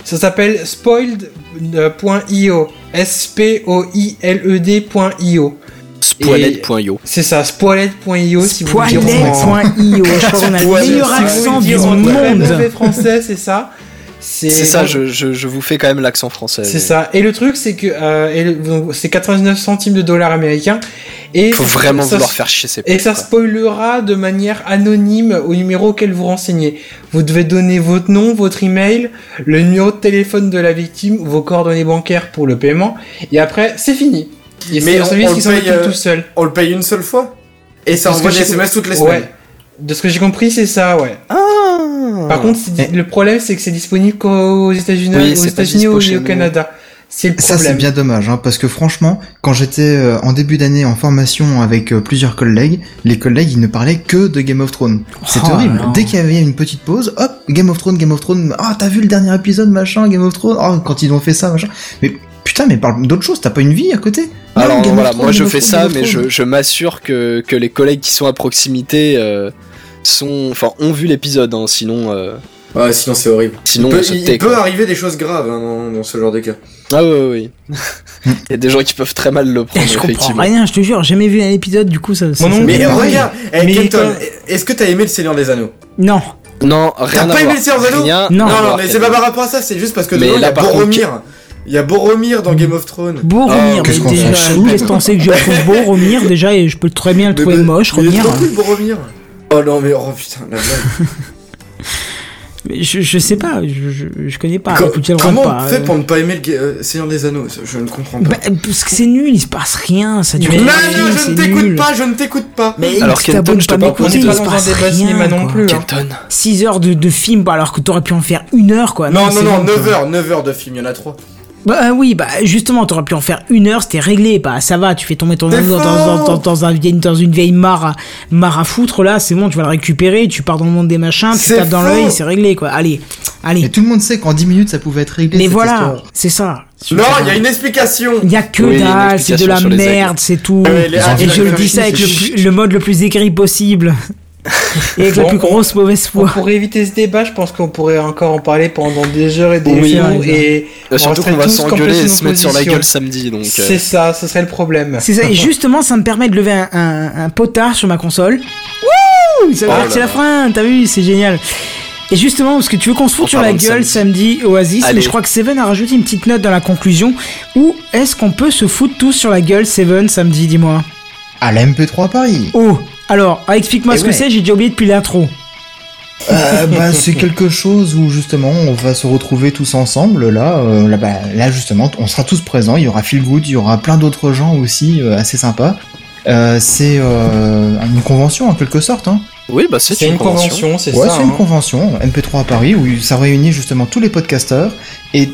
ça s'appelle spoiled.io. S-P-O-I-L-E-D.io. Spoiled.io. C'est ça, spoiled.io si vous voulez Spoilet.io, je crois qu'on a le meilleur si vous accent voulez du monde. mauvais français, c'est ça. C'est ça, je, je, je vous fais quand même l'accent français. C'est ça. Et le truc, c'est que euh, c'est 99 centimes de dollars américains. Et Faut vraiment ça- vouloir faire chier ses Et ça spoilera de manière anonyme au numéro auquel vous renseignez. Vous devez donner votre nom, votre email, le numéro de téléphone de la victime, vos coordonnées bancaires pour le paiement, et après c'est fini. Et Mais on- service on qui le s'en paye, occupe euh, tout seul. On le paye une seule fois Et ça envoie des SMS toutes les Ouais. semaines. De ce que j'ai compris, c'est ça, ouais. Ah Par contre, c'est- le problème, c'est que c'est disponible qu'aux États-Unis, Oui, aux États-Unis ou au nous. Canada. C'est le Ça c'est bien dommage, hein, parce que franchement, quand j'étais euh, en début d'année en formation avec euh, plusieurs collègues, les collègues ils ne parlaient que de Game of Thrones. C'est Oh horrible. non. Dès qu'il y avait une petite pause, hop, Game of Thrones, Game of Thrones. Ah, t'as vu le dernier épisode, machin, Game of Thrones. Oh, quand ils ont fait ça, machin. Mais putain, mais parle d'autre chose. T'as pas une vie à côté Non, Alors Game voilà, Thrones, moi je fais ça, mais je, je m'assure que, que les collègues qui sont à proximité euh, sont, enfin, ont vu l'épisode, hein, sinon, euh, Ouais, sinon c'est horrible. sinon il peut, il arriver des choses graves hein, dans, dans ce genre de cas. Ah ouais, ouais, oui. Il y a des gens qui peuvent très mal le prendre, Eh, Je comprends effectivement. rien, je te jure, jamais vu un épisode, du coup ça. non. Mais regarde, eh, quand- est-ce que t'as aimé le Seigneur des Anneaux? Non, Non, rien T'as pas aimé le Seigneur des Anneaux? Rien Non. Non, non, mais c'est pas par rapport à ça, c'est juste parce que dedans, il y a Boromir. Il y a Boromir dans Game of Thrones. Boromir, Oh, qu'est-ce mais qu'on déjà, s'en laisse penser que je trouve beau, Romir, déjà, et je peux très bien le trouver Mais- moche, mais il est Romir. trop cool, Boromir. Oh non, mais oh putain, la blague. Mais Je, je sais pas, je, je, je connais pas. Je comment on fait euh. pour ne pas aimer le euh, Seigneur des Anneaux? Je ne comprends pas. Bah, parce que c'est nul, il se passe rien, ça dure Mais- non, non, je ne t'écoute pas, je ne t'écoute pas. Mais Alors, si Kenton, je te pas On est il pas se dans un passe débat cinéma non plus. hein. Kenton. 6 heures de, de film, bah, alors que t'aurais pu en faire une heure, quoi. Non, non, non, bon, 9 quoi. heures, 9 heures de film, il y en a 3. Bah euh, oui, bah justement, t'aurais pu en faire une heure, c'était réglé. Bah ça va, tu fais tomber ton anneau dans, dans, dans, dans un vieille- dans une vieille mare, à- mare à foutre, là, c'est bon, tu vas le récupérer, tu pars dans le monde des machins, tu tapes dans l'œil, c'est réglé, quoi. Allez, allez. Et tout le monde sait qu'en 10 minutes ça pouvait être réglé. Mais cette voilà, c'est ça. Non, il y a une explication. Il y a que Oui, dalle, c'est de la merde, c'est tout. Et je le dis ça avec le, le mode le plus aigri possible. Et avec la Bon, plus on- grosse mauvaise foi. pour éviter ce débat, je pense qu'on pourrait encore en parler pendant des heures et des Oui, jours. et Euh, Surtout qu'on va s'engueuler et se mettre sur la gueule samedi, donc. euh, c'est ça, ce serait le problème. C'est ça, et justement, ça me permet de lever un, un, un potard sur ma console. Wouh Ça veut Oh dire que c'est la fin, t'as vu, c'est génial. Et justement, parce que tu veux qu'on se foute sur la gueule samedi, Oasis, Allez. mais je crois que Seven a rajouté une petite note dans la conclusion. Où est-ce qu'on peut se foutre tous sur la gueule, Seven, samedi, dis-moi? À la MP3 Paris. Oh Alors, ah, explique-moi Eh ce que c'est, j'ai déjà oublié depuis l'intro. Euh, bah, c'est quelque chose où justement on va se retrouver tous ensemble là euh, là, bah, là justement on sera tous présents il y aura Phil Good il y aura plein d'autres gens aussi euh, assez sympas euh, c'est euh, une convention en quelque sorte hein. Oui, bah c'est une convention, c'est ouais ça. c'est une hein. convention MP3 à Paris où ça réunit justement tous les podcasteurs et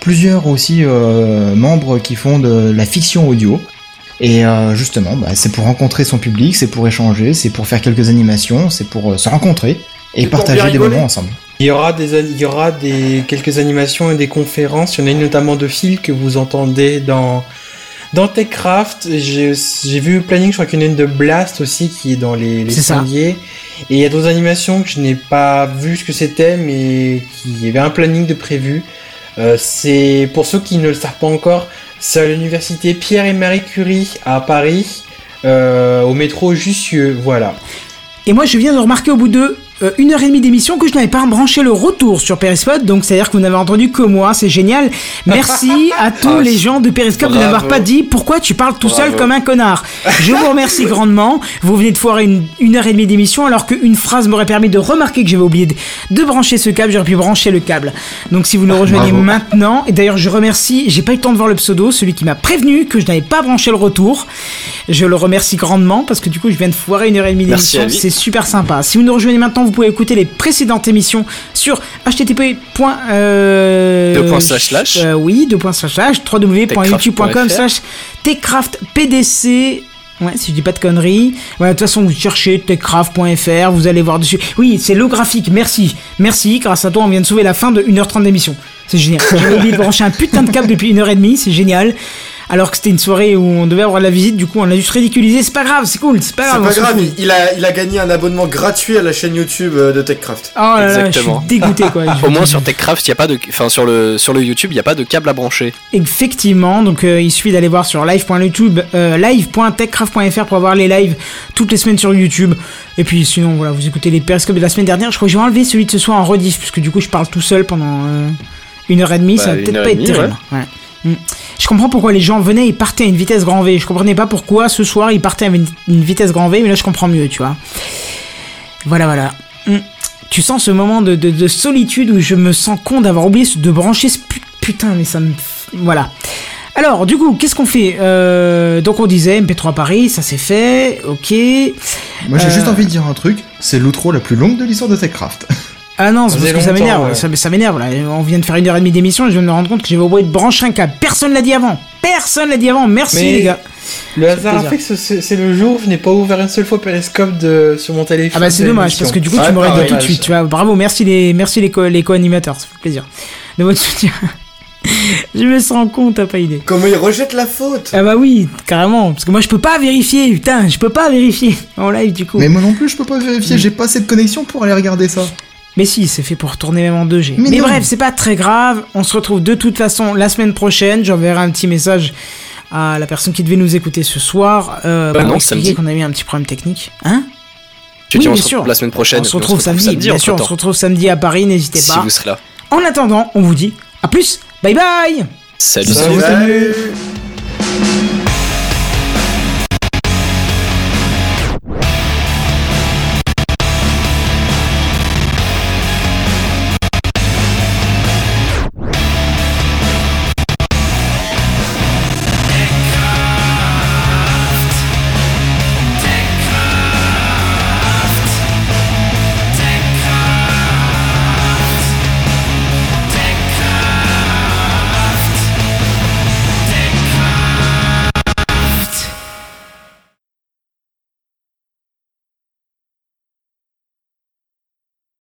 plusieurs aussi euh, membres qui font de la fiction audio et euh, justement bah, c'est pour rencontrer son public c'est pour échanger c'est pour faire quelques animations c'est pour euh, se rencontrer et partager des moments ensemble Il y aura des, il y aura des quelques animations et des conférences. Il y en a une notamment de Phil que vous entendez dans dans TechCraft. J'ai j'ai vu le planning. Je crois qu'il y en a une de Blast aussi qui est dans les, les ça. Et il y a d'autres animations que je n'ai pas vu ce que c'était, mais qui il y avait un planning de prévu. Euh, c'est pour ceux qui ne le savent pas encore, c'est à l'université Pierre et Marie Curie à Paris, euh, au métro Jussieu. Voilà. Et moi, je viens de remarquer au bout de euh, une heure et demie d'émission que je n'avais pas branché le retour sur Periscope, donc c'est-à-dire que vous n'avez entendu que moi, c'est génial. Merci à tous Ah, les gens de Periscope de n'avoir pas dit pourquoi tu parles tout seul comme un connard. Je vous remercie grandement. Vous venez de foirer une, une heure et demie d'émission alors qu'une phrase m'aurait permis de remarquer que j'avais oublié de, de brancher ce câble, j'aurais pu brancher le câble. Donc si vous nous rejoignez Bravo. maintenant, et d'ailleurs je remercie, j'ai pas eu le temps de voir le pseudo, celui qui m'a prévenu que je n'avais pas branché le retour. Je le remercie grandement parce que du coup je viens de foirer une heure et demie d'émission, c'est super sympa. Si vous nous rejoignez maintenant, vous pouvez écouter les précédentes émissions sur http. Euh, euh, oui, deux points slash slash www.youtube.com slash techcraftpdc. Ouais, si je dis pas de conneries. Voilà, de toute façon, vous cherchez techcraft.fr, vous allez voir dessus. Oui, c'est le graphique, merci. Merci, grâce à toi, on vient de sauver la fin de 1h30 d'émission. C'est génial. J'avais oublié de brancher un putain de câble depuis 1h30, c'est génial. Alors que c'était une soirée où on devait avoir la visite, du coup on l'a juste ridiculisé. C'est pas grave, c'est cool, c'est pas C'est grave. on pas grave, il- il a, il a gagné un abonnement gratuit à la chaîne YouTube euh, de TechCraft. Oh là là, je suis Exactement. dégoûté quoi. Au moins sur TechCraft, il y a pas de, enfin sur le sur le YouTube, il y a pas de câble à brancher. Effectivement, donc euh, il suffit d'aller voir sur live.youtube, euh, live.techcraft.fr pour avoir les lives toutes les semaines sur YouTube. Et puis sinon, voilà, vous écoutez les périscopes de la semaine dernière. Je crois que j'ai enlevé celui de ce soir en rediff, puisque du coup je parle tout seul pendant euh, une heure et demie. Bah, ça va peut-être pas être terrible. Ouais. Je comprends pourquoi les gens venaient et partaient à une vitesse grand V. Je comprenais pas pourquoi ce soir ils partaient à une, vitesse grand V, mais là je comprends mieux, tu vois. Voilà, voilà. Mm. Tu sens ce moment de, de- de solitude où je me sens con d'avoir oublié de brancher ce pu- putain, mais ça me. Voilà. Alors, du coup, qu'est-ce qu'on fait? Euh, Donc, on disait MP3 Paris, ça c'est fait, ok. Moi, j'ai Euh, juste envie de dire un truc. C'est l'outro la plus longue de l'histoire de TechCraft. Ah non, c'est parce que ça m'énerve, ouais. ça, ça m'énerve là. On vient de faire une heure et demie d'émission et je viens de me rendre compte que j'avais oublié de brancher un câble. Personne l'a dit avant. Personne l'a dit avant. Merci Mais- les gars. Le hasard a fait que ce- c'est le jour où je n'ai pas ouvert une seule fois Periscope de, sur mon téléphone. Ah bah c'est dommage parce que du coup tu m'aurais dit tout de suite. Tu vois, bravo, merci les, merci les, co- les co-animateurs, ça fait plaisir de votre soutien. je me sens con, t'as pas idée. Comment il rejette la faute? Ah bah oui, carrément, parce que moi je peux pas vérifier, putain, je peux pas vérifier en live du coup. Mais moi non plus, je peux pas vérifier. J'ai pas assez de connexion pour aller regarder ça. Mais si, c'est fait pour tourner même en 2G. Mais, bref, c'est pas très grave. On se retrouve de toute façon la semaine prochaine. J'enverrai un petit message à la personne qui devait nous écouter ce soir euh, Bah pour non, expliquer qu'on a eu un petit problème technique. Hein Tu Oui, dis on bien se retrouve sûr. la semaine prochaine. On se puis retrouve samedi, bien sûr, on se retrouve samedi à Paris, n'hésitez Si pas. vous serez là. En attendant, on vous dit à plus, bye bye Salut. Salut. Salut.